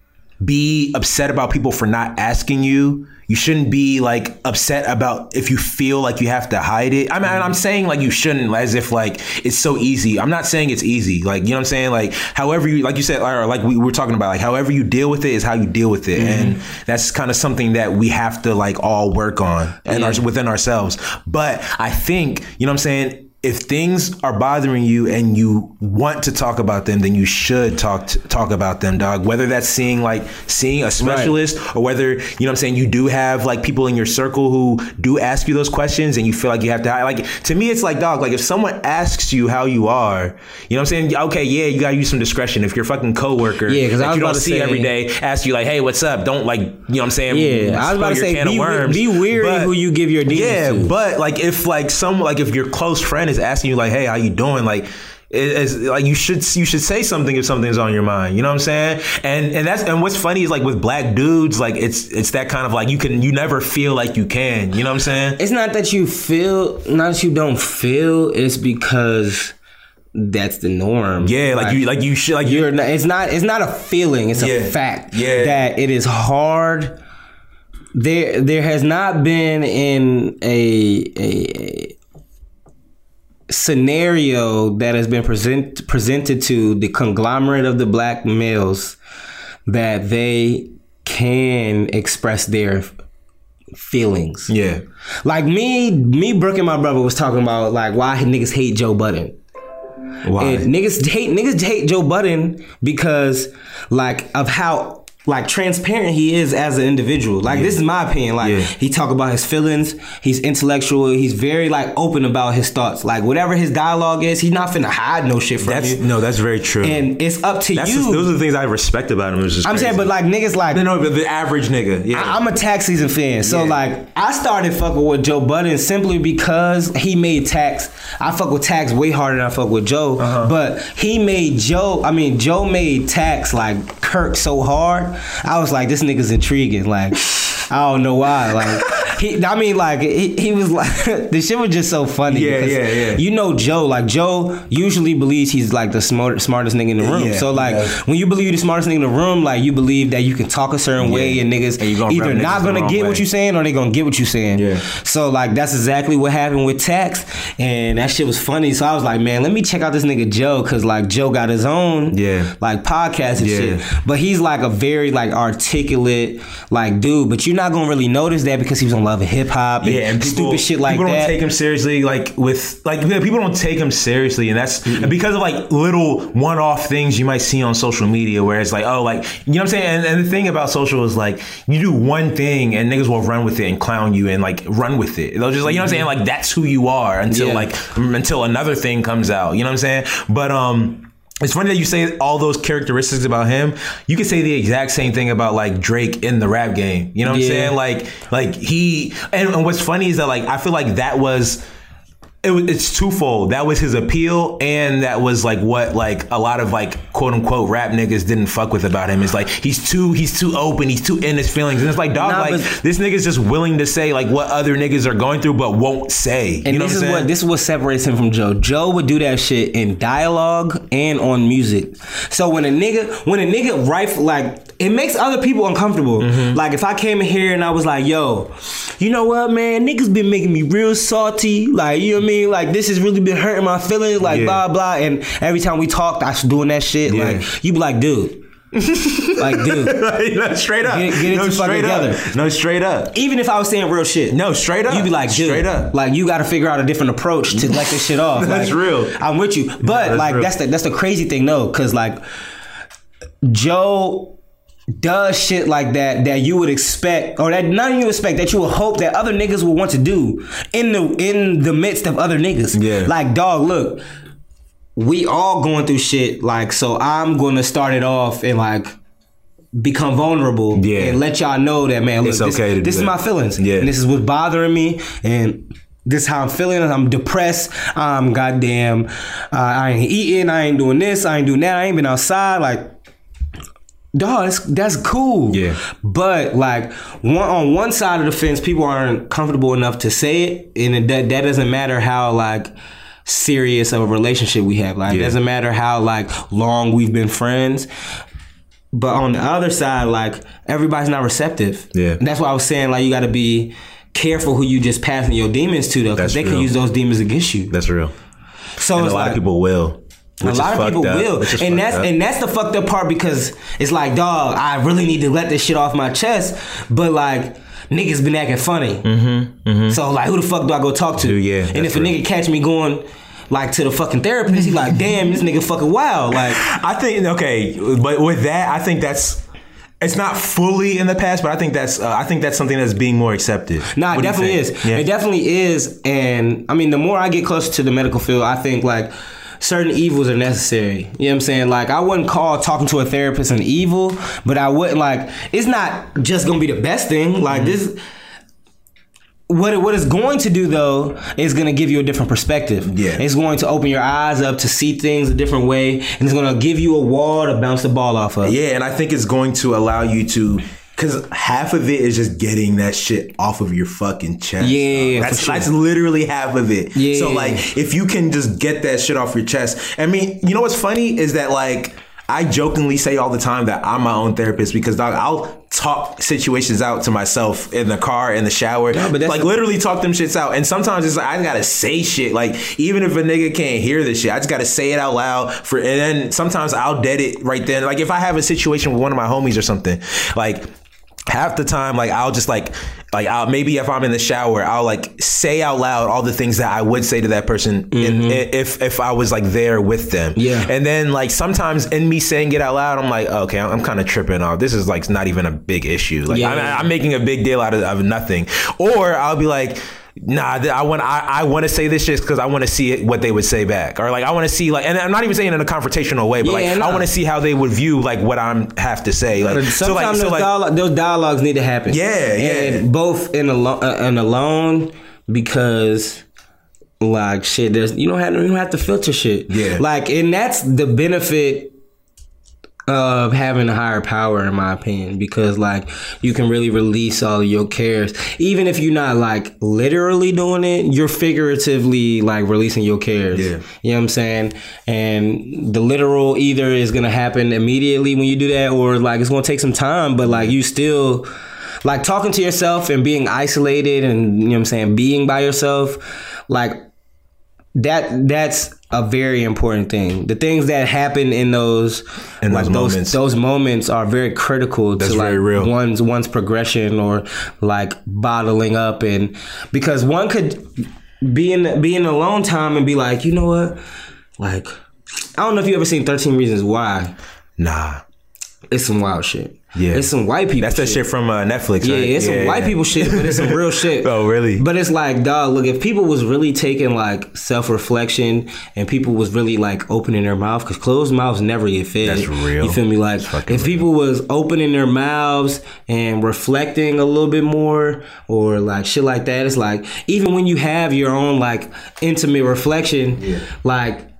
be upset about people for not asking you. You shouldn't be like upset about if you feel like you have to hide it. I mean, I'm mm-hmm. saying like you shouldn't, as if like it's so easy. I'm not saying it's easy. Like you know what I'm saying. Like however you, like you said, or like we were talking about, like however you deal with it is how you deal with it, mm-hmm. and that's kind of something that we have to like all work on and our, within ourselves. But I think you know what I'm saying if things are bothering you and you want to talk about them, then you should talk to, talk about them, dog. Whether that's seeing like seeing a specialist or whether you know what I'm saying you do have like people in your circle who do ask you those questions and you feel like you have to like to me it's like dog like if someone asks you how you are, you know what I'm saying? Okay, yeah, you gotta use some discretion. If your fucking coworker Yeah, 'cause I that was you don't see say- every day ask you like, hey, what's up? Don't like you know what I'm saying? Yeah, I was about to say be, be weary But- who you give your yeah, to. but like if like some like if your close friend is asking you like, "Hey, how you doing?" Like, it- it's like you should you should say something if something's on your mind. You know what I'm saying? And and that's and what's funny is like with black dudes, like it's it's that kind of like you can you never feel like you can. You know what I'm saying? It's not that you feel, not that you don't feel. It's because that's the norm. Yeah, like, you like you should like You're you. not, it's not. It's not a feeling. It's Yeah. a fact. Yeah. That it is hard. There, there has not been in a a, a scenario that has been present presented to the conglomerate of the black males that they can express their feelings. Yeah, Like me, me, Brooke, and my brother was talking about like why niggas hate Joe Budden. why? And niggas hate niggas hate Joe Budden because like of how like transparent he is as an individual. Like this is my opinion. Like Yeah. he talk about his feelings. He's intellectual. He's very like open about his thoughts. Like whatever his dialogue is, he's not finna hide no shit from that's you. no, that's very true. And it's up to that's you. just, those are the things I respect about him. I'm saying, but like niggas like no, no, but the average nigga. Yeah, I- I'm a tax season fan, so Yeah. like I started fucking with Joe Budden simply because he made tax. I fuck with tax way harder than I fuck with Joe, Uh-huh. but he made Joe. I mean, Joe made tax like Kirk so hard. I was like, this nigga's intriguing. Like, I don't know why. Like, he. I mean, like he, he was like the shit was just so funny. Yeah, because yeah, yeah. You know Joe. Like Joe usually believes he's like the smart, smartest nigga in the room. Yeah, so like yeah. when you believe you're the smartest nigga in the room, like you believe that you can talk a certain way and niggas And gonna either niggas not gonna get way. what you saying or they gonna get what you saying. Yeah. So like that's exactly what happened with Tax, and that shit was funny. So I was like, man, let me check out this nigga Joe, cause like Joe got his own Yeah. like podcast and Yeah. shit. But he's like a very like articulate like dude. But you're not gonna really notice that because he was on Love Hip Hop and, yeah, and people, stupid shit like people that. don't take him seriously. Like with like yeah, people don't take him seriously, and that's and because of like little one-off things you might see on social media, where it's like, oh, like you know what I'm saying. And, and the thing about social is like you do one thing and niggas will run with it and clown you and like run with it. They'll just like you know what I'm saying. Like that's who you are until Yeah. like until another thing comes out. You know what I'm saying? But um. It's funny that you say all those characteristics about him. You could say the exact same thing about like Drake in the rap game. You know what I'm saying? Like, like he. And, and what's funny is that like I feel like that was. It was, it's twofold. That was his appeal, and that was like what like a lot of like quote unquote rap niggas didn't fuck with about him. Is like he's too he's too open, he's too in his feelings, and it's like dog Nah, like this nigga's just willing to say like what other niggas are going through, but won't say. And you know this what I'm is saying? what this is what separates him from Joe. Joe would do that shit in dialogue and on music. So when a nigga when a nigga rife like it makes other people uncomfortable. Mm-hmm. Like if I came in here and I was like, yo, you know what, man, niggas been making me real salty. Like, you know what I mean? Like this has really been hurting my feelings, like Yeah. blah blah. And every time we talked, I was doing that shit. Yeah. Like you be like, dude. like, dude. no, straight up. Get- get it no, straight together. up. No, straight up. Even if I was saying real shit. No, straight up. You'd be like, dude, straight up. like you got to figure out a different approach to let this shit off. That's Like, real. I'm with you, but that's like real. that's the that's the crazy thing, though, because like Joe does shit like that that you would expect, or that not you expect that you would hope that other niggas would want to do in the in the midst of other niggas. Yeah. like dog, look. We all going through shit, like so. I'm gonna start it off and like become vulnerable Yeah. and let y'all know that man. Look, It's this, okay to this is my feelings. Yeah. and this is what's bothering me, and this is how I'm feeling. I'm depressed. I'm goddamn. Uh, I ain't eating. I ain't doing this. I ain't doing that. I ain't been outside. Like, dog, that's, that's cool. Yeah. But like, one on one side of the fence, people aren't comfortable enough to say it, and it, that that doesn't matter how like serious of a relationship we have. Like, it doesn't matter how like long we've been friends but on the other side, like everybody's not receptive. Yeah. And that's why I was saying like you got to be careful who you just passing your demons to though, because they can use those demons against you. That's real. So And a lot like, of people will. A which is lot of people up, will, and that's up. and that's the fucked up part because it's like, dog, I really need to let this shit off my chest, but like. Niggas been acting funny, mm-hmm, so like, who the fuck do I go talk to? Dude, yeah, and if a real. nigga catch me going like to the fucking therapist, he like, damn, this nigga fucking wild. Like, I think okay, but with that, I think that's it's not fully in the past, but I think that's uh, I think that's something that's being more accepted. Nah, it definitely is. Yeah. It definitely is. And I mean, the more I get closer to the medical field, I think like certain evils are necessary. You know what I'm saying? Like I wouldn't call talking to a therapist an evil, but I wouldn't like it's not just gonna be the best thing. Mm-hmm. Like this what it, what it's going to do though is going to give you a different perspective. Yeah. It's going to open your eyes up to see things a different way and it's going to give you a wall to bounce the ball off of. Yeah, and I think it's going to allow you to. Cause half of it is just getting that shit off of your fucking chest. Yeah, that's sure. that's literally half of it. Yeah. So like, if you can just get that shit off your chest, I mean, you know what's funny is that like I jokingly say all the time that I'm my own therapist because dog, I'll talk situations out to myself in the car, in the shower, but that's like literally talk them shits out. And sometimes it's like I gotta say shit. Like even if a nigga can't hear this shit, I just gotta say it out loud. For and then sometimes I'll dead it right then. Like if I have a situation with one of my homies or something, like half the time like I'll just like like I'll maybe if I'm in the shower I'll like say out loud all the things that I would say to that person in, mm-hmm. if if I was like there with them. Yeah. and then like sometimes in me saying it out loud I'm like okay I'm, I'm kind of tripping off. This is like not even a big issue. Like Yeah, I'm, I'm making a big deal out of, of nothing. Or I'll be like Nah, I want I, I want to say this just because I want to see it, what they would say back, or like I want to see like, and I'm not even saying in a confrontational way, but Yeah, like nah. I want to see how they would view like what I'm have to say, like Sometimes so like so those, like dialogue, those dialogues need to happen. Yeah, yeah. Both in alone uh, and alone because like shit, there's you don't have you don't have to filter shit. Yeah. Like and that's the benefit of having a higher power in my opinion because like you can really release all of your cares even if you're not like literally doing it you're figuratively like releasing your cares Yeah. you know what I'm saying? And the literal either is gonna happen immediately when you do that, or like it's gonna take some time, but like you still like talking to yourself and being isolated and you know what I'm saying, being by yourself, like that that's a very important thing. The things that happen in those In like those those moments. those moments are very critical That's to like real. one's one's progression or like bottling up and because one could be in be in a alone time and be like, you know what? Like I don't know if you ever seen 13 Reasons Why. nah. It's some wild shit. Yeah. It's some white people That's that shit from uh, Netflix, yeah, right? it's some white people shit, but it's some real shit. Oh, really? But it's like, dog, look, if people was really taking like self reflection and people was really like opening their mouth, because closed mouths never get fed. That's real. You feel me? Like, if people was opening their mouths and reflecting a little bit more or like shit like that, it's like, even when you have your own like intimate reflection, like,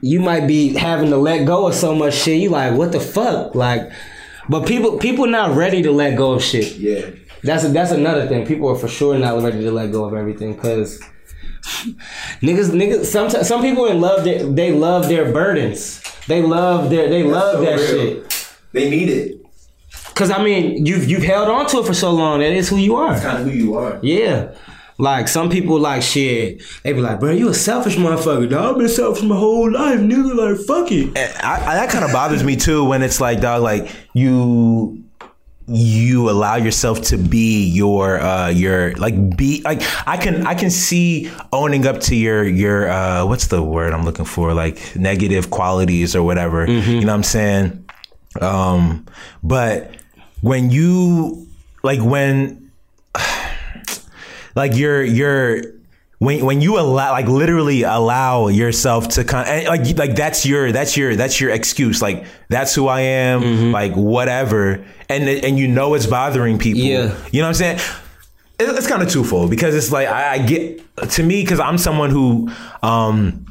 you might be having to let go of so much shit. You like, what the fuck? Like, but people people not ready to let go of shit. Yeah. That's a, that's another thing. People are for sure not ready to let go of everything because niggas niggas some some people in love they, they love their burdens. They love their they love so that real. shit. They need it. Cause I mean you've you've held on to it for so long. That is who you are. Kind of who you are. Yeah. Like some people like shit. They be like, bro, you a selfish motherfucker. Dog, I've been selfish my whole life, nigga. Like, fuck it. I, I, that kind of bothers me too when it's like, dog, like you you allow yourself to be your uh your like be like I can I can see owning up to your your uh what's the word I'm looking for like negative qualities or whatever you know what I'm saying um but when you like when like you're you're when when you allow like literally allow yourself to kind and like like that's your that's your that's your excuse like that's who I am Mm-hmm. like whatever and and you know it's bothering people Yeah. you know what I'm saying it's kind of twofold because it's like I, I get to me because I'm someone who um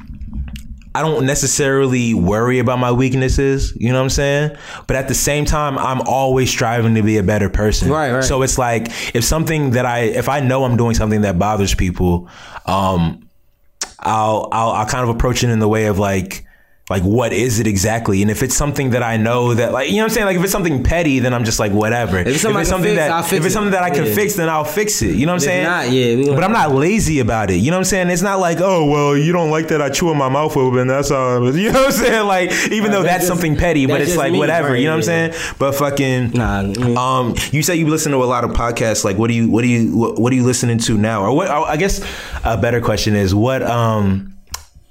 I don't necessarily worry about my weaknesses, you know what I'm saying? But at the same time, I'm always striving to be a better person. Right, right. So it's like if something that I if I know I'm doing something that bothers people, um I'll I'll I'll kind of approach it in the way of like like what is it exactly? And if it's something that I know that like you know what I'm saying, like if it's something petty, then I'm just like whatever. If it's something I can something fix, that if it's it. something that I can Yeah. fix, then I'll fix it. You know what I'm saying? not, yeah, But I'm not lazy about it. You know what I'm saying? It's not like, oh well, you don't like that I chew in my mouth open. That's all. You know what I'm saying? Like even though that's that's just- something petty, but it's like whatever. right, You know what I'm saying? But fucking Nah, um, you say you listen to a lot of podcasts. Like, what do you, what do you, what, what are you listening to now? Or what? I guess a better question is what. Um,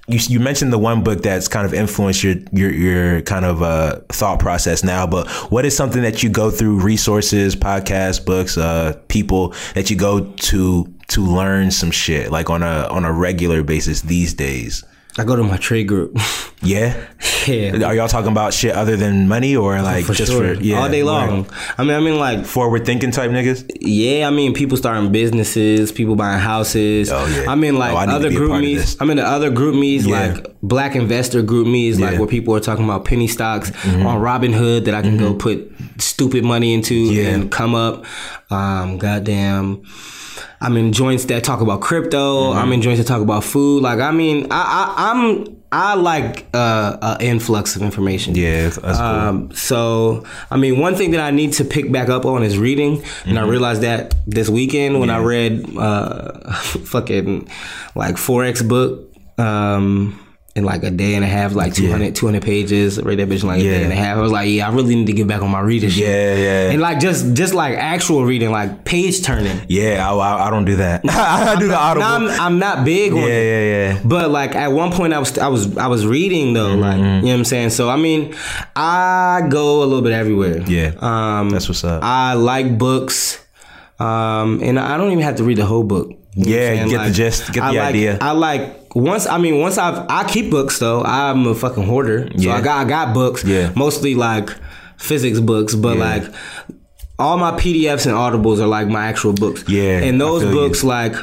you you mentioned the one book that's kind of influenced your your your kind of uh, thought process now. But what is something that you go through? Resources, podcasts, books, uh, people that you go to to learn some shit like on a on a regular basis these days. I go to my trade group. Yeah, yeah. are y'all talking about shit other than money or like For just sure. for yeah all day long. I mean, I mean, like, forward thinking type niggas? yeah. I mean, people starting businesses, people buying houses. Oh, yeah. I mean, like Oh, I other group me's. this. I'm the other GroupMe's, Yeah. like black investor group like Yeah. where people are talking about penny stocks Mm-hmm. on Robinhood that I can go put stupid money into Yeah. and come up. Um, goddamn. I'm in joints that talk about crypto. Mm-hmm. I'm in joints that talk about food. Like, I mean, I, I I'm I like uh, uh influx of information. Yeah, that's cool. Um, so, I mean, one thing that I need to pick back up on is reading, and I realized that this weekend when I read uh, fucking like forex book. Um, in like a day and a half, like 200, 200 pages. I read that bitch in like a day and a half. I was like, yeah, I really need to get back on my reading yeah, yeah. And like just just like actual reading, like page turning. Yeah, I, I, I don't do that. I do the audible. I'm, I'm not big on yeah, it. yeah, yeah. But like at one point I was I was I was reading though, like Mm-hmm. you know what I'm saying. So I mean, I go a little bit everywhere. Yeah, Um that's what's up. I like books. Um and I don't even have to read the whole book. You Yeah, get saying? the gist, get I the like, idea. I like once I mean once I've I keep books though. I'm a fucking hoarder. So Yeah. I got I got books. Yeah. Mostly like physics books, but Yeah. like all my PDFs and audibles are like my actual books. Yeah, And those feel you. books like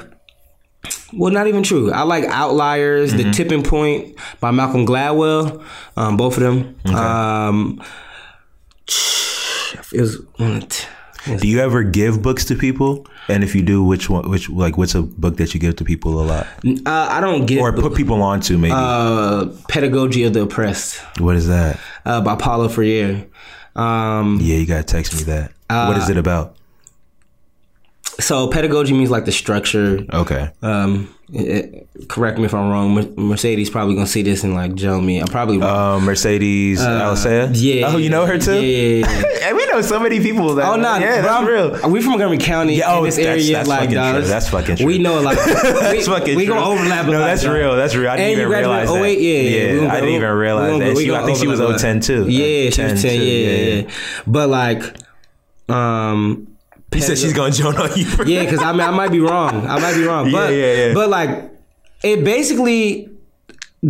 well, not even true. I like Outliers, Mm-hmm. The Tipping Point by Malcolm Gladwell. Um, both of them. Um, it was one of Do you ever give books to people? And if you do, which one? Which like what's a book that you give to people a lot, uh, I don't give or put people onto? Maybe uh, Pedagogy of the Oppressed what is that? uh, by Paulo Freire. Um, Yeah, you gotta text me that. what is it about? So pedagogy means like the structure. Okay. Um, it- correct me if I'm wrong. Mercedes probably gonna see this and like jail me. I'm probably wrong. Uh, Mercedes Alcea? yeah. Oh, you know her too? Yeah. yeah, yeah. And we know so many people that. Oh no, yeah, that's real. We from Montgomery County. Yeah, oh, in this that's- area, that's like fucking true. That's fucking true. We know a lot. That's we, fucking we true. gonna overlap. No, that's dog. real. That's real. I didn't And even realize graduated that. 08? Yeah, Yeah, gonna- I didn't even realize that. She- I think she was overlap 010 too. Yeah, she was ten. Yeah, yeah, yeah, yeah. But like, um, You said she's going to join on you. For yeah, because I mean, I might be wrong. I might be wrong. But yeah, yeah. but like, it basically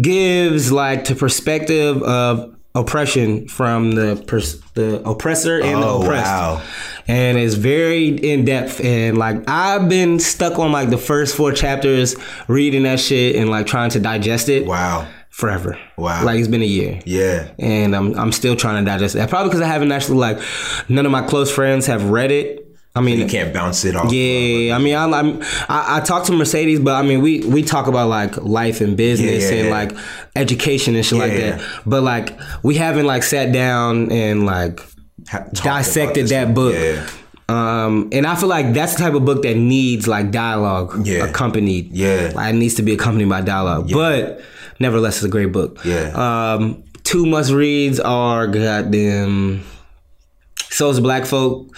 gives like the perspective of oppression from the pers- the oppressor and the Oh, oppressed. wow. And it's very in depth and like I've been stuck on like the first four chapters reading that shit and like trying to digest it Wow. forever. Wow. Like it's been a year. Yeah. And I'm I'm still trying to digest that. Probably because I haven't actually like none of my close friends have read it. I mean, You can't bounce it off. yeah, I mean, I, I'm, I I talk to Mercedes, but I mean, we we talk about like life and business Yeah, yeah, and yeah. like education and shit like that. But like, we haven't like sat down and like talked dissected that book. Um, and I feel like that's the type of book that needs like dialogue accompanied. Yeah. like it needs to be accompanied by dialogue. But nevertheless, it's a great book. Yeah. Um, two must reads are goddamn. Souls Black Folk,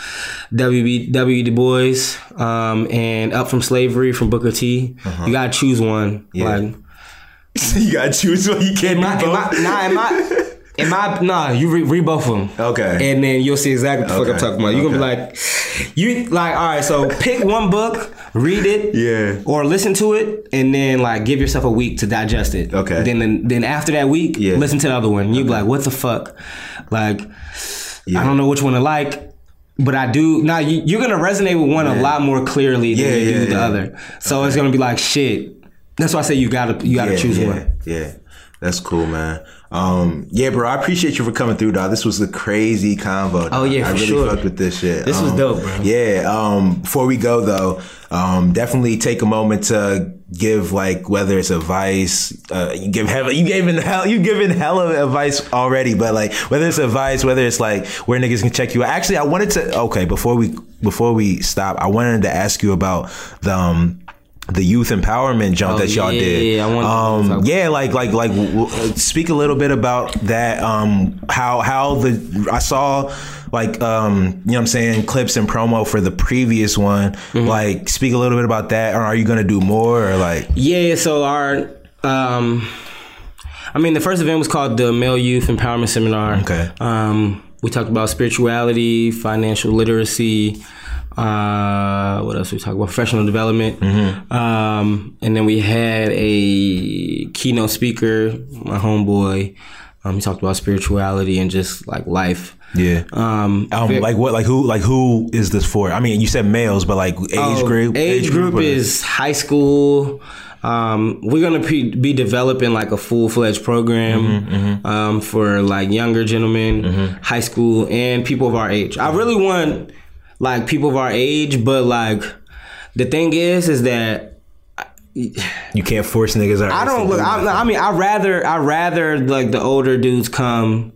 W.B. W. Du Bois, um, and Up from Slavery from Booker T. You gotta choose one. Uh-huh. Yeah. Like, you gotta choose one. You can't am I, am I, nah, am I, am I, nah, you read, read both of them. Okay. And then you'll see exactly what the fuck I'm talking about. You're gonna be like, you, like, all right, so pick one book, read it, Yeah. or listen to it, and then like give yourself a week to digest it. Okay. Then, then after that week, Yeah. listen to the other one. You'll be like, what the fuck? Like, Yeah. I don't know which one to like. But I do now. You, you're gonna resonate with one a lot more clearly than Yeah, you do yeah, the other. So it's gonna be like shit. That's why I say you gotta you gotta yeah, choose yeah, one. Yeah, that's cool, man. Um, yeah, bro, I appreciate you for coming through, dog. This was a crazy convo. dog. Oh, yeah, I really sure. fucked with this shit. This was Um, dope, bro. Yeah. Um, before we go though, um, definitely take a moment to give like whether it's advice, uh, you give hell, you gave in hell, you given hella advice already, but like whether it's advice, whether it's like where niggas can check you. out. Actually, I wanted to okay before we before we stop, I wanted to ask you about the. Um, the youth empowerment jump Oh, that y'all yeah, did. yeah, yeah. I wanted um, yeah, like like like w- w- speak a little bit about that. Um, how how the I saw like um, you know what I'm saying clips and promo for the previous one. Mm-hmm. Like speak a little bit about that. Or are you gonna do more or like? Yeah, so our um I mean the first event was called the Male Youth Empowerment Seminar. Okay. Um we talked about spirituality, financial literacy, uh what else we talked about? Professional development. Mm-hmm. Um and then we had a keynote speaker, my homeboy. Um he talked about spirituality and just like life. Yeah. Um, like what? Like who? Like who is this for? I mean, you said males, but like age Oh, group. Age, group or- is high school. Um, we're gonna be, be developing like a full fledged program Mm-hmm, Um, for like younger gentlemen, high school, and people of our age. I really want like people of our age, but like the thing is, is that you can't force niggas. Out I don't look. I, I mean, I rather I rather like the older dudes come,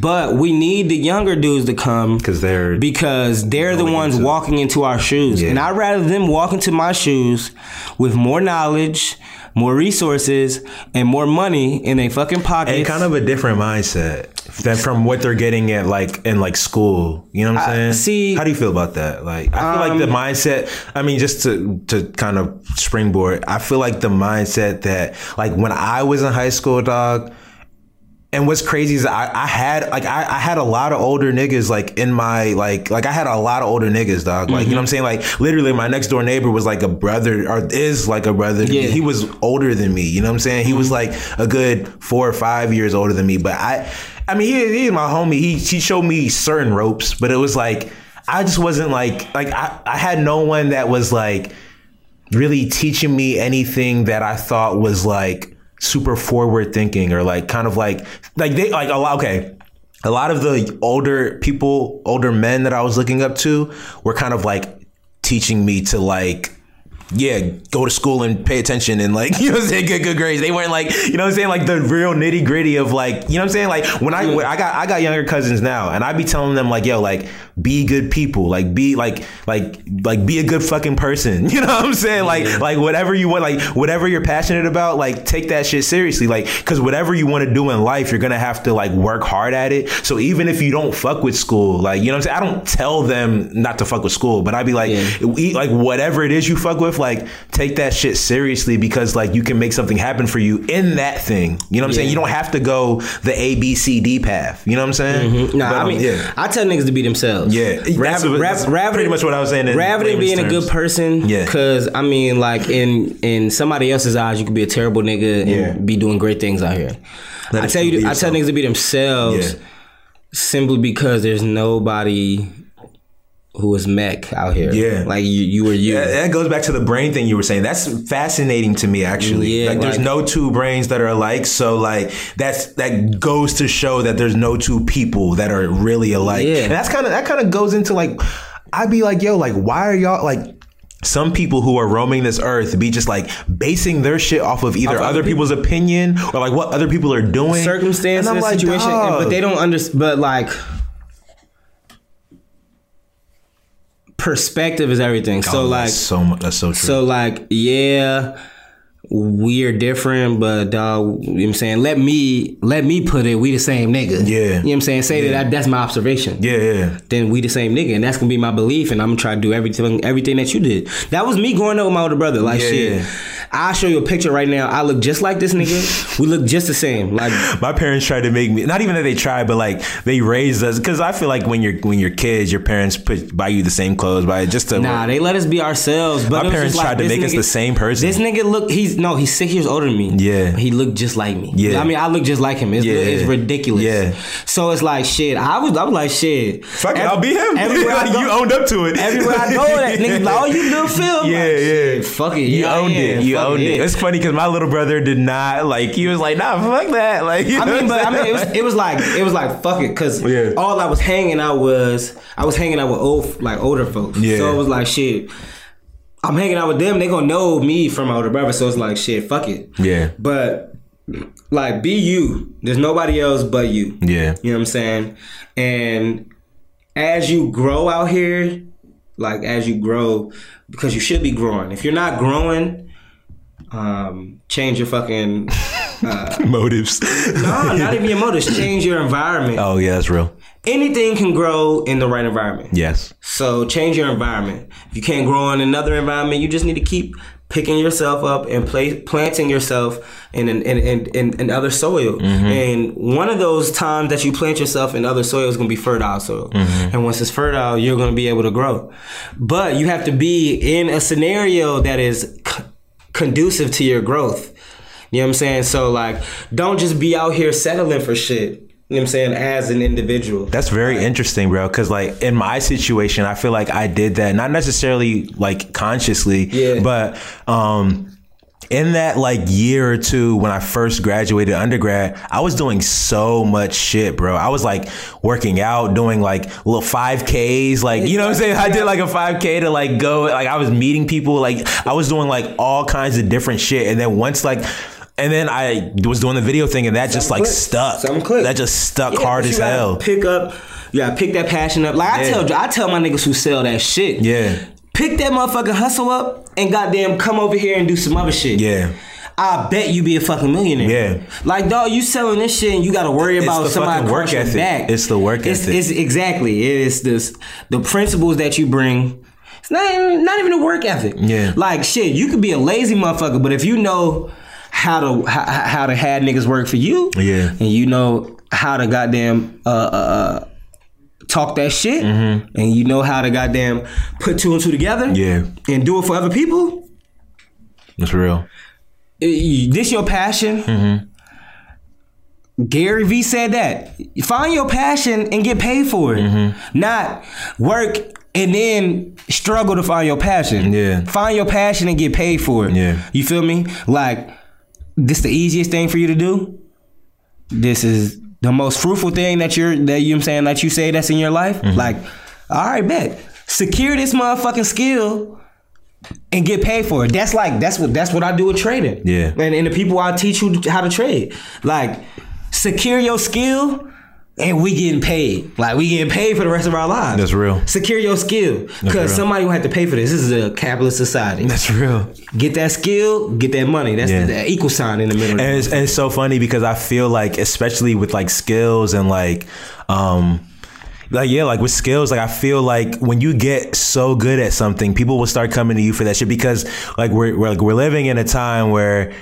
but we need the younger dudes to come because they're because they're the ones into- walking into our shoes. Yeah. And I'd rather them walk into my shoes with more knowledge, more resources, and more money in their fucking pockets. and kind of a different mindset than from what they're getting at like in like school. You know what I'm saying? see- how do you feel about that? Like, I feel like the Um, mindset. I mean, just to to kind of springboard, I feel like the mindset that like when I was in high school, dog. And what's crazy is I, I had like I, I had a lot of older niggas like in my like like I had a lot of older niggas dog. Like you know mm-hmm. what I'm saying? Like literally my next door neighbor was like a brother or is like a brother. Yeah. he was older than me you know what I'm saying? He was mm-hmm. like a good four or five years older than me. But I I mean he, he's my homie. He he showed me certain ropes but it was like I just wasn't like like I, I had no one that was like really teaching me anything that I thought was like super forward thinking or like kind of like like they like a lot okay a lot of the older people older men that I was looking up to were kind of like teaching me to like yeah, go to school and pay attention and like, you know what I'm saying, good good grades. They weren't like, you know what I'm saying, like the real nitty gritty of like, you know what I'm saying? Like when I when I got I got younger cousins now and I'd be telling them like, yo, like be good people, like be like like like be a good fucking person. You know what I'm saying? Like like whatever you want, like whatever you're passionate about, like take that shit seriously. Like cause whatever you want to do in life, you're gonna have to like work hard at it. So even if you don't fuck with school, like you know what I'm saying? I don't tell them not to fuck with school, but I'd be like, Yeah. like whatever it is you fuck with, like take that shit seriously because like you can make something happen for you in that thing. You know what I'm saying? You don't have to go the A B C D path. You know what I'm saying? Nah, I um, mean, yeah. I tell niggas to be themselves. Yeah. That's rather, what- that's rather pretty much what I was saying in rather than layman's being a good person, Yeah. Because I mean, like in in somebody else's eyes, you could be a terrible nigga and Yeah. be doing great things out here. Let I tell you, I tell niggas to be themselves, Yeah. simply because there's nobody who is mech out here. Yeah. like you, you were you. That, that goes back to the brain thing you were saying. That's fascinating to me, actually. Yeah, like, there's no two brains that are alike. So, like, that's that goes to show that there's no two people that are really alike. Yeah. And that's kind of that kind of goes into like, I'd be like, yo, like, why are y'all like? Some people who are roaming this earth be just like basing their shit off of either Off other other people's opinion or like what other people are doing, circumstance And like, situation, dog. but they don't understand. But like, perspective is everything. So like, so much. That's so true. So like, yeah, we're different, but dog, you know what I'm saying? Let me let me put it, we the same nigga. Yeah. You know what I'm saying? Say that that's my observation. yeah, yeah. Then we the same nigga, and that's gonna be my belief, and I'm gonna try to do everything everything that you did. That was me growing up with my older brother. Like Yeah, shit. yeah. I'll show you a picture right now. I look just like this nigga. we look just the same. Like my parents tried to make me not even that they tried but like they raised us because i feel like when you're when you're kids your parents put buy you the same clothes buy just to Nah, they let us be ourselves. But My parents just like, tried to make us the same person. This nigga look, he's no, he's six years older than me. Yeah. he looked just like me. Yeah. I mean, I look just like him. It's, Yeah. it's ridiculous. Yeah. So it's like shit. I was, I was like shit. fuck it Every- i'll be him Everywhere go, you owned up to it everywhere I go, that nigga like, oh, you little Phil. yeah Like, yeah Fuck it. you yeah, owned yeah, it you owned it it's funny because my little brother did not like he was like nah fuck that like you I know mean, but I mean, it was, saying? it was like it was like fuck it, because Yeah. all I was hanging out was I was hanging out with old like older folks. Yeah. So it was like shit. I'm hanging out with them. They gonna know me from my older brother. So it's like shit. Fuck it. Yeah. But like, be you. There's nobody else but you. Yeah. You know what I'm saying? And as you grow out here, like as you grow, because you should be growing. If you're not growing, um, change your fucking uh, Motives. no, not even your motives. Change your environment. oh yeah, that's real. Anything can grow in the right environment. Yes. So change your environment. If you can't grow in another environment, you just need to keep picking yourself up and play, planting yourself in in, in, in, in other soil. Mm-hmm. And one of those times that you plant yourself in other soil is going to be fertile soil. Mm-hmm. And once it's fertile, you're going to be able to grow. But you have to be in a scenario that is c- conducive to your growth. You know what I'm saying? So like, don't just be out here settling for shit. You know what I'm saying? As an individual. That's very interesting, bro. Because like in my situation, I feel like I did that not necessarily like consciously, Yeah. but um, in that like year or two when I first graduated undergrad, I was doing so much shit, bro. I was like working out, doing like little five Ks, like you know what I'm saying. I did like a five K to like go, like I was meeting people, like I was doing like all kinds of different shit, and then once like. And then I was doing the video thing, and that just like stuck. Something clicked. That just stuck Yeah, hard as hell. Pick up, yeah, pick that passion up. Like I Yeah. tell, I tell my niggas who sell that shit. Yeah. Pick that motherfucking hustle up and goddamn come over here and do some other shit. Yeah. I bet you be a fucking millionaire. Yeah. Like dog, you selling this shit and you got to worry about the somebody work ethic. back. It's the work It's, ethic. it's exactly. It's this the principles that you bring. It's not even, not even a work ethic. Yeah. Like shit, you could be a lazy motherfucker, but if you know how to how, how to have niggas work for you, Yeah. and you know how to goddamn uh, uh, uh talk that shit, and you know how to goddamn put two and two together, Mm-hmm. Yeah. and do it for other people. That's real. This your passion. Gary Vee said that. Find your passion and get paid for it. Not work and then struggle to find your passion. Yeah. Find your passion and get paid for it. Yeah. You feel me? Like this the easiest thing for you to do. This is the most fruitful thing that you're that you know what I'm saying that you say that's in your life. Mm-hmm. Like, all right, bet. Secure this motherfucking skill and get paid for it. That's like that's what that's what I do with trading. Yeah. And and the people I teach you how to trade. Like secure your skill and we getting paid. Like we getting paid for the rest of our lives. That's real. Secure your skill. real. Cause somebody will have to pay for this. This is a capitalist society. That's real. Get that skill, get that money. That's Yeah. the equal sign in the middle. And it's, and it's so funny because I feel like, especially with like skills and like, um, like yeah, like with skills, like I feel like when you get so good at something, people will start coming to you for that shit because like we're, we're like we're living in a time where.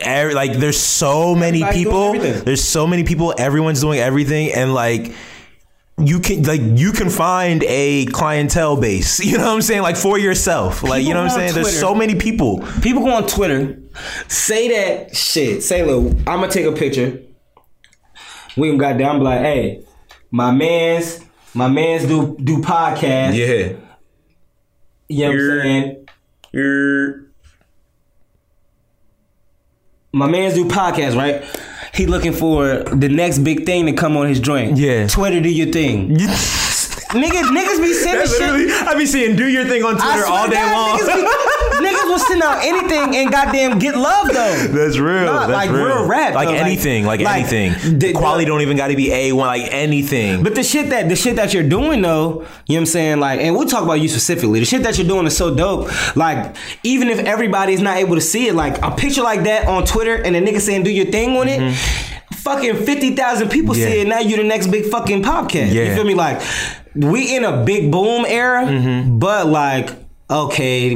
Every, like there's so many Everybody's people. there's so many people. Everyone's doing everything. And like you can like you can find a clientele base. You know what i'm saying? Like for yourself. Like you know what i'm saying? There's so many people. People go on Twitter, say that shit. Say, look, I'm gonna take a picture. We can got down, like, hey, my man's, my man's do do podcast. yeah. You know what I'm saying? you're My man's do podcast, right? He looking for the next big thing to come on his joint. Yeah. Twitter, do your thing. niggas, niggas be sending shit. I be seeing do your thing on Twitter all day God, long. Niggas, be, niggas will send out anything and goddamn get love though. That's real. Nah, That's like real. real rap, Like though, anything. Like, like, anything. the- quality the- don't even got to be a one. Like anything. But the shit that the shit that you're doing though, you know what I'm saying? Like, and we'll talk about you specifically. The shit that you're doing is so dope. Like, even if everybody's not able to see it, like a picture like that on Twitter and a nigga saying do your thing on it, fucking fifty thousand people Mm-hmm. Yeah. see it. Now you're the next big fucking podcast. You feel me? Like, we in a big boom era, Mm-hmm. but like, okay,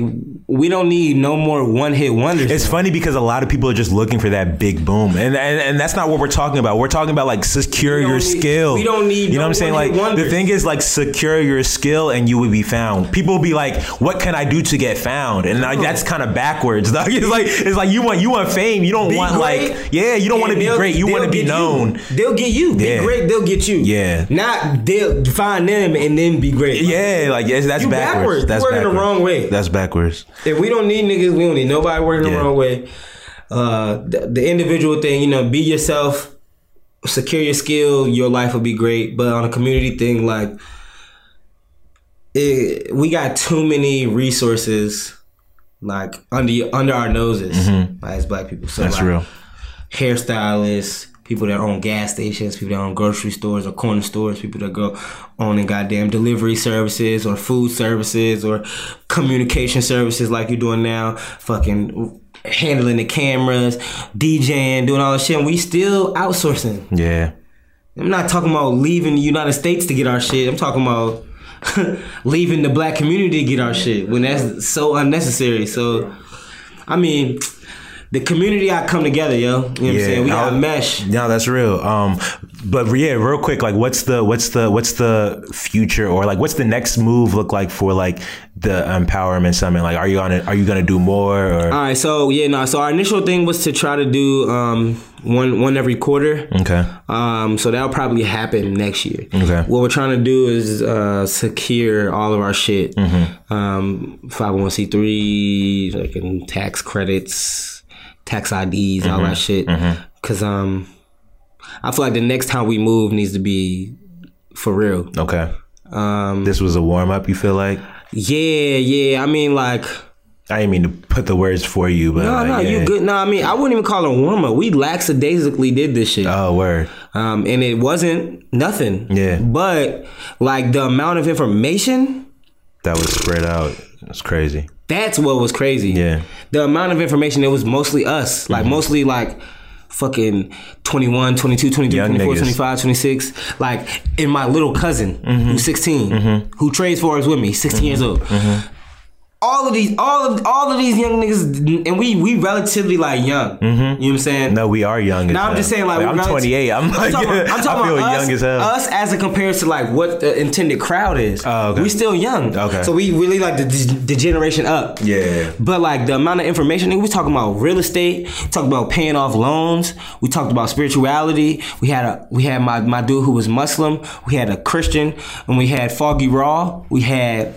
we don't need no more one hit wonders. It's funny because a lot of people are just looking for that big boom, and and, and that's not what we're talking about. We're talking about like secure your need- skill. we don't need You know no what I'm saying? Like one-hit the thing is like secure your skill, and you will be found. People will be like, "What can I do to get found?" And like that's kind of backwards. Dog. It's like it's like you want you want fame. You don't Be want great, like yeah. You don't want to be great. You want to be known. You. They'll get you. Be great, they'll get you. Yeah. Not they'll find them and then be great. Yeah, like yes, that's backwards. backwards. That's the backwards. wrong way. That's backwards. If we don't need niggas, we don't need nobody working Yeah. the wrong way. Uh, the, the individual thing, you know, be yourself, secure your skill, your life will be great. But on a community thing, like, it, we got too many resources like under under our noses like, as black people. So Mm-hmm. That's like, real. hairstylists, people that own gas stations, people that own grocery stores or corner stores, people that go owning goddamn delivery services or food services or communication services like you're doing now, fucking handling the cameras, DJing, doing all this shit. And we still outsourcing. Yeah. I'm not talking about leaving the United States to get our shit. I'm talking about leaving the black community to get our shit when that's so unnecessary. So, I mean, the community I come together, yo. You know what I'm saying? We got mesh. No, that's real. Um, but yeah, real quick, like, what's the what's the what's the future or like what's the next move look like for like the empowerment summit? Like, are you on it? Are you gonna do more or? All right, so yeah, no. So our initial thing was to try to do um, one one every quarter. okay. Um, so that'll probably happen next year. Okay. What we're trying to do is uh, secure all of our shit, Mm-hmm. um, 501c3, like in tax credits, tax IDs, all Mm-hmm. that shit. Cause um, I feel like the next time we move needs to be for real. Okay. Um, This was a warm up. You feel like? yeah, yeah. I mean, like. I didn't mean to put the words for you, but No, like, no, yeah. you good. No, I mean, I wouldn't even call it a warm up. We lackadaisically did this shit. Oh, word. um, and it wasn't nothing. Yeah. But like the amount of information, That was spread out. It's crazy. That's what was crazy. Yeah. The amount of information, it was mostly us. Like mm-hmm. mostly like fucking 21, 22, 23, Young 24, niggas. 25, 26. Like, and my little cousin mm-hmm. who's 16, mm-hmm. who trades Forex with me, 16 years old. All of these, all of all of these young niggas, and we we relatively like young. Mm-hmm. You know what I'm saying? No, we are young. As No, I'm hell. just saying, like, I'm we're relative- 28. I'm like, talking about, I'm talking about us, young as hell. us as it compares to like what the intended crowd is. Oh, okay. We still young. Okay. So we really like the, the generation up. Yeah. But like the amount of information, we talking about real estate, we talked about paying off loans, we talked about spirituality. We had a we had my, my dude who was Muslim, we had a Christian, and we had Foggy Raw. We had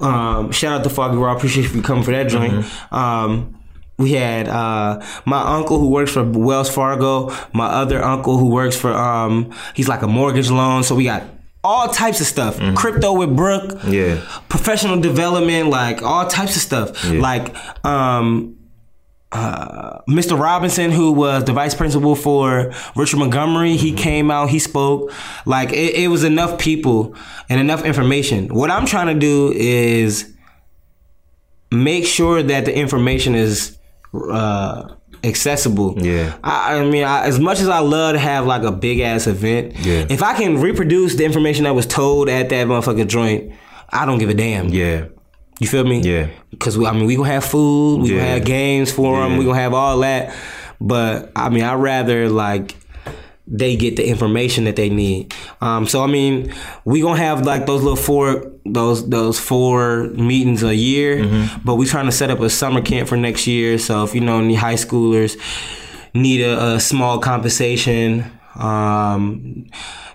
um, shout out to Foggy Raw, appreciate you coming for that joint. Um, we had uh, my uncle who works for Wells Fargo, my other uncle who works for um, he's like a mortgage loan. So we got all types of stuff. Crypto with Brooke Yeah. professional development, like all types of stuff. Like um uh, Mr. Robinson, who was the vice principal for Richard Montgomery, he came out, he spoke. Like it, it was enough people and enough information. What I'm trying to do is make sure that the information is uh, accessible. Yeah. I, I mean, I, as much as I love to have like a big ass event, Yeah. if I can reproduce the information that was told at that motherfucking joint, I don't give a damn. Yeah. You feel me? Yeah. Because I mean, we gonna have food, we Yeah. gonna have games for them, Yeah. we gonna have all that. But I mean, I rather like they get the information that they need. Um, so I mean, we gonna have like those little four those those four meetings a year, Mm-hmm. but we trying to set up a summer camp for next year. So if you know any high schoolers need a, a small compensation. Um,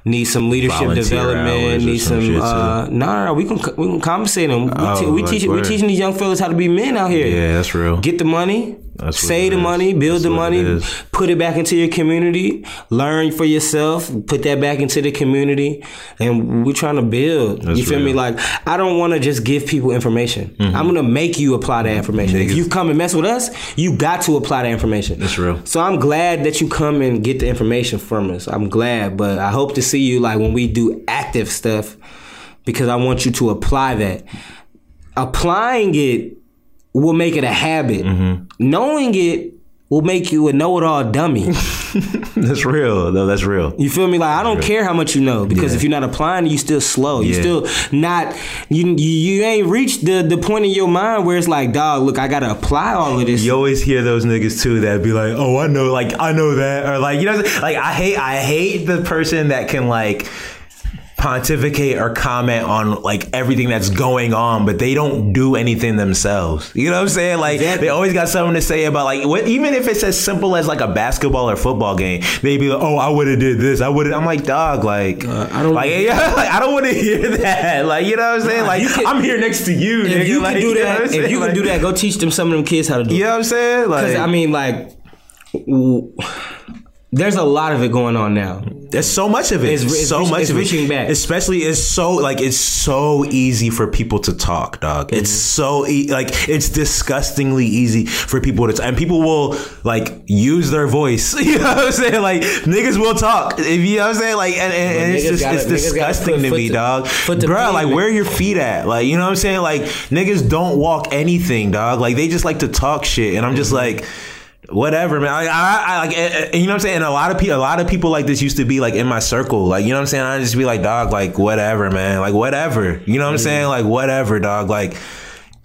need some leadership Volunteer development. Need some some. uh, no, no, no, we can we can compensate them. We, Oh, te- we like teach we teaching these young fellas how to be men out here. Yeah, that's real. Get the money, That's save the is. money, build That's the money, it put it back into your community, learn for yourself, put that back into the community, and we're trying to build. That's you feel me? Like I don't want to just give people information. Mm-hmm. I'm gonna make you apply that information. If you come and mess with us, you got to apply that information. That's real. So I'm glad that you come and get the information from us. I'm glad, but I hope to see you like when we do active stuff because I want you to apply that. Applying it will make it a habit. Mm-hmm. Knowing it will make you a know-it-all dummy. That's real. though. that's real. You feel me? Like I don't care how much you know because if you're not applying, you still slow. You Yeah. still not. You, you you ain't reached the the point in your mind where it's like, dog, look, I gotta apply all of this. You always hear those niggas too that be like, "Oh, I know, like I know that," or like you know, like I hate, I hate the person that can like pontificate or comment on like everything that's going on, but they don't do anything themselves. You know what I'm saying? Like Exactly. they always got something to say about like what, even if it's as simple as like a basketball or football game, they'd be like, "Oh, I would have did this. I would." have I'm like, dog, like Uh, I don't- like, yeah, like I don't want to hear that. Like you know what I'm saying? Like can- I'm here next to you. if nigga. you like, can do know what I'm that, if saying? you can Like, do that, go teach them some of them kids how to do. it. You know what I'm saying? Like I mean, like, w- there's a lot of it going on now. There's so much of it. It's- it's so much it's of it. reaching back. Especially it's so like it's so easy for people to talk, dog. It's Mm-hmm. so e- like it's disgustingly easy for people to talk. and people will like use their voice. You know what I'm saying? Like niggas will talk. If you know what I'm saying? Like and, and, and it's just gotta- it's disgusting to me, to- dog. to Bro, like where your feet at? Like you know what I'm saying? Like niggas don't walk anything, dog. Like they just like to talk shit, and I'm just Mm-hmm. like. Whatever, man. I, I, I like, eh, eh, you know what I'm saying. And a lot of people, a lot of people like this used to be like in my circle, like you know what I'm saying. I just be like, dog, like whatever, man, like whatever. You know what I'm saying? Like whatever, dog. Like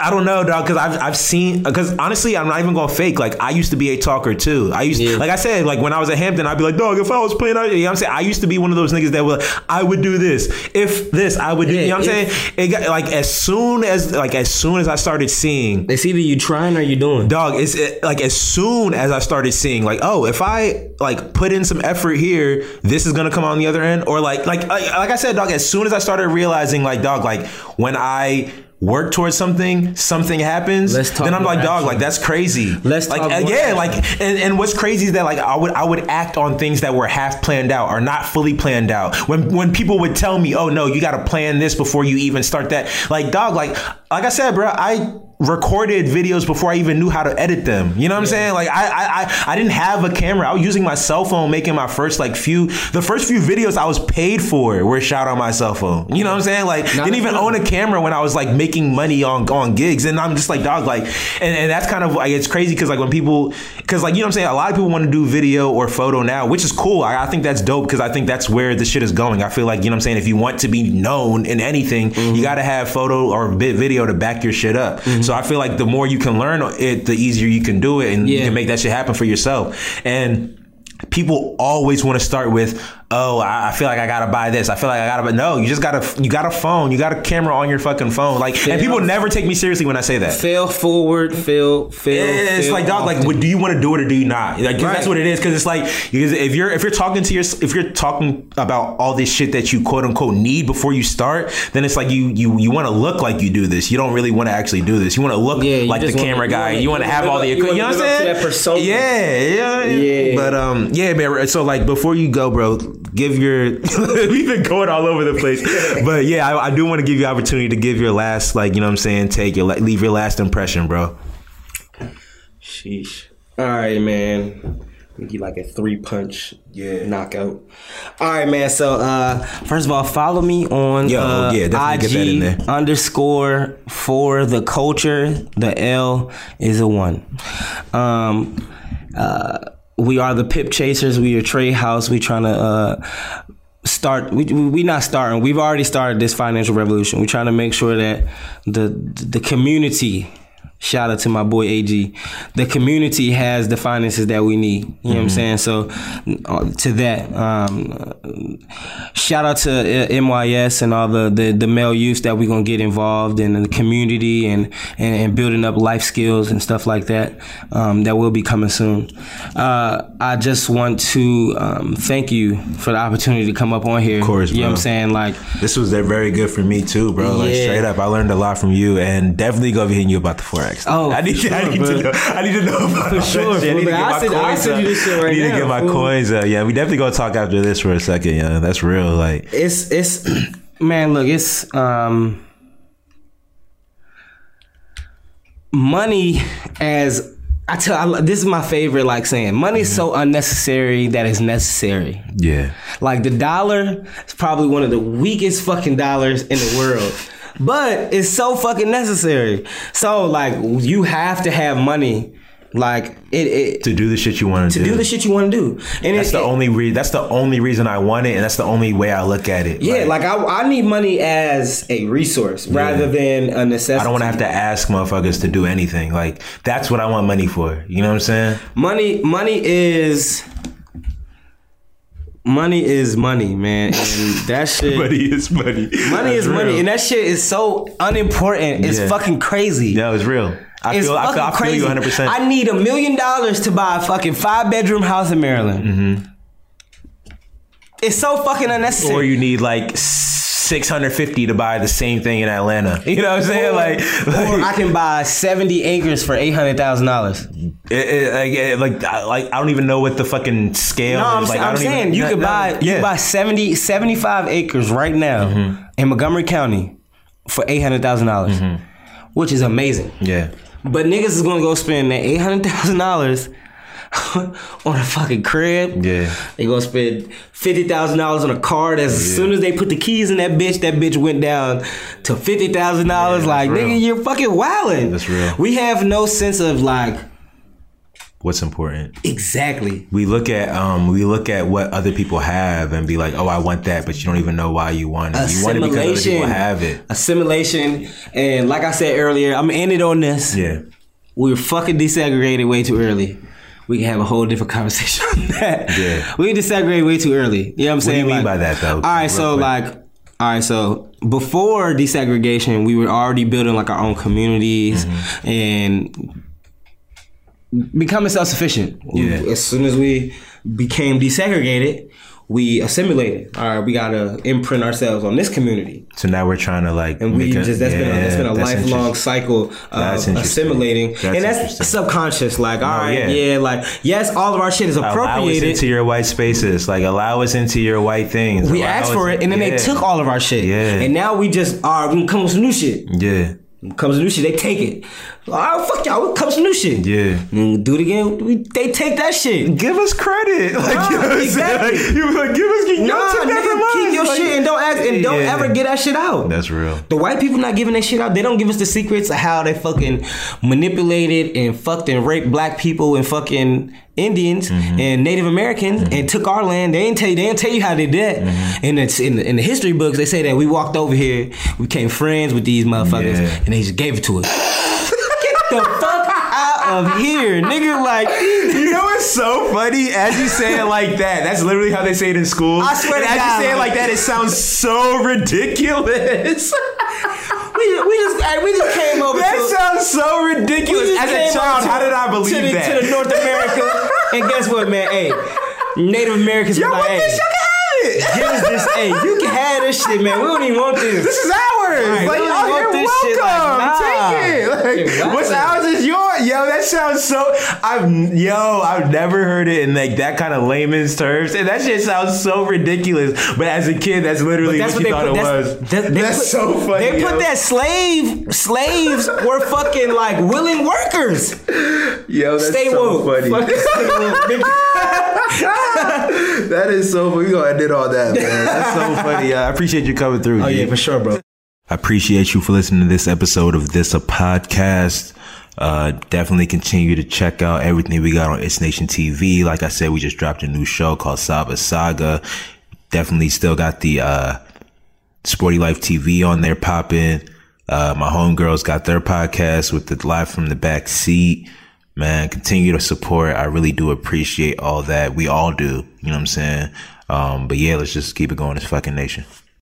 I don't know, dog, because I've I've seen because honestly, I'm not even gonna fake. Like I used to be a talker too. I used, Yeah. like I said, like when I was at Hampton, I'd be like, dog, if I was playing, out, you know what I'm saying. I used to be one of those niggas that would, like I would do this. If this, I would do. Yeah, you know what I'm saying? It got like as soon as like as soon as I started seeing It's either you trying or you doing. dog it's it, like as soon as i started seeing like oh if i like put in some effort here this is gonna come out on the other end or like like like, like i said dog as soon as i started realizing like dog like when i work towards something something happens Let's talk then i'm like dog like that's crazy. Let's like talk uh, yeah action. like and, and what's crazy is that like i would i would act on things that were half planned out or not fully planned out. When when people would tell me oh no you got to plan this before you even start that. Like dog like like i said bro i recorded videos before I even knew how to edit them. You know what I'm saying? Like I, I I didn't have a camera. I was using my cell phone making my first like few the first few videos I was paid for were shot on my cell phone. You know what I'm saying? Like didn't even own a camera when I was like making money on on gigs. And I'm just like dog like and, and that's kind of like it's crazy because like when people because like you know what I'm saying a lot of people want to do video or photo now, which is cool. I, I think that's dope because I think that's where the shit is going. I feel like you know what I'm saying if you want to be known in anything, you mm-hmm. got to have photo or bit video to back your shit up. Mm-hmm. So I feel like the more you can learn it, the easier you can do it, and you can make that shit happen for yourself. And people always want to start with, oh, I I feel like I gotta buy this. I feel like I gotta, but no, you just gotta, you got a phone, you got a camera on your fucking phone. Like, and people never take me seriously when I say that. Fail forward, fail, fail. It's fail like dog. Like, what, do you want to do it or do you not? Like, 'cause that's Right. what it is. Because it's like, if you're if you're talking to your if you're talking about all this shit that you quote unquote need before you start, then it's like you you you want to look like you do this. You don't really want to actually do this. You want to look Yeah, like the camera guy. You want to have all the equipment. you know what I'm saying? to. Yeah, yeah, Yeah. But um, yeah, man. So like, before you go, bro, give your. We've been going all over the place, but yeah, I, I do want to give you opportunity to give your last, like, you know what I'm saying, take your leave your last impression, bro. Sheesh. All right, man. Get like a three punch Yeah. knockout. All right, man. So uh first of all, follow me on Yo, uh, yeah, definitely IG get that in there. underscore for the culture. The L is a one. Um uh we are the Pip Chasers. We are Trade House. We trying to uh start we, we not starting we've already started this financial revolution we're trying to make sure that the the community shout out to my boy AG the community has the finances that we need you know what I'm saying so uh, to that um shout out to uh, MYS and all the, the the male youth that we're gonna get involved in the community and, and and building up life skills and stuff like that um, that will be coming soon uh, I just want to um, thank you for the opportunity to come up on here. Of course, you know what I'm saying? Like, This was very good for me too, bro. Like Yeah. straight up, I learned a lot from you, and definitely gonna be hitting you about the Oh, I need, for I need to know. I need to know about all sure, shit. I need to get I'll my send- coins send you this shit right I need to get my fool. coins up. Yeah, we definitely gonna talk after this for a second. Yeah, that's real. Like, it's it's man, look, it's um money as I tell. I, this is my favorite. Like saying, money is so unnecessary that it's necessary. yeah, Like the dollar is probably one of the weakest fucking dollars in the world. But it's so fucking necessary. So like you have to have money. Like it, it to do the shit you want to do. to do the shit you want to do. And That's it, the it- only re- That's the only reason I want it, and that's the only way I look at it. Yeah, like, I, I need money as a resource rather than a necessity. I don't want to have to ask motherfuckers to do anything. Like that's what I want money for. You know what I'm saying? money. Money is money is money, man, and that shit. Money is money. Money is money, and that shit is so unimportant. It's Yeah. fucking crazy. No, it's real. I It's feel, I fucking feel, I feel crazy. you 100. percent I need a million dollars to buy a fucking five bedroom house in Maryland. Mm-hmm. It's so fucking unnecessary. Or you need like 650 to buy the same thing in Atlanta. You know what I'm saying? Like, or I can buy 70 acres for $800,000. It, it, like, like, I, don't even know what the fucking scale No, I'm, is. Like, I'm I don't saying even, you no, could buy you yeah. could buy 70, 75 acres right now mm-hmm. in Montgomery County for $800,000, dollars mm-hmm. which is amazing. yeah. But niggas is gonna go spend that eight hundred thousand dollars on a fucking crib. Yeah. They gonna spend fifty thousand dollars on a car. That's as soon as they put the keys in that bitch, that bitch went down to fifty thousand dollars. Like real. nigga, you're fucking wilding. That's real. We have no sense of like What's important? exactly. We look at um we look at what other people have and be like, oh, I want that, but you don't even know why you want it. You want it because other people have it. Assimilation, and like I said earlier, I'm gonna it on this. Yeah. we were fucking desegregated way too early. We can have a whole different conversation on that. Yeah. We desegregated way too early. You know what I'm saying? What do you mean Like- by that though? All right, so quick. like, all right, so before desegregation, we were already building like our own communities Mm-hmm. and becoming self sufficient. Yeah. As soon as we became desegregated, we assimilated. All right, we gotta imprint ourselves on this community. So now we're trying to like And we just that's been a, that's been a that's lifelong cycle of assimilating, That's and that's subconscious. Like, all right, yeah. yeah. like yes, all of our shit is Allow us appropriated. into your white spaces. Like allow us into your white things. we asked for it, and then yeah. they took all of our shit. Yeah. And now we just are we come with some new shit. Yeah. Comes some new shit, they take it. Right, fuck y'all. Comes some new shit. Yeah. And do it again. We, they take that shit. Give us credit. Like, Nah, you know exactly. Like, you like give us you Nah, take that from nigga, keep your Like- shit and don't ask and don't Yeah. ever get that shit out. That's real. The white people not giving that shit out. They don't give us the secrets of how they fucking manipulated and fucked and raped black people and fucking Indians Mm-hmm. and Native Americans and took our land. They ain't tell you. They ain't tell you how they did. that. Mm-hmm. And it's in the, in the history books. They say that we walked over here, we became friends with these motherfuckers, Yeah. and they just gave it to us. The fuck out of here, nigga! Like. You know what's so funny? As you say it like that, that's literally how they say it in school. I swear and to as God, you say it like- that, it sounds so ridiculous. We, we just uh, we just came over. that to, sounds so ridiculous. As a child, over how did I believe to the, that? To the North America, and guess what, man? Hey, Native Americans Y'all like, want hey, this? Y'all can have it. give us this. Hey, you can have this shit, man. We don't even want this. This is ours. Right, like, oh, you're welcome. shit, like, nah. Take it. Like, what's ours is yours. Yo, that sounds so. I've yo, I've never heard it in like that kind of layman's terms, and that shit sounds so ridiculous. But as a kid, that's literally That's what, what you they thought put. it That's, was. that- they that's put- so funny. They put yo. that slave slaves were fucking like willing workers. Yo, that's Stay so woke. funny. Fucking stay woke, that is so funny. We gonna edit all that, man. That's so funny. I appreciate you coming through. Oh yeah, for sure, bro. I appreciate you for listening to this episode of This a Podcast. Uh, definitely continue to check out everything we got on It's Nation TV. Like I said, we just dropped a new show called Saba Saga. Definitely still got the, uh, Sporty Life TV on there popping. Uh, my homegirls got their podcast with the live from the back seat. Man, continue to support. I really do appreciate all that. We all do. You know what I'm saying? Um, but yeah, let's just keep it going. This fucking nation.